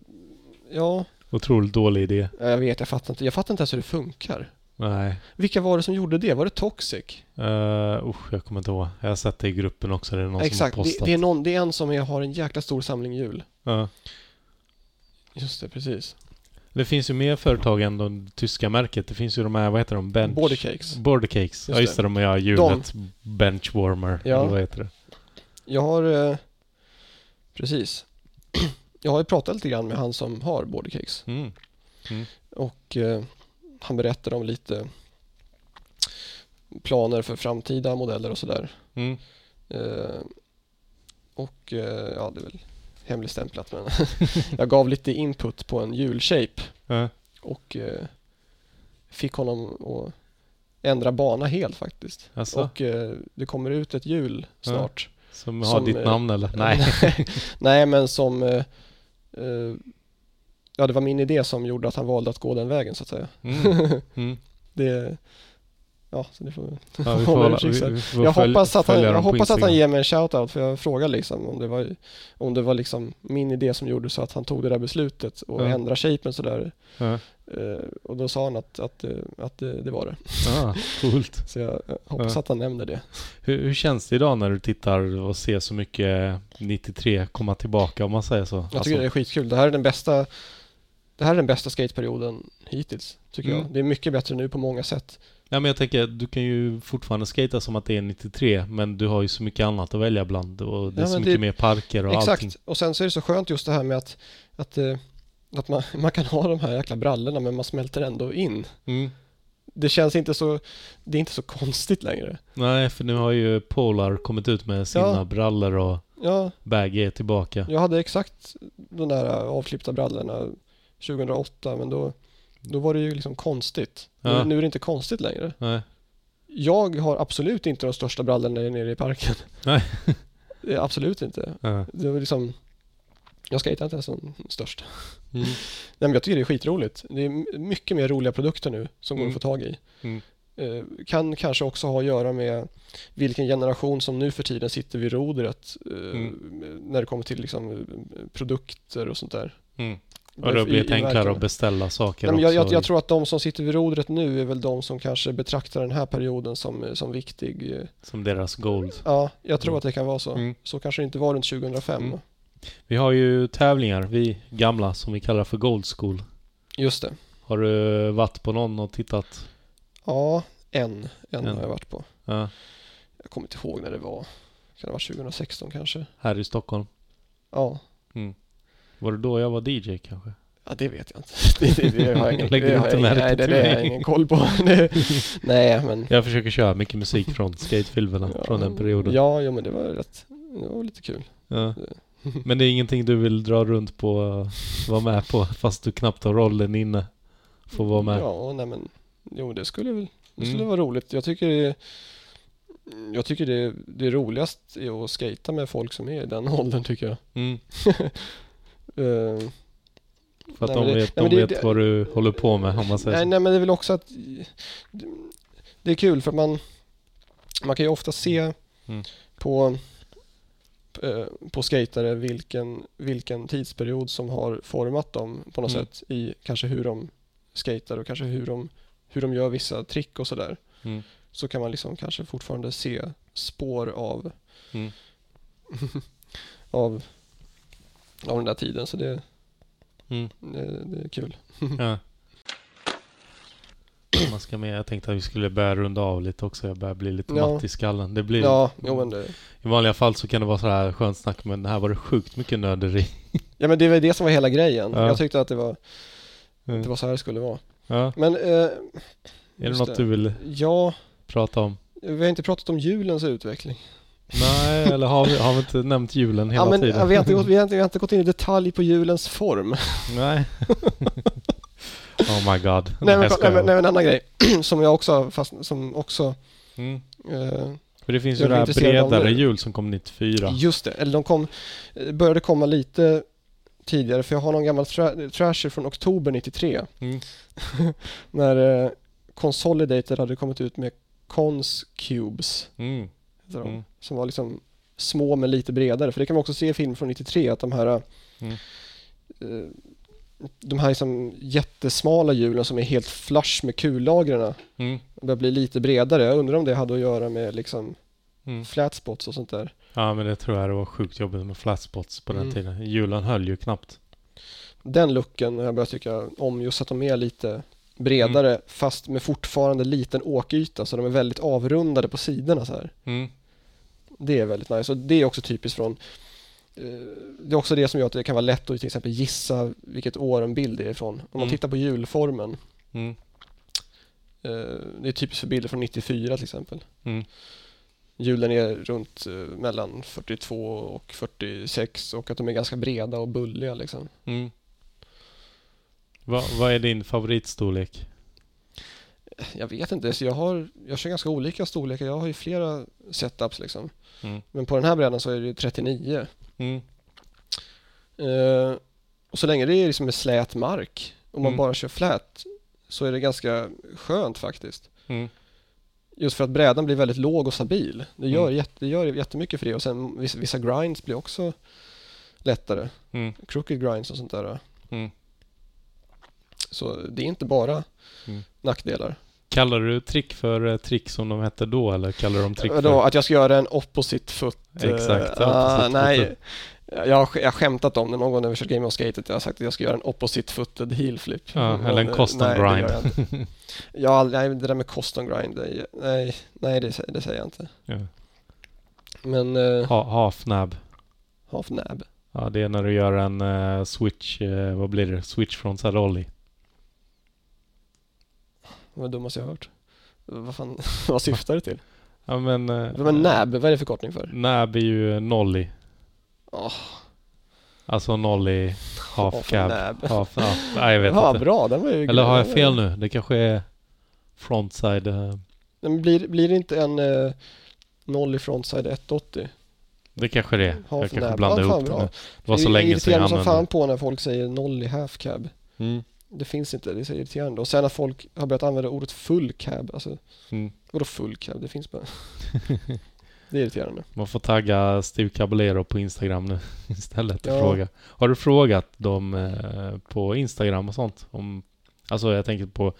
Ja, Otroligt dålig idé. jag vet, jag fattar inte. Jag fattar inte ens hur det funkar. Nej. Vilka var det som gjorde det? Var det Toxic? Uh, usch, jag kommer inte ihåg. Jag har sett det i gruppen också. Det är någon Exakt, som har det, postat. det, är någon, det är en som är, har en jäkla stor samling hjul. Ja. Just det, precis. Det finns ju mer företag än de tyska märket. Det finns ju de här, vad heter de? Bench... Border Cakes. Border Cakes. Ja just det, de gör hjulet. Benchwarmer. Ja. Eller vad heter det? Jag har... Eh, precis. (clears throat) Jag har ju pratat lite grann med han som har Border Cakes. Mm. Och eh, han berättade om lite planer för framtida modeller och sådär. Mm. Eh, och eh, ja, det är väl hemligstämplat men (laughs) jag gav lite input på en hjulshape Ja. och eh, fick honom att ändra bana helt faktiskt. Alltså, Och eh, det kommer ut ett hjul snart. som har som, ditt eh, namn eller? (laughs) Nej. (laughs) Nej, men som... Eh, eh, ja, det var min idé som gjorde att han valde att gå den vägen så att säga. Mm. Mm. Det, Ja, så det får Ja, vi (laughs) får, hålla, vi, vi får jag följ- hoppas att han, jag hoppas att han ger mig en shoutout för jag frågade liksom om det var, om det var liksom min idé som gjorde så att han tog det där beslutet och Ja. ändra shapen sådär. Ja. Eh, och då sa han att, att, eh, att det, det var det. Ah, (laughs) coolt. Så jag eh, hoppas Ja. att han nämner det. Hur, hur känns det idag när du tittar och ser så mycket 93 komma tillbaka om man säger så? Jag tycker det är skitkul. Det här är den bästa det här är den bästa skateperioden hittills, tycker Mm. jag. Det är mycket bättre nu på många sätt. Ja men jag tänker, du kan ju fortfarande skata som att det är 93 men du har ju så mycket annat att välja bland och det är Ja, så mycket det- mer parker och Exakt. allting. Och sen så är det så skönt just det här med att, att, eh, att man, man kan ha de här jäkla brallorna men man smälter ändå in. Mm. Det känns inte så, det är inte så konstigt längre. Nej, för nu har ju Polar kommit ut med sina Ja. brallor och Ja, Baggy är tillbaka. jag hade exakt de där avklippta brallorna 2008 men då, då var det ju liksom konstigt. Ja. Nu, nu är det inte konstigt längre. Nej. Jag har absolut inte de största brallorna när jag är nere i parken. Nej. (laughs) Absolut inte. Ja. Det var liksom, jag skejtar inte ens som störst. Mm. (laughs) Nej men jag tycker det är skitroligt. Det är mycket mer roliga produkter nu som går Mm. att få tag i. Mm. Eh, kan kanske också ha att göra med vilken generation som nu för tiden sitter vid rodret eh, Mm. när det kommer till liksom, eh, produkter och sånt där. Mm. Och då I- blir det i enklare verken. att beställa saker Nej, men jag, jag, också. jag tror att de som sitter vid rodret nu är väl de som kanske betraktar den här perioden som, som viktig. eh. Som deras gold. Ja, jag tror Mm. att det kan vara så. Mm. Så kanske det inte var runt 2005. Mm. Vi har ju tävlingar, vi gamla, som vi kallar för Gold School. Just det. Har du varit på någon och tittat? Ja, en. En En. har jag varit på. Ja, Jag kommer inte ihåg när det var. Kan det vara 2016 kanske? här i Stockholm. Ja. Var det då jag var DJ kanske? Ja, det vet jag inte. (laughs) Det, det, det har jag ingen, Lägger det har jag nej, det, det har jag ingen koll på. (laughs) Nej, men... Jag försöker köra mycket musik från skatefilmerna från den perioden. Ja, jo, men det var rätt... Det var lite kul. Ja. (laughs) Men det är ingenting du vill dra runt på och vara med på fast du knappt har rollen inne? Får vara med? Ja, nej men... Jo, det skulle väl... Det skulle Mm. vara roligt. Jag tycker det... Jag tycker det, det är roligast är att skata med folk som är i den åldern tycker jag. Mm. Eh, För att Nej, de det- vet, nej, men de det- vet det- vad du håller på med om man säger Nej, så. nej, men det är väl också att det är kul för man man kan ju ofta se Mm. på eh, på skatare vilken, vilken tidsperiod som har format dem på något Mm. sätt i kanske hur de skater och kanske hur de, hur de gör vissa trick och sådär. Mm. Så kan man liksom kanske fortfarande se spår av Mm. (laughs) av, av den där tiden så det, Mm. det, det är kul. (laughs) Ja. Man ska med. Jag tänkte att vi skulle börja runda av lite också. Jag börjar bli lite Ja. matt i skallen. Det blir, Ja, jo, men det, I vanliga fall så kan det vara så här skönt snack men här var det sjukt mycket nörderi. (laughs) ja men det var det som var hela grejen. Ja. Jag tyckte att det var, Mm. det var så här det skulle vara. Ja. Men eh, Är det något du vill Ja, prata om? vi har inte pratat om julens utveckling. Nej, eller har vi, har vi inte nämnt julen hela ja, men, tiden? vi, har inte gått, vi, har inte, vi har inte gått in i detalj på julens form. Nej. oh my god. nej, men, nej, men, nej, en annan grej (clears throat) som jag också, fast, som också Mm. eh, För det finns ju det är här bredare jul som kom 94. Just det, eller de kom, började komma lite tidigare för jag har någon gammal tra- trasher från oktober 93 Mm. (laughs) när eh, Consolidated hade kommit ut med Cons Cubes Mm. Heter de, Mm. som var liksom små men lite bredare för det kan man också se i film från 93 att de här Mm. eh, de här liksom jättesmala hjulen som är helt flush med kullagren Mm. börjar bli lite bredare. Jag undrar om det hade att göra med liksom Mm. flat spots och sånt där. Ja men det tror jag det var sjukt jobbigt med flatspots på den Mm. tiden. Julen höll ju knappt. Den looken har jag börjat tycka om just att de är lite bredare Mm. fast med fortfarande liten åkyta så de är väldigt avrundade på sidorna så här. Mm. Det är väldigt nice och det är också typiskt från eh, det är också det som gör att det kan vara lätt att till exempel gissa vilket år en bild är ifrån. Om man Mm. tittar på hjulformen. Mm. eh, Det är typiskt för bilder från 94 till exempel. Mm. Hjulen är runt eh, mellan 42 och 46 och att de är ganska breda och bulliga liksom. Mm. Va, vad är din favoritstorlek? Jag vet inte, så jag, har, jag kör ganska olika storlekar. Jag har ju flera setups liksom. Mm. Men på den här brädan så är det ju 39. Mm. Eh, och så länge det är liksom slät mark och man Mm. bara kör flat så är det ganska skönt faktiskt. Mm. Just för att brädan blir väldigt låg och stabil. Det gör, Mm. jätte, det gör jättemycket för det och sen vissa, vissa grinds blir också lättare. Mm. Crooked grinds och sånt där. Mm. Så det är inte bara Mm. Nackdelar. Kallar du trick för eh, trick som de hette då eller kallar du dem trick för... att jag ska göra en opposite foot? eh, Exakt, ah, opposite nej. Jag har, jag har skämtat om det någon gång när vi kört Game of Skatet. Jag har sagt att jag ska göra en opposite footed heel flip. Ja, Och, eller en eh, custom nej, det grind. gör jag inte. (laughs) Ja, nej, det där med custom grind, det, nej, nej det, det säger jag inte. Ja. Men uh, Ha, half nab. half nab. Ja, det är när du gör en eh, switch, eh, vad blir det? Switch från Sadolli. Det var det dummaste jag har hört. Vad fan, (laughs) vad syftar det till? Ja men... Eh, Men nab, vad är det förkortning för? Nab är ju nolly. Åh, Alltså nolly, (laughs) half half cab. nab. Half, ja, nej, jag vet Ja, inte. bra, den var ju Eller har jag fel nu? Det kanske är frontside. eh, Men blir, blir det inte en uh, noll i frontside 180? Det kanske det är. Jag kanske blandar Ja, ihop det. Det var så Jag länge sedan irriterar jag mig som använde fan det. på när folk säger noll i half cab. Mm. Det finns inte, det är så irriterande. Och sen när folk har börjat använda ordet full cab, alltså Mm. vadå full cab? Det finns bara... (laughs) det är irriterande. Man får tagga Steve Caballero på Instagram nu (laughs) istället och Ja. fråga. Har du frågat dem eh, på Instagram och sånt? Om, alltså jag tänker på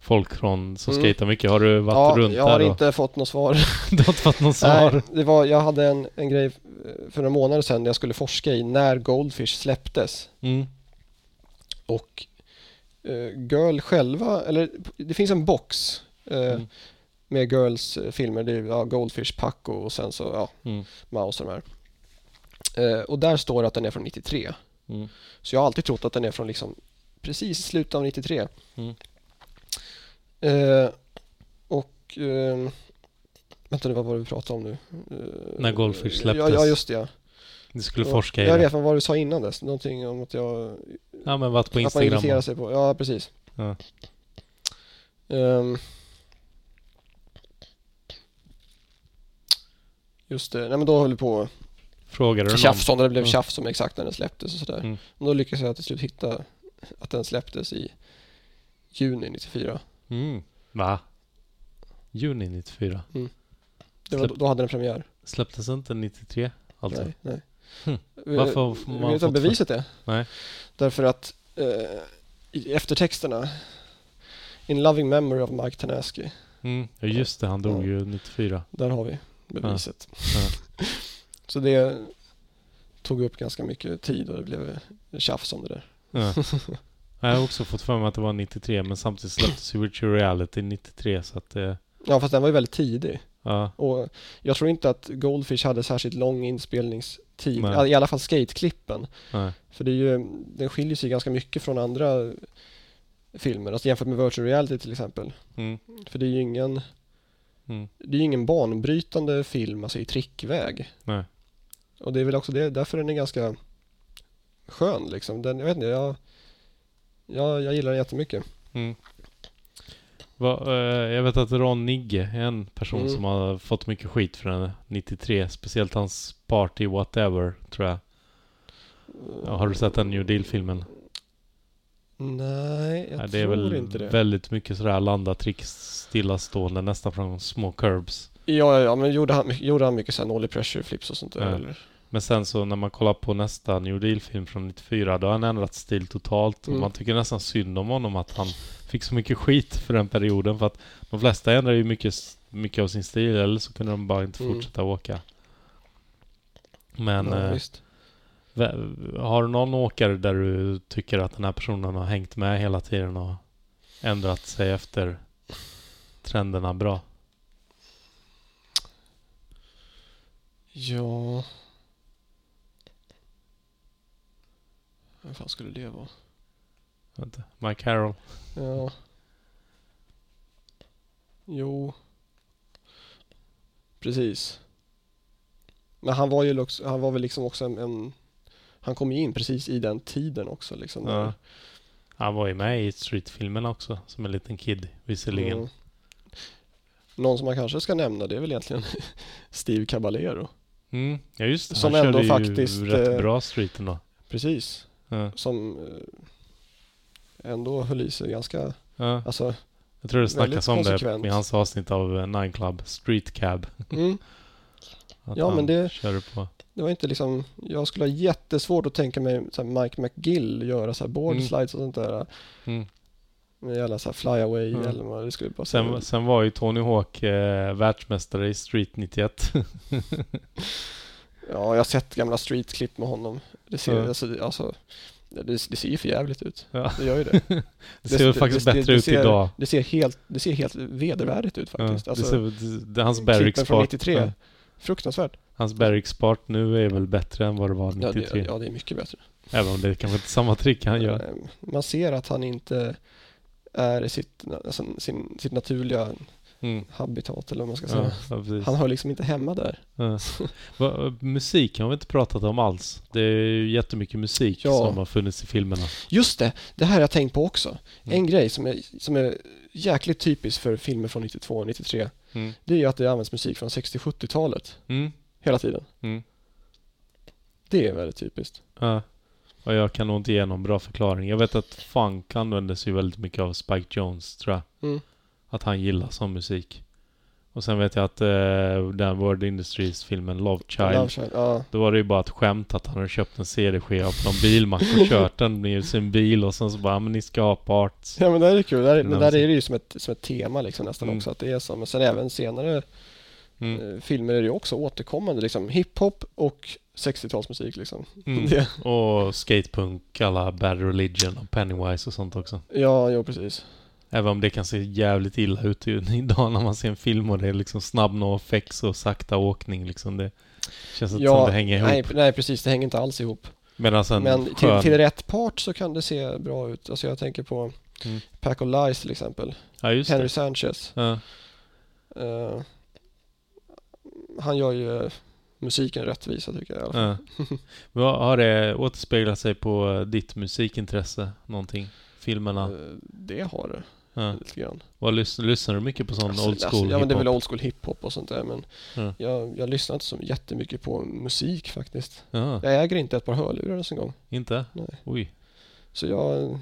folk från som Mm. skater mycket. Har du varit ja, runt jag har där? och- inte fått något svar. (laughs) Du har inte fått någon svar? Nej, det var, jag hade en, en grej eh, för några månader sedan där jag skulle forska i när Goldfish släpptes. Mm. Och Girl själva, eller det finns en box eh, Mm. med Girls eh, filmer. Det är ja, Goldfish, Paco och sen så ja, Mm. Mouse och de här. Eh, och där står det att den är från 93. Mm. Så jag har alltid trott att den är från liksom precis i slutet av 93. Mm. Eh, och eh, vänta nu, vad var det vi pratade om nu? Eh, När Goldfish Ja, släpptes. ja just det ja. Du skulle Ja, forska i Jag det. vet, vad du sa innan dess? Någonting om att jag... Ja men varit på att man Instagram. irriterar och- sig på... Ja, precis. Ja. Ehm. just det, nej men då höll vi på Frågade du tjafs om det, blev Mm. tjafs om exakt när den släpptes och sådär. Mm. Och då lyckades jag till slut hitta att den släpptes i juni 94. Mm. Va? Juni 94? Det var, då hade den premiär. Släpptes inte 93? Alltså? Nej, nej. Hm. Varför får man Vet du vad beviset är? Nej. Därför att eh, i eftertexterna In loving memory of Mike Tanaski. Mm. Ja just det, han dog Ja. ju 94. Där har vi beviset. Ja. (laughs) Så det tog upp ganska mycket tid och det blev tjafs om det där. Ja. (laughs) Jag har också fått för mig att det var 93 men samtidigt släpptes ju Virtual Reality 93 så att det... Ja, fast den var ju väldigt tidig. Ja. Och jag tror inte att Goldfish hade särskilt lång inspelningstid. Nej. I alla fall skateklippen. Nej. För det är ju, den skiljer sig ganska mycket från andra filmer. Alltså jämfört med Virtual Reality till exempel. Mm. För det är ju ingen, Mm. det är ingen banbrytande film, alltså i trickväg. Nej. Och det är väl också det, därför den är ganska skön liksom. Den, jag vet inte, jag, jag, jag gillar den jättemycket. Mm. Va, eh, jag vet att Ron Nigge är en person Mm. som har fått mycket skit för den 93. Speciellt hans Party Whatever, tror jag. Ja, har du sett den New Deal-filmen? Nej, jag Ja, det är tror väl inte det. väldigt mycket sådär landa tricks stillastående nästan från små curbs. Ja, ja, ja, men gjorde han, gjorde han mycket såhär nollie pressure flips och sånt där Ja. eller? Men sen så när man kollar på nästa New Deal-film från 94 då har han ändrat stil totalt. Mm. Och man tycker nästan synd om honom att han fick så mycket skit för den perioden. För att de flesta ändrar ju mycket, mycket av sin stil eller så kunde de bara inte Mm. fortsätta åka. Men ja, eh, har du någon åkare där du tycker att den här personen har hängt med hela tiden och ändrat sig efter trenderna bra? Ja... Vem fan skulle det vara? Inte. Mike Carroll? Ja... Jo... Precis. Men han var ju också, han var väl liksom också en, en han kom ju in precis i den tiden också liksom. Ja. Han var ju med i Street-filmerna också som en liten kid visserligen. Mm. Någon som man kanske ska nämna det är väl egentligen (laughs) Steve Caballero. Mm, ja just det. Som han ändå körde faktiskt, ju rätt eh, bra streeten då. Precis. Ja, Som eh, ändå höll i sig ganska, ja. alltså Jag tror det snackas om det konsekvent. i hans avsnitt av eh, Nine Club, Street Cab. Mm. (laughs) Ja, men det-. Det var inte liksom, jag skulle ha jättesvårt att tänka mig så Mike McGill göra så här board Mm. slides och sånt där. Mm. Med jävla så här flyaway Mm. eller vad det skulle bara Sen, sen var ju Tony Hawk eh, världsmästare i Street 91. (laughs) Ja, jag har sett gamla street-klipp med honom. Det ser, Ja. alltså, alltså, det, det ser ju för jävligt ut. Ja. Det gör ju det. (laughs) Det ser väl faktiskt det- bättre det ut ser- idag. Det ser helt, det ser helt vedervärdigt ut Ja, faktiskt. det alltså, ser, det, det, hans Barracks från part, 93. ja, Fruktansvärt. hans Barracks nu är väl bättre än vad det var Ja 93. det, ja, det är mycket bättre. Även om det är kanske inte samma trick han gör. Eh, Man ser att han inte är sitt, alltså, sin, sitt naturliga Mm. habitat eller vad man ska Ja, säga. ja, precis. Han hör liksom inte hemma där. Ja. (laughs) Va, musik har vi inte pratat om alls. Det är ju jättemycket musik Ja. som har funnits i filmerna. Just det, det här har jag tänkt på också. Mm. En grej som är, som är jäkligt typisk för filmer från 92 och 93 Mm. det är ju att det används musik från 60-70-talet Mm. hela tiden. Mm. Det är väldigt typiskt. Ja. Och jag kan nog inte ge någon bra förklaring. Jag vet att funk användes ju väldigt mycket av Spike Jones, tror jag. Mm. Att han gillar sån musik. Och sen vet jag att eh, den World Industries-filmen Love Child, Love Child, ja. då var det ju bara ett skämt att han hade köpt en CD-skiva på någon bilmack och kört den i sin bil och sen så bara, "Ja, men ni ska ha parts. ja men det är kul, där, men där är det ju som ett, som ett tema liksom nästan Mm. också att det är så. Men sen även senare Mm. eh, filmer är det ju också återkommande liksom hiphop och 60-talsmusik liksom. Mm. Och skatepunk, alla Bad Religion och Pennywise och sånt också. ja, jo precis. Även om det kan se jävligt illa ut (laughs) idag när man ser en film och det är liksom snabb no effects och sakta åkning liksom. Det känns inte som det hänger ihop. nej, nej precis, det hänger inte alls ihop. Men till, skön... till rätt part så kan det se bra ut. Alltså jag tänker på Mm. Pack of Lies till exempel. Ja, Henry det. Sanchez. Ja. Eh, han gör ju musiken rättvisa tycker jag i alla fall. Ja. (laughs) Har det återspeglat sig på ditt musikintresse? Någonting? Filmerna? Eh, det har det Ja. lite grann. Vad lys- lyssnar du mycket på sån Alltså, old school alltså, ja men det är väl old school hiphop och sånt där men Ja. jag, jag lyssnar inte så jättemycket på musik faktiskt. Ja, Jag äger inte ett par hörlurar ens en gång. inte? Nej. Oj. Så jag...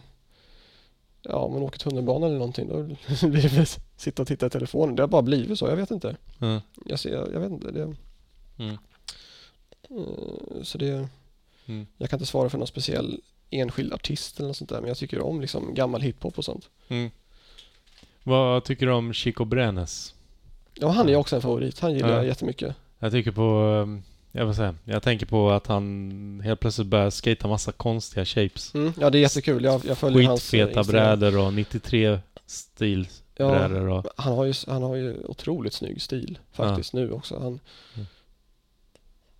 Ja, om man åker tunnelbana eller någonting då blir det väl (laughs) sitta och titta i telefonen. Det har bara blivit så, jag vet inte. Ja. Jag, ser, jag vet inte. Det, Mm. eh, så det... Mm. Jag kan inte svara för någon speciell enskild artist eller något sånt där men jag tycker om liksom gammal hiphop och sånt. Vad tycker du om Chico Brenes? Ja, han är också en favorit. Han gillar Ja. jag jättemycket. Jag tycker på, ehm, jag vill säga, jag tänker på att han helt plötsligt börjar skata massa konstiga shapes. Mm. Ja, det är jättekul. Jag, jag följer hans... Skitfeta brädor och 93 stil Ja, och... han har, ju, han har ju otroligt snygg stil faktiskt nu också. Han, Mm.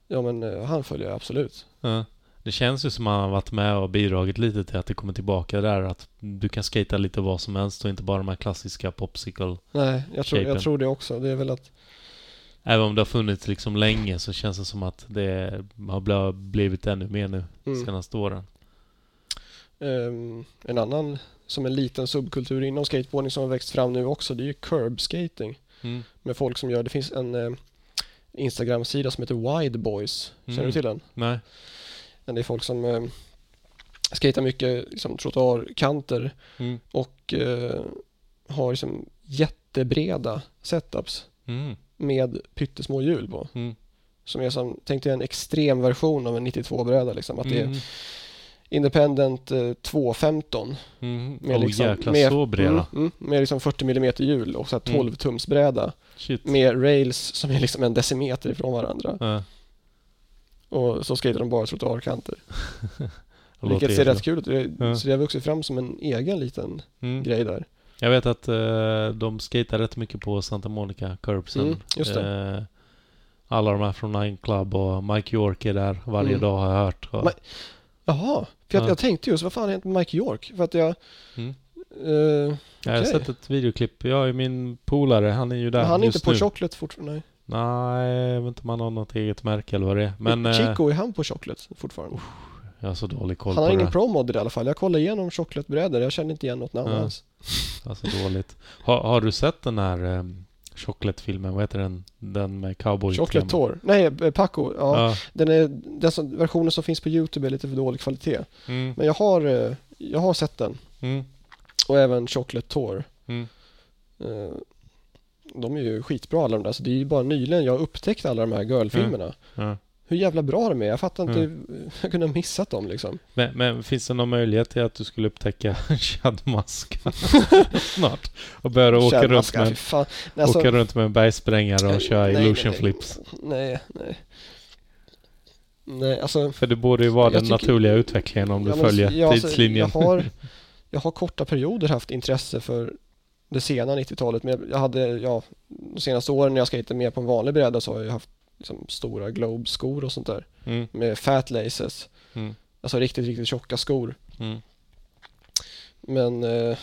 Ja men eh, han följer jag absolut. Ja. Det känns ju som att han har varit med och bidragit lite till att det kommer tillbaka där att du kan skata lite vad som helst och inte bara de här klassiska popsicle. Nej, jag tror, jag tror det också. Det är väl att Även om det har funnits liksom länge så känns det som att det har bl- blivit ännu mer nu Mm. senaste åren. ehm, en annan som en liten subkultur inom skateboarding som har växt fram nu också det är ju curb skating. Mm. Med folk som gör, det finns en eh, Instagram-sida som heter Wide Boys. Känner Mm. du till den? Nej. Men det är folk som eh, skater mycket liksom, trottoarkanter Mm. och eh, har liksom jättebreda setups Mm. med pyttesmå hjul på. Mm. Som är som, tänk dig en extrem version av en 92-bräda liksom. Att det är Mm. Independent eh, 215 Mm. med oh, liksom- jäklar, med- så breda. mm, mm, med liksom 40 mm hjul och så här Mm. 12 tums bräda Shit. med rails som är liksom en decimeter ifrån varandra. Ja, Och så skejtar de bara trottoarkanter. det (laughs) Vilket ser rätt kul ut. Det- Ja. Så det har vuxit fram som en egen liten Mm. grej där. Jag vet att eh, de skater rätt mycket på Santa Monica Curbsen. Mm, just Eh, alla de här från Nine Club och Mike York är där varje Mm. dag har jag hört. Och, Men- Jaha, för jag, Ja. jag tänkte just vad fan har hänt med Mike York? För att jag... Mm. eh, Jag har sett ett videoklipp. Jag är min polare, han är ju där men han är just inte på nu. Chocolate fortfarande. Nej. Nej, jag vet inte om han har något eget märke eller vad det är. Men Men eh, Chico, är han på Chocolate fortfarande? jag har så dålig koll Han har på ingen det. promod i alla fall. Jag kollade igenom Chocolate-brädor. Jag kände inte igen något namn alls. Alltså dåligt. Har, har du sett den här um, Chocolate-filmen? Vad heter den? Den med cowboy Chocolate Tour. Nej, eh, Paco. Ja, Ja. Den, är, den som, versionen som finns på YouTube är lite för dålig kvalitet. Mm, Men jag har, eh, jag har sett den. mm, Och även Chocolate Tour. mm. De är ju skitbra alla de där, så det är ju bara nyligen jag upptäckte alla de här girl-filmerna. Ja. Hur jävla bra de är, jag fattar inte hur jag kunde ha missat dem liksom. Men, men finns det någon möjlighet till att du skulle upptäcka (laughs) Chadmaska (laughs) snart? Och börja åka runt, med, fan. Nej, alltså- åka runt med en bergsprängare och köra nej, illusion nej. flips? Nej, nej. Nej, alltså För det borde ju vara den tycker- naturliga utvecklingen om du Ja, men följer ja, alltså, tidslinjen. Jag har, (laughs) jag har korta perioder haft intresse för det sena 90-talet. Men jag hade, ja, de senaste åren när jag skejtade mer på en vanlig bräda så har jag haft liksom, stora Globe-skor och sånt där. Mm, Med fat laces. mm, Alltså riktigt, riktigt tjocka skor. mm, Men eh,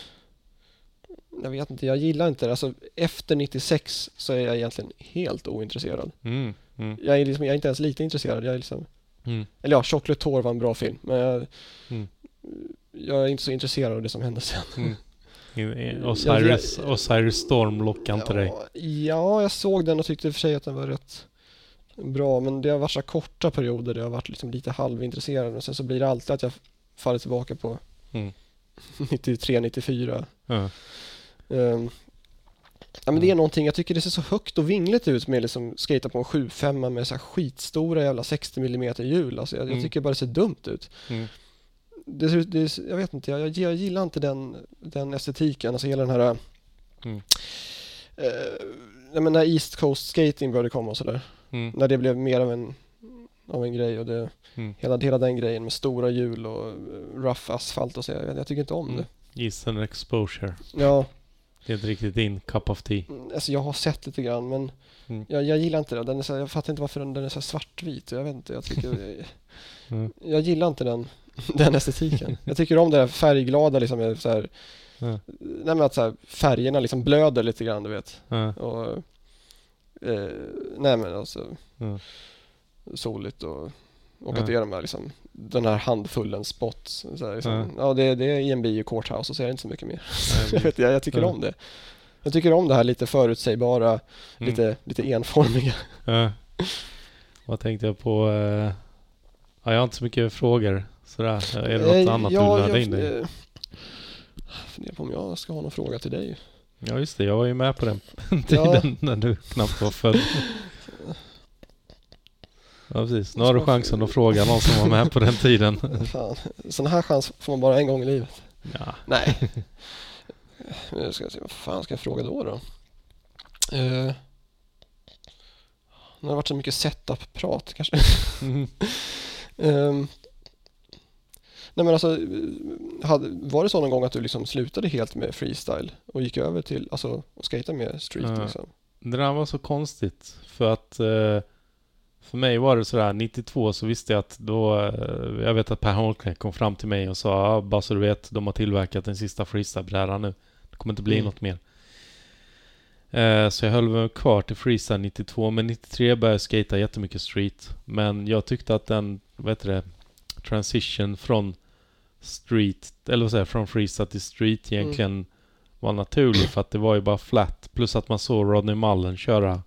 jag vet inte, jag gillar inte det. Alltså efter 96 så är jag egentligen helt ointresserad. mm, mm, Jag är, liksom, jag är inte ens lite intresserad. Jag är liksom, mm. eller ja, Chocolate Tour var en bra film. Men jag, Mm. jag är inte så intresserad av det som hände sen. (laughs) Mm. Osiris, Osiris Storm lockar inte dig? Ja, ja, jag såg den och tyckte i och för sig att den var rätt bra. Men det har varit så korta perioder där jag har varit liksom lite halvintresserad. Och sen så blir det alltid att jag faller tillbaka på Mm. (laughs) 93, 94. Ja. Ehm, ja men det är någonting, jag tycker det ser så högt och vingligt ut med liksom skata på en 7-5 med så här skitstora jävla 60 mm hjul. Alltså jag, jag Mm. tycker bara det ser dumt ut. Mm. Det, det, jag vet inte, jag, jag, jag gillar inte den, den estetiken, alltså hela den här Mm. eh, jag menar, när East Coast Skating började komma och sådär. Mm. När det blev mer av en, av en grej och det, Mm. hela, hela den grejen med stora hjul och eh, rough asfalt och så. Jag, jag tycker inte om Mm. det. Eastern exposure. Ja, Det är inte riktigt din cup of tea. Mm, Alltså jag har sett lite grann men Mm. jag, jag gillar inte det. Den är så, jag fattar inte varför den, den är så svartvit. Jag vet inte, jag tycker... (laughs) Mm. jag gillar inte den, (laughs) den estetiken. Jag tycker om det där färgglada liksom. Så här, Ja. nej att så här, färgerna liksom blöder lite grann du vet. Ja. Och, eh, nej men alltså Ja. soligt och, och att det är de här liksom, den här handfullen spots. Så här, liksom. Ja. Det, det är EMB och Courthouse och så är det inte så mycket mer. (laughs) Jag, vet, jag, jag tycker om det. Jag tycker om det här lite förutsägbara, Mm. lite, lite enformiga. Vad tänkte jag på? eh, Ja, jag har inte så mycket frågor. Sådär. Är det något Eh, annat ja, du jag in dig eh, funderar på om jag ska ha någon fråga till dig. Ja, just det. Jag var ju med på den (laughs) tiden när du knappt var född. Ja, precis. Nu har du chansen att fråga någon som var med på den tiden. (laughs) Fan, sån här chans får man bara en gång i livet. Ja. Nej. (laughs) Nu ska jag se, vad fan ska jag fråga då då? Eh, det har varit så mycket setup-prat kanske. Mm. Ehm, nej men alltså, hade, var det så någon gång att du liksom slutade helt med freestyle och gick över till, alltså, och skata med street Ja. liksom? Det där var så konstigt. För att eh, för mig var det sådär 92 så visste jag att då eh, Jag vet att Per Holknekt kom fram till mig och sa ja, bara så du vet de har tillverkat den sista freestyle-brädan nu. Det kommer inte bli Mm. något mer. Eh, så jag höll mig kvar till freestyle 92 men 93 började jag skata jättemycket street. Men jag tyckte att den, vad heter det, transition från street, eller vad säger från freestyle till street egentligen var naturlig för att det var ju bara flat. Plus att man såg Rodney Mullen köra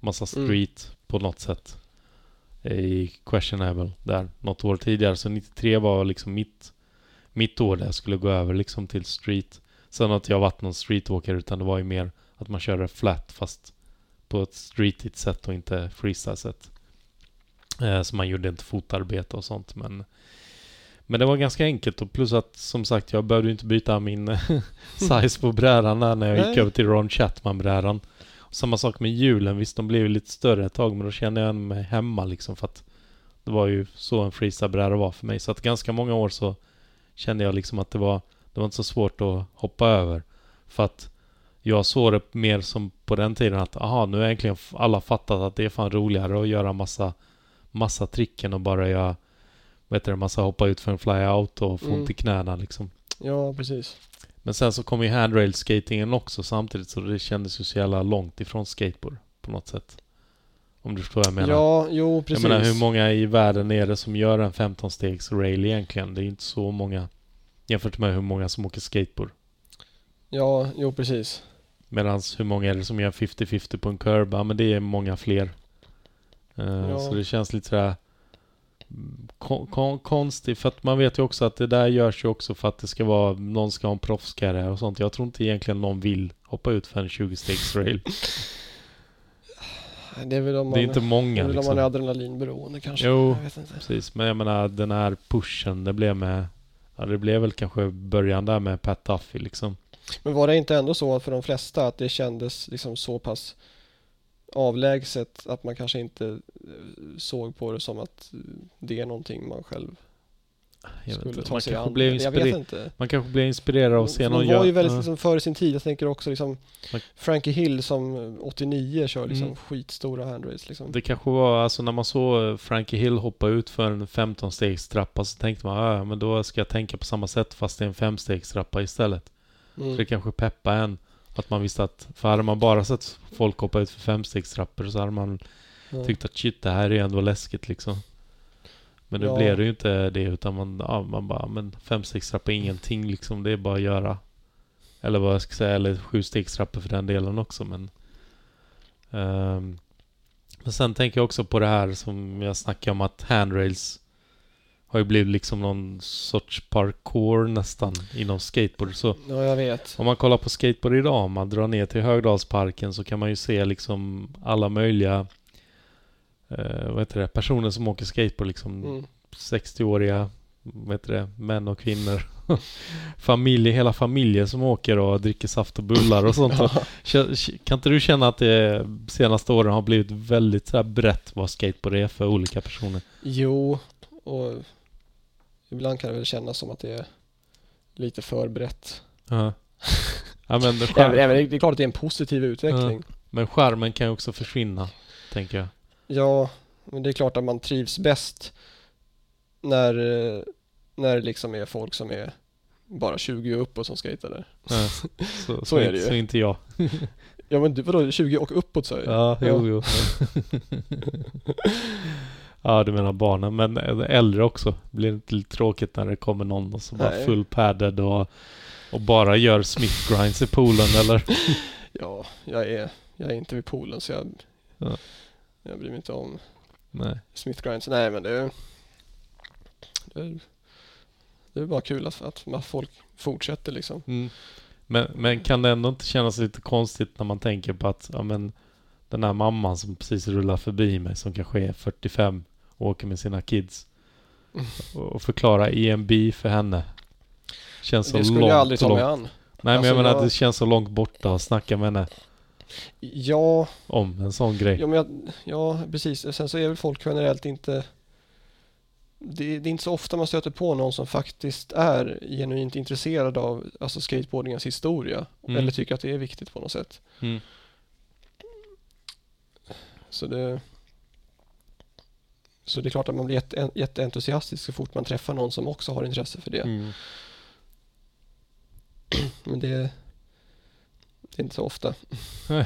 massa Mm. street på något sätt. I Questionable där något år tidigare. Så 93 var liksom mitt, mitt år där jag skulle gå över liksom till street. Sen har inte jag varit någon streetwalker utan det var ju mer att man körde flat fast på ett streetigt sätt och inte freestyle sätt. Eh, så man gjorde inte fotarbete och sånt men men det var ganska enkelt och plus att som sagt jag behövde inte byta min (laughs) size på brädan där när jag gick Nej. över till Ron Chatman-brädan. Samma sak med hjulen, visst de blev lite större ett tag men då kände jag mig hemma liksom för att det var ju så en freestyle-bräda var för mig. Så att ganska många år så kände jag liksom att det var, det var inte så svårt att hoppa över. För att jag såg det mer som på den tiden att aha, nu har egentligen alla fattat att det är fan roligare att göra massa, massa tricken och bara göra vet du, massa hoppa ut för en fly-out och få Mm. ont i knäna liksom. Ja, precis. Men sen så kom ju handrail skatingen också samtidigt så det kändes ju så jävla långt ifrån skateboard på något sätt. Om du förstår vad jag menar. Ja, jo precis. jag menar hur många i världen är det som gör en 15-stegs rail egentligen? Det är ju inte så många jämfört med hur många som åker skateboard. Ja, jo precis. Medan hur många är det som gör 50-50 på en curb? Ja men det är många fler. Eh, Ja. Så det känns lite sådär kon, kon, konstig för att man vet ju också att det där görs ju också för att det ska vara någon ska ha en proffskarriär och sånt. Jag tror inte egentligen någon vill hoppa ut för en 20 stegs rail. Det är väl om man, Det är inte det många är väl om man liksom. är adrenalinberoende kanske. Jo. Precis, men jag menar den här pushen det blev med Ja det blev väl kanske början där med Pat Duffy liksom. Men var det inte ändå så för de flesta att det kändes liksom så pass avlägset att man kanske inte eh, såg på det som att eh, det är någonting man själv Jag skulle inte, ta man sig an. Jag vet inspirerad. inte. Man kanske blir inspirerad av att se någon de var göra- ju väldigt liksom före sin tid. Jag tänker också liksom Frankie Hill som 89 kör liksom Mm. skitstora handrace liksom. Det kanske var, alltså när man såg Frankie Hill hoppa ut för en 15-stegstrappa så tänkte man "Ah, ja men då ska jag tänka på samma sätt fast det är en 5-stegstrappa istället. Så Mm. det kanske peppar en. Att man visste att, för hade man bara sett folk hoppa ut för 5-stegstrappor så hade man Ja. tyckt att shit det här är ändå läskigt liksom. Men nu Ja. blev det ju inte det utan man, ja, man bara, men 5-stegstrappa är ingenting liksom. Det är bara att göra. Eller vad jag ska säga, eller 7-stegstrappor för den delen också men. ehm, men sen tänker jag också på det här som jag snackade om att handrails har ju blivit liksom någon sorts parkour nästan inom skateboard. Så ja, jag vet. om man kollar på skateboard idag, om man drar ner till Högdalsparken så kan man ju se liksom alla möjliga eh, vad heter det, personer som åker skateboard liksom Mm. 60-åriga vad heter det, män och kvinnor. (laughs) Familj, hela familjer som åker och dricker saft och bullar och sånt. (laughs) Kä- Kan inte du känna att det senaste åren har blivit väldigt så brett vad skateboard är för olika personer? Jo, och ibland kan det väl kännas som att det är lite för brett. Ja. (laughs) ja men, Även, skär, även, det är klart att det är en positiv utveckling. men skärmen kan ju också försvinna, tänker jag. Ja, men det är klart att man trivs bäst när, när det liksom är folk som är bara 20 och uppåt som skejtar där. Ja. (laughs) Så, Så är inte- det ju. Så inte jag. Ja men du, vadå 20 och uppåt sa jag Ja, jo, jo. (laughs) ja, du menar barnen. Men äldre också. Blir det inte lite tråkigt när det kommer någon och så bara Nej. full padded och, och bara gör smith grinds i poolen eller? (laughs) Ja, jag är, jag är inte vid poolen så jag, Ja. jag bryr mig inte om Nej. Smith Grinds. Nej men det, det, det är bara kul att, att folk fortsätter liksom. Mm. Men, men kan det ändå inte kännas lite konstigt när man tänker på att ja, men, den här mamman som precis rullar förbi mig som kanske är 45 och åker med sina kids och, och förklara EMB för henne. Känns så Det skulle långt jag aldrig ta och mig långt. an. Nej men Alltså, jag menar jag- att det känns så långt borta att snacka med henne Ja, om en sån grej. ja, men jag, ja precis. Sen så är väl folk generellt inte det, det är inte så ofta man stöter på någon som faktiskt är genuint intresserad av alltså skateboardingens historia Mm. eller tycker att det är viktigt på något sätt. Mm. Så det så det är klart att man blir jätte, jätteentusiastisk så fort man träffar någon som också har intresse för det. Mm. (clears throat) Men det, det är inte så ofta. (laughs)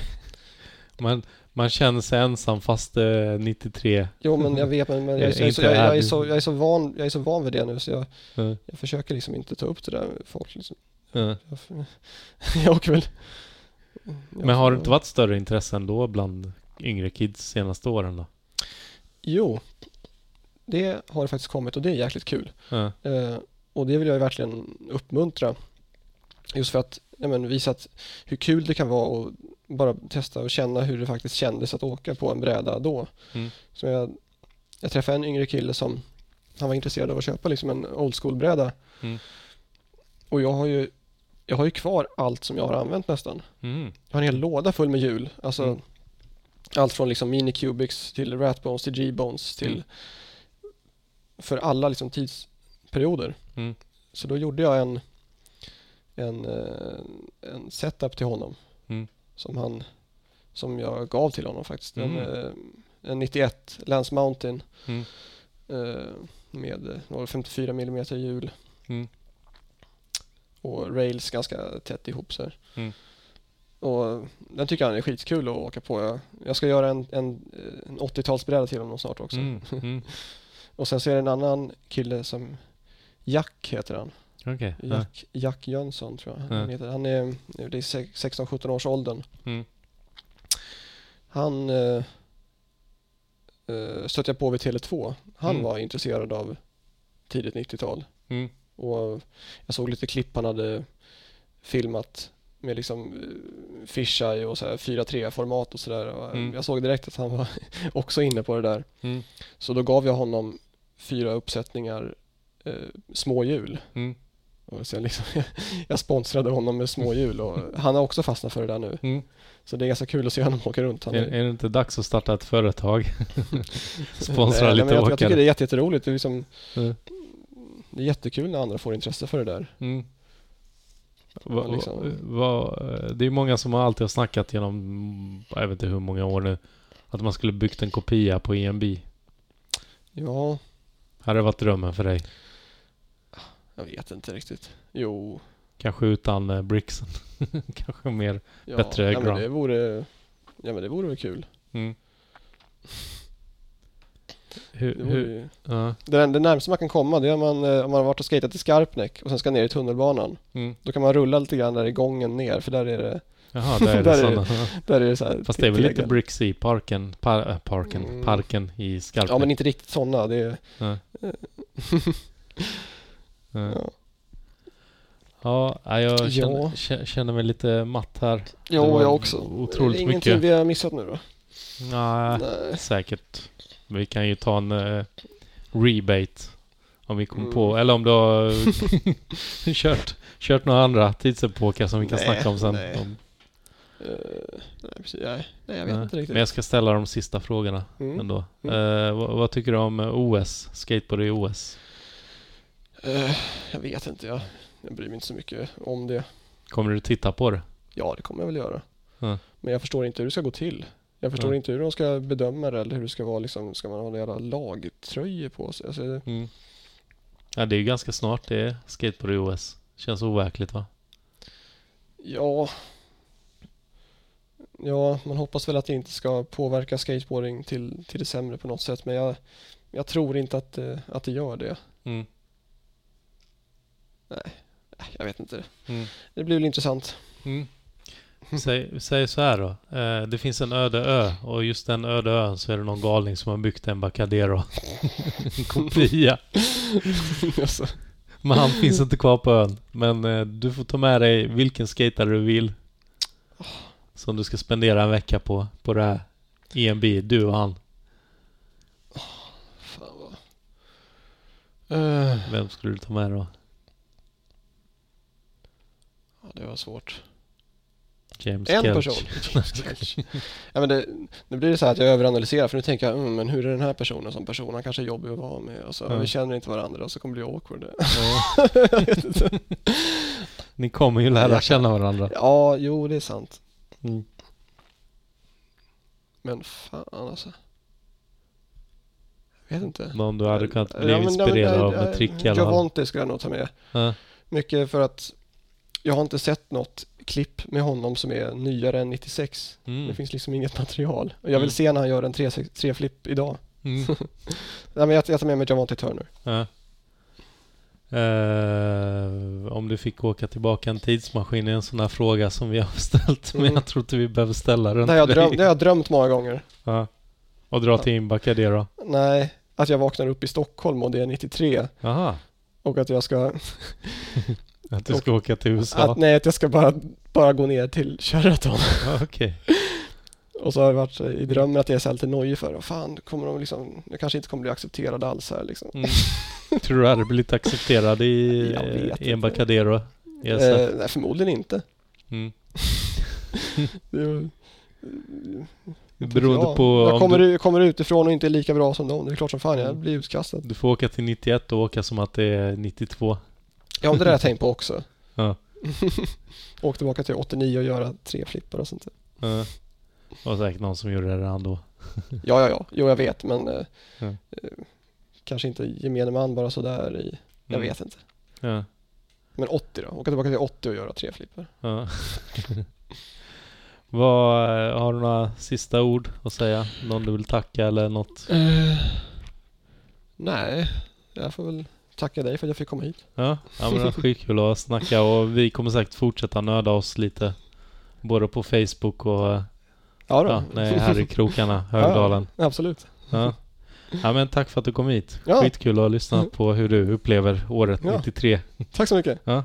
Man, man känner sig ensam fast är 93. Jo men jag vet, men, men jag, är jag, är så, Inte jag, jag, är är så, du- jag, är så van, jag är så van vid det nu så jag, Ja, jag försöker liksom inte ta upp det där med folk. Liksom. Jag, (laughs) jag åker väl... Men har det inte varit större intresse ändå bland yngre kids senaste åren då? Jo, det har det faktiskt kommit och det är jäkligt kul. Eh, och det vill jag verkligen uppmuntra. Just för att ja, men, visa att hur kul det kan vara och bara testa och känna hur det faktiskt kändes att åka på en bräda då. Mm. Så jag, jag träffade en yngre kille som han var intresserad av att köpa liksom en old school-bräda. Mm. Och jag har ju jag har ju kvar allt som jag har använt nästan. Mm. Jag har en hel låda full med hjul. Alltså Mm. allt från liksom mini cubics till ratbones till g-bones till Mm. För alla liksom tidsperioder. Mm. Så då gjorde jag en en, eh, en setup till honom Mm. som han som jag gav till honom faktiskt. En, Mm. eh, en 91 Lance Mountain Mm. eh, med eh, vad var det, 54 mm hjul och rails ganska tätt ihop så. Mm. Och den tycker han är skitkul att åka på. Jag, jag ska göra en, en, en 80-talsbräda till honom snart också. Mm. Mm. (laughs) Och sen så är det en annan kille som Jack heter han. Okej. Ja. Jack, Jack Jönsson tror jag Ja. han heter. Han är, det är sex- 16-17 års åldern. Mm. Han, eh, eh, stötte jag på vid Tele2. Han Mm. var intresserad av tidigt 90-tal. Mm. Och jag såg lite klipp han hade filmat med liksom eh, fisheye och så här 4.3-format och sådär. Mm. Jag såg direkt att han var (laughs) också inne på det där. Mm. Så då gav jag honom fyra uppsättningar eh, små hjul. Mm. Och sen liksom, (laughs) jag sponsrade honom med små hjul och han har också fastnat för det där nu. Mm. Så det är ganska kul att se honom åka runt. Han Är, är det inte dags att starta ett företag? (laughs) Sponsra lite jag, jag åkare. tycker det är jätte- jätteroligt. Det är, liksom, Mm. det är jättekul när andra får intresse för det där. Mm. Va, liksom. va, det är många som har alltid har snackat genom, jag vet inte hur många år nu, att man skulle byggt en kopia på EMB. Ja, Hade det varit drömmen för dig? jag vet inte riktigt. Jo, Kanske utan eh, bricksen. (laughs) Kanske mer. ja, Bättre ja, men ground. det vore, ja men det vore väl kul. Mm. Hur, Det, vore, hur, ju- ja, det, det närmaste man kan komma det är om man, eh, om man har varit och skatat i Skarpnäck och sen ska ner i tunnelbanan. mm. Då kan man rulla lite grann där i gången ner för där är det, Jaha, där är det (laughs) sådana. där är det så här Fast det är väl lite tillägg. bricks i parken, par, äh, parken, Mm. parken i Skarpnäck. Ja men inte riktigt sådana. Det är, Ja. (laughs) Ja. ja. Ja, nej, jag Ja. känner, kä- känner mig lite matt här. Jo, var jag också. otroligt Ingenting mycket. vi har missat nu då? Nej, Nej. säkert. Vi kan ju ta en eh, rebate. Om vi kommer Mm. på, eller om du har (laughs) kört, kört några andra tidsepoker som vi kan Nej, snacka om sen. nej. Om, Eh, nej, precis. Nej, nej, jag vet nej. inte riktigt. Men jag ska ställa de sista frågorna Mm. ändå. Mm. Eh, vad, vad tycker du om OS? Skateboard i OS? Eh, jag vet inte. Jag, jag bryr mig inte så mycket om det. Kommer du titta på det? Ja, det kommer jag väl göra. Ja. Men jag förstår inte hur det ska gå till. Jag förstår inte hur de ska bedöma det eller hur det ska vara liksom, ska man ha en jävla lagtröjor på sig? Alltså, Mm. Ja, det är ju ganska snart det är skateboard i OS. Känns overkligt va? ja. Ja, man hoppas väl att det inte ska påverka skateboarding till, till det sämre på något sätt. Men jag, jag tror inte att, det- att det gör det. Mm. Jag vet inte. Mm. Det blir väl intressant. Mm. (laughs) Säg, säg så här då. Eh, det finns en öde ö och just den öde ön så är det någon galning som har byggt en Bacadero. (laughs) en kopia. (laughs) alltså, Men han finns inte kvar på ön. Men eh, du får ta med dig vilken skatare du vill. Som du ska spendera en vecka på, på det här EMB, du och han. fan vad... Eh, Vem skulle du ta med då? ja, det var svårt. James En Kelch. person. (laughs) ja, men det, nu blir det så här att jag överanalyserar för nu tänker jag, mm, men hur är den här personen som person? Han kanske är jobbig att vara med och så, Ja. vi känner inte varandra och så kommer det bli awkward. (laughs) Inte. Ni kommer ju lära känna varandra. Ja, jo det är sant. Mm. Men fan alltså. Jag vet inte. Någon du hade kunnat bli Ja, men- ja, men, inspirerad av med trick i alla. Javonte skulle jag nog ta med. Ja. Mycket för att jag har inte sett något klipp med honom som är nyare än 96. Mm. Det finns liksom inget material. Och jag vill Mm. se när han gör en 3-flip idag. Mm. (laughs) Nej, men jag, jag tar med mig Javonte Turner. Ja. Eh, om du fick åka tillbaka en tidsmaskin är en sån här fråga som vi har (laughs) ställt. Men Mm. jag tror inte vi behöver ställa den Det har jag, dröm, det har jag drömt många gånger. Ja. Och dra till Imbacadero. Nej, att jag vaknar upp i Stockholm och det är 93 Jaha. och att jag ska, (laughs) Att du ska åka till USA. att, nej, att jag ska bara, bara gå ner till Sheraton. (laughs) Ja, Okej. Och så har jag varit i drömmen att jag är så här lite nojig för, fan, kommer de liksom, jag kanske inte kommer bli accepterad alls här liksom. Mm. Tror du hade blivit accepterad i, (laughs) Jag inte. Embarcadero? Yes. Eh, nej, förmodligen inte. Mm. (laughs) Det Beroende ja, på jag om kommer, du, kommer utifrån och inte är lika bra som dem. Det är klart som fan jag Mm. blir utkastad. du får åka till 91 och åka som att det är 92. Ja, det där har jag tänkt på också. Ja. (laughs) Åk tillbaka till 89 och göra tre flippar och sånt där. Ja. Det var säkert någon som gjorde det redan då. Ja, ja, ja. Jo, jag vet, men eh, Ja. eh, kanske inte gemene man bara sådär i... Jag Mm. vet inte. Ja. Men 80 då? Åka tillbaka till 80 och göra tre flippar. Ja. (laughs) Vad, eh, har du några sista ord att säga? Någon du vill tacka eller något? Eh, nej, jag får väl tacka dig för att jag fick komma hit. Ja, ja men det var skitkul att snacka och vi kommer säkert fortsätta nörda oss lite. Både på Facebook och Ja då. ja, nej, här i krokarna, Högdalen. (laughs) Ja, absolut. Ja. ja men tack för att du kom hit. Ja. Skitkul att lyssna på hur du upplever året Ja. 93. Tack så mycket. Ja.